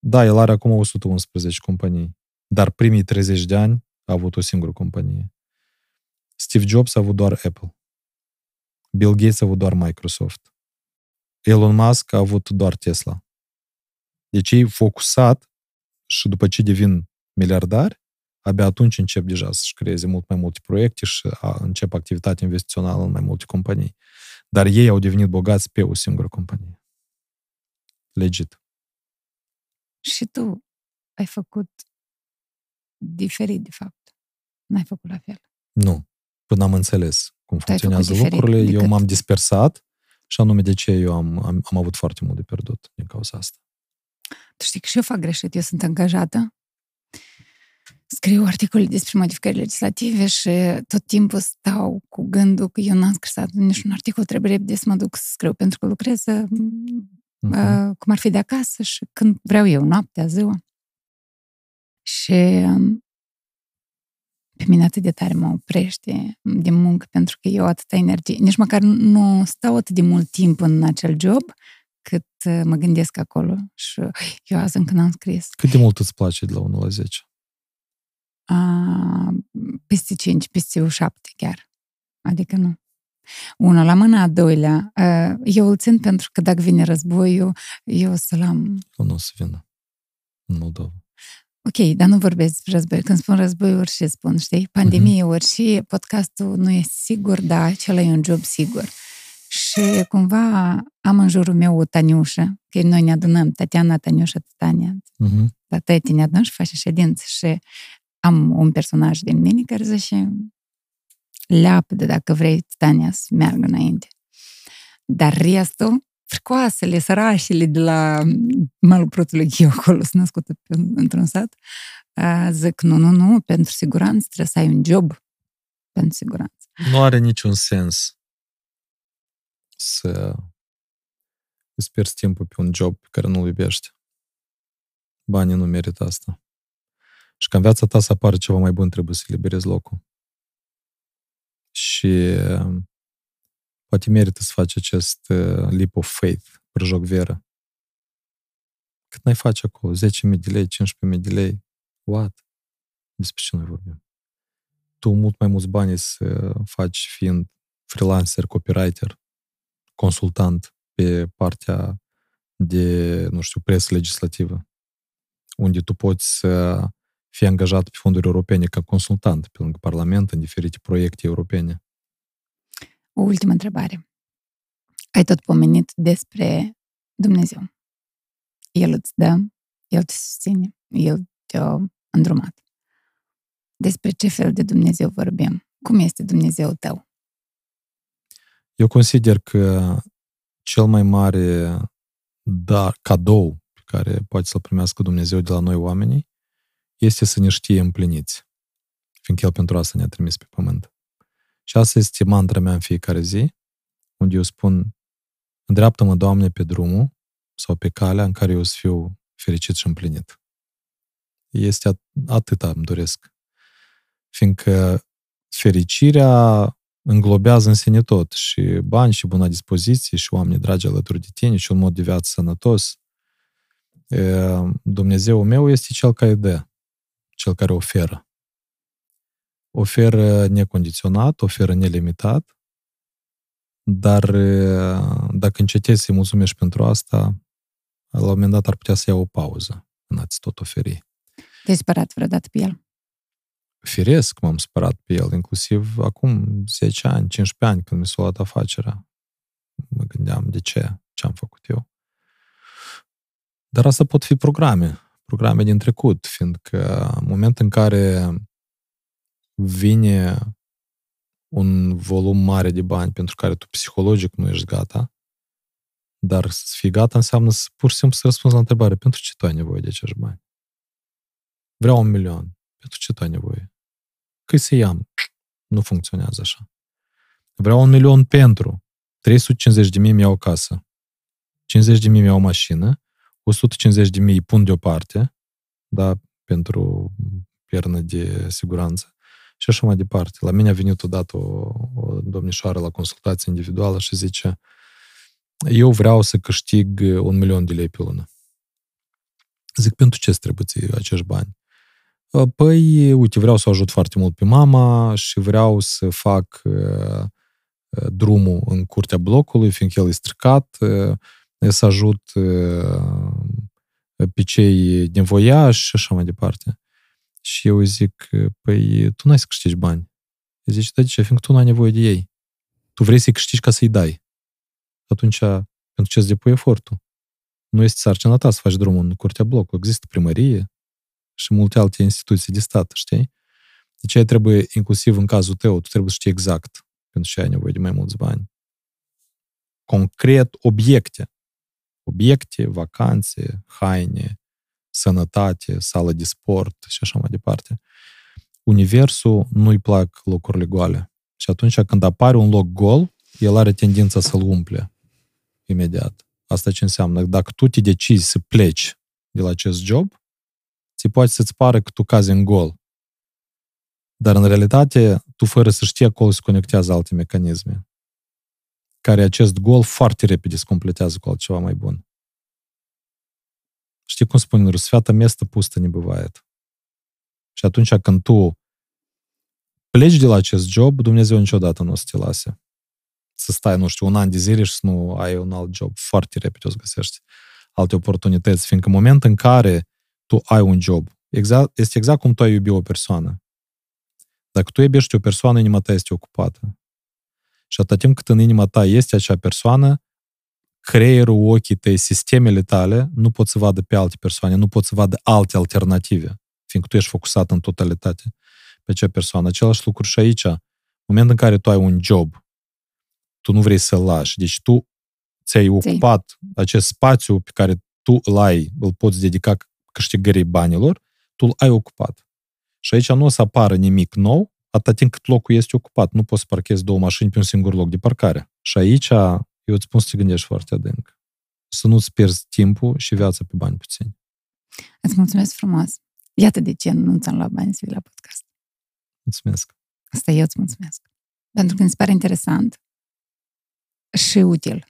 A: da, el are acum 111 companii, dar primii 30 de ani a avut o singură companie. Steve Jobs a avut doar Apple. Bill Gates a avut doar Microsoft. Elon Musk a avut doar Tesla. Deci ei focusat și după ce devin miliardari, abia atunci încep deja să-și creeze mult mai multe proiecte și a, încep activitatea investițională în mai multe companii. Dar ei au devenit bogați pe o singură companie. Legit.
B: Și tu ai făcut diferit, de fapt. N-ai făcut la fel.
A: Nu. Până am înțeles cum
B: Tu ai făcut
A: funcționează
B: diferit
A: lucrurile, eu
B: decât-
A: m-am dispersat și anume de ce eu am, am, am avut foarte mult de pierdut din cauza asta.
B: Tu știi că și eu fac greșit. Eu sunt angajată. Scriu articole despre modificări legislative și tot timpul stau cu gândul că eu n-am scris nici un articol, trebuie repede să mă duc să scriu, pentru că lucrez uh,
A: Mhm.
B: uh, cum ar fi de acasă și când vreau eu, noaptea, ziua. Și um, pe mine atât de tare mă oprește din muncă, pentru că eu atâta energie, nici măcar nu stau atât de mult timp în acel job, cât uh, mă gândesc acolo. Și eu azi încă n-am scris.
A: Cât de mult îți place de la 1 la 10?
B: A, peste 5, peste 7 chiar. Adică nu. Una la mână, a doilea. a, Eu îl țin pentru că dacă vine războiul, eu o să-l am...
A: Sau nu o să vină în Moldova?
B: Ok, dar nu vorbesc despre război. Când spun război, orice spun, știi? Pandemie, orice, podcastul nu este sigur, dar acela e un job sigur. Și cumva am în jurul meu o Taniușă, că noi ne adunăm, Tatiana, Taniușa, Tania,
A: Uh-huh.
B: dar tăi ne adunăm și face ședință și am un personaj din mine care zice leapă de dacă vrei Tania să meargă înainte. Dar restul, fricoasele, sărașele de la malul prutului, eu acolo sunt născută pe, într-un sat, a, zic, nu, nu, nu, pentru siguranță trebuie să ai un job pentru siguranță.
A: Nu are niciun sens să îți pierzi timpul pe un job pe care nu-l iubești. Banii nu merită asta. Și ca în viața ta să apară ceva mai bun, trebuie să liberezi locul. Și poate merită să faci acest uh, leap of faith, prăjoc veră. Cât n-ai face acolo? 10.000 de lei, 15.000 de lei? What? Despre ce noi vorbim? tu mult mai mulți bani să faci fiind freelancer, copywriter, consultant pe partea de, nu știu, presă legislativă, unde tu poți să fii angajat pe fonduri europene ca consultant pe lângă Parlament în diferite proiecte europene.
B: O ultimă întrebare. Ai tot pomenit despre Dumnezeu. El îți dă, El te susține, El te-a îndrumat. Despre ce fel de Dumnezeu vorbim? Cum este Dumnezeu tău?
A: Eu consider că cel mai mare da, cadou pe care poate să-l primească Dumnezeu de la noi oamenii este să ne știe împliniți, fiindcă El pentru asta ne-a trimis pe pământ. Și asta este mantra mea în fiecare zi, unde eu spun, îndreaptă-mă, Doamne, pe drumul sau pe calea în care eu să fiu fericit și împlinit. Este atâta îmi doresc. Fiindcă fericirea înglobează în sine tot, și bani, și bună dispoziție, și oameni dragi alături de tine, și un mod de viață sănătos. Dumnezeu meu este cel care dă, cel care oferă. Oferă necondiționat, oferă nelimitat, dar dacă încetezi să-i mulțumești pentru asta, la un moment dat ar putea să ia o pauză în a-ți tot oferi.
B: Te-ai spărat vreodată pe el?
A: firesc m-am spărat pe el, inclusiv acum 10 ani, 15 ani, când mi s-a luat afacerea. Mă gândeam de ce, ce am făcut eu. Dar asta pot fi programe, programe din trecut, fiindcă în momentul în care vine un volum mare de bani pentru care tu psihologic nu ești gata, dar să fii gata înseamnă să, pur și simplu să răspunzi la întrebare, pentru ce tu ai nevoie de acești bani? Vreau un milion. Pentru ce tu ai nevoie? Cât să iau? Nu funcționează așa. Vreau un milion pentru. 350 de mii mi-au o casă. 50 de mii mi-au o mașină. 150 de mii pun deoparte. Da, pentru piernă de siguranță. Și așa mai departe. La mine a venit odată o, o domnișoară la consultație individuală și zice eu vreau să câștig un milion de lei pe lună. Zic, pentru ce trebuie acești bani? Ă, păi, uite, vreau să ajut foarte mult pe mama și vreau să fac uh, drumul în curtea blocului, fiindcă el e stricat, uh, să ajut uh, pe cei din voiaj și așa mai departe. Și eu zic, păi, tu n-ai să câștigi bani. Zice, da, de ce? Fiindcă tu n-ai nevoie de ei. Tu vrei să-i câștigi ca să-i dai. Atunci, pentru ce îți depui efortul? Nu este sarcina ta să faci drumul în curtea blocului. Există primărie, și multe alte instituții de stat, știi? De ce trebuie, inclusiv în cazul tău, tu trebuie să știi exact pentru ce ai nevoie de mai mulți bani. Concret, obiecte. Obiecte, vacanțe, haine, sănătate, sală de sport și așa mai departe. Universul nu-i plac locurile goale. Și atunci când apare un loc gol, el are tendința să-l umple imediat. Asta ce înseamnă? Dacă tu te decizi să pleci de la acest job, ți poate să-ți pară că tu cazi în gol. Dar în realitate, tu fără să știi acolo se conectează alte mecanisme, care acest gol foarte repede se completează cu altceva mai bun. Știi cum spune în rus? Sfeata место пусто не бывает. Și atunci când tu pleci de la acest job, Dumnezeu niciodată nu o să te lase. Să stai, nu știu, un an de zile și să nu ai un alt job. Foarte repede o să găsești alte oportunități, fiindcă în momentul în care tu ai un job. Exact, este exact cum tu ai iubi o persoană. Dacă tu iubești o persoană, inima ta este ocupată. Și atât timp cât în inima ta este acea persoană, creierul, ochii tăi, sistemele tale nu pot să vadă pe alte persoane, nu pot să vadă alte alternative, fiindcă tu ești focusat în totalitate pe acea persoană. Același lucru și aici. În momentul în care tu ai un job, tu nu vrei să-l lași. Deci tu ți-ai ocupat acest spațiu pe care tu îl ai, îl poți dedica câștigării banilor, tu îl ai ocupat. Și aici nu o să apară nimic nou, atât timp cât locul este ocupat. Nu poți să parchezi două mașini pe un singur loc de parcare. Și aici eu îți spun să te gândești foarte adânc. Să nu-ți pierzi timpul și viața pe bani puțini.
B: Îți mulțumesc frumos. Iată de ce nu ți-am luat bani să vii la podcast.
A: Mulțumesc.
B: Asta eu îți mulțumesc. Pentru că mi se pare interesant și util.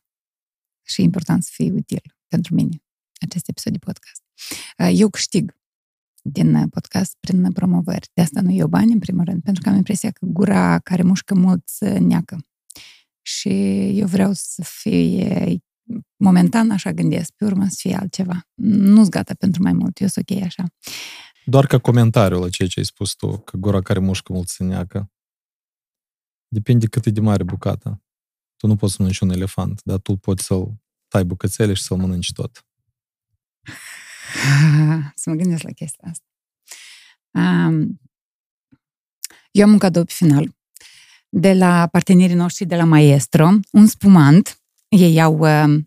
B: Și important să fie util pentru mine acest episod de podcast. Eu câștig din podcast prin promovări. De asta nu eu bani, în primul rând, pentru că am impresia că gura care mușcă mult neacă. Și eu vreau să fie momentan așa gândesc, pe urmă să fie altceva. Nu-s gata pentru mai mult, eu sunt ok așa.
A: Doar ca comentariu la ceea ce ai spus tu, că gura care mușcă mult să neacă. Depinde cât e de mare bucata. Tu nu poți să mănânci un elefant, dar tu poți să-l tai bucățele și să-l mănânci tot.
B: Să mă gândesc la chestia asta. Um, eu am un cadou pe final de la partenerii noștri de la Maestro, un spumant. Ei au, uh,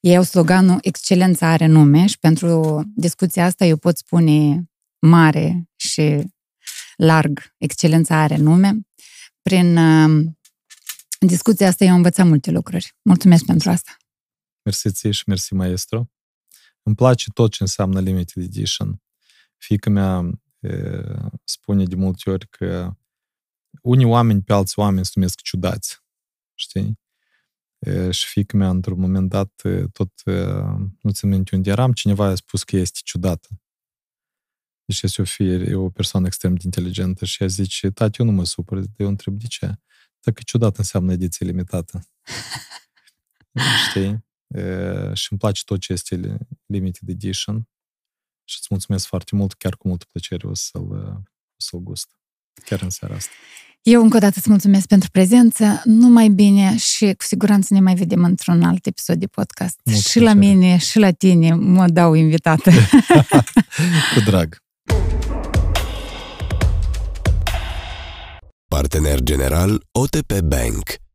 B: ei au sloganul Excelența are nume și pentru discuția asta eu pot spune mare și larg Excelența are nume. Prin uh, discuția asta eu am învățat multe lucruri. Mulțumesc pentru asta.
A: Mersi ție și mersi, maestro. Îmi place tot ce înseamnă limited edition. Fiica mea e, spune de multe ori că unii oameni pe alți oameni se numesc ciudați. Știi? E, și fiica mea, într-un moment dat, tot, nu țin minte unde eram, cineva a spus că este ciudată. Deci este o fie, o persoană extrem de inteligentă și ea zice, tati, eu nu mă supăr. Eu întreb, de ce? Dacă ciudat înseamnă ediție limitată. Știi? E, și îmi place tot ce este limited edition. Și îți mulțumesc foarte mult, chiar cu multă plăcere o să-l, o să-l gust. Chiar în seara asta.
B: Eu încă o dată îți mulțumesc pentru prezență, numai bine și cu siguranță ne mai vedem într-un alt episod de podcast. Mult și plăcere. la mine, și la tine mă dau invitată.
A: cu drag.
C: Partener general OTP Bank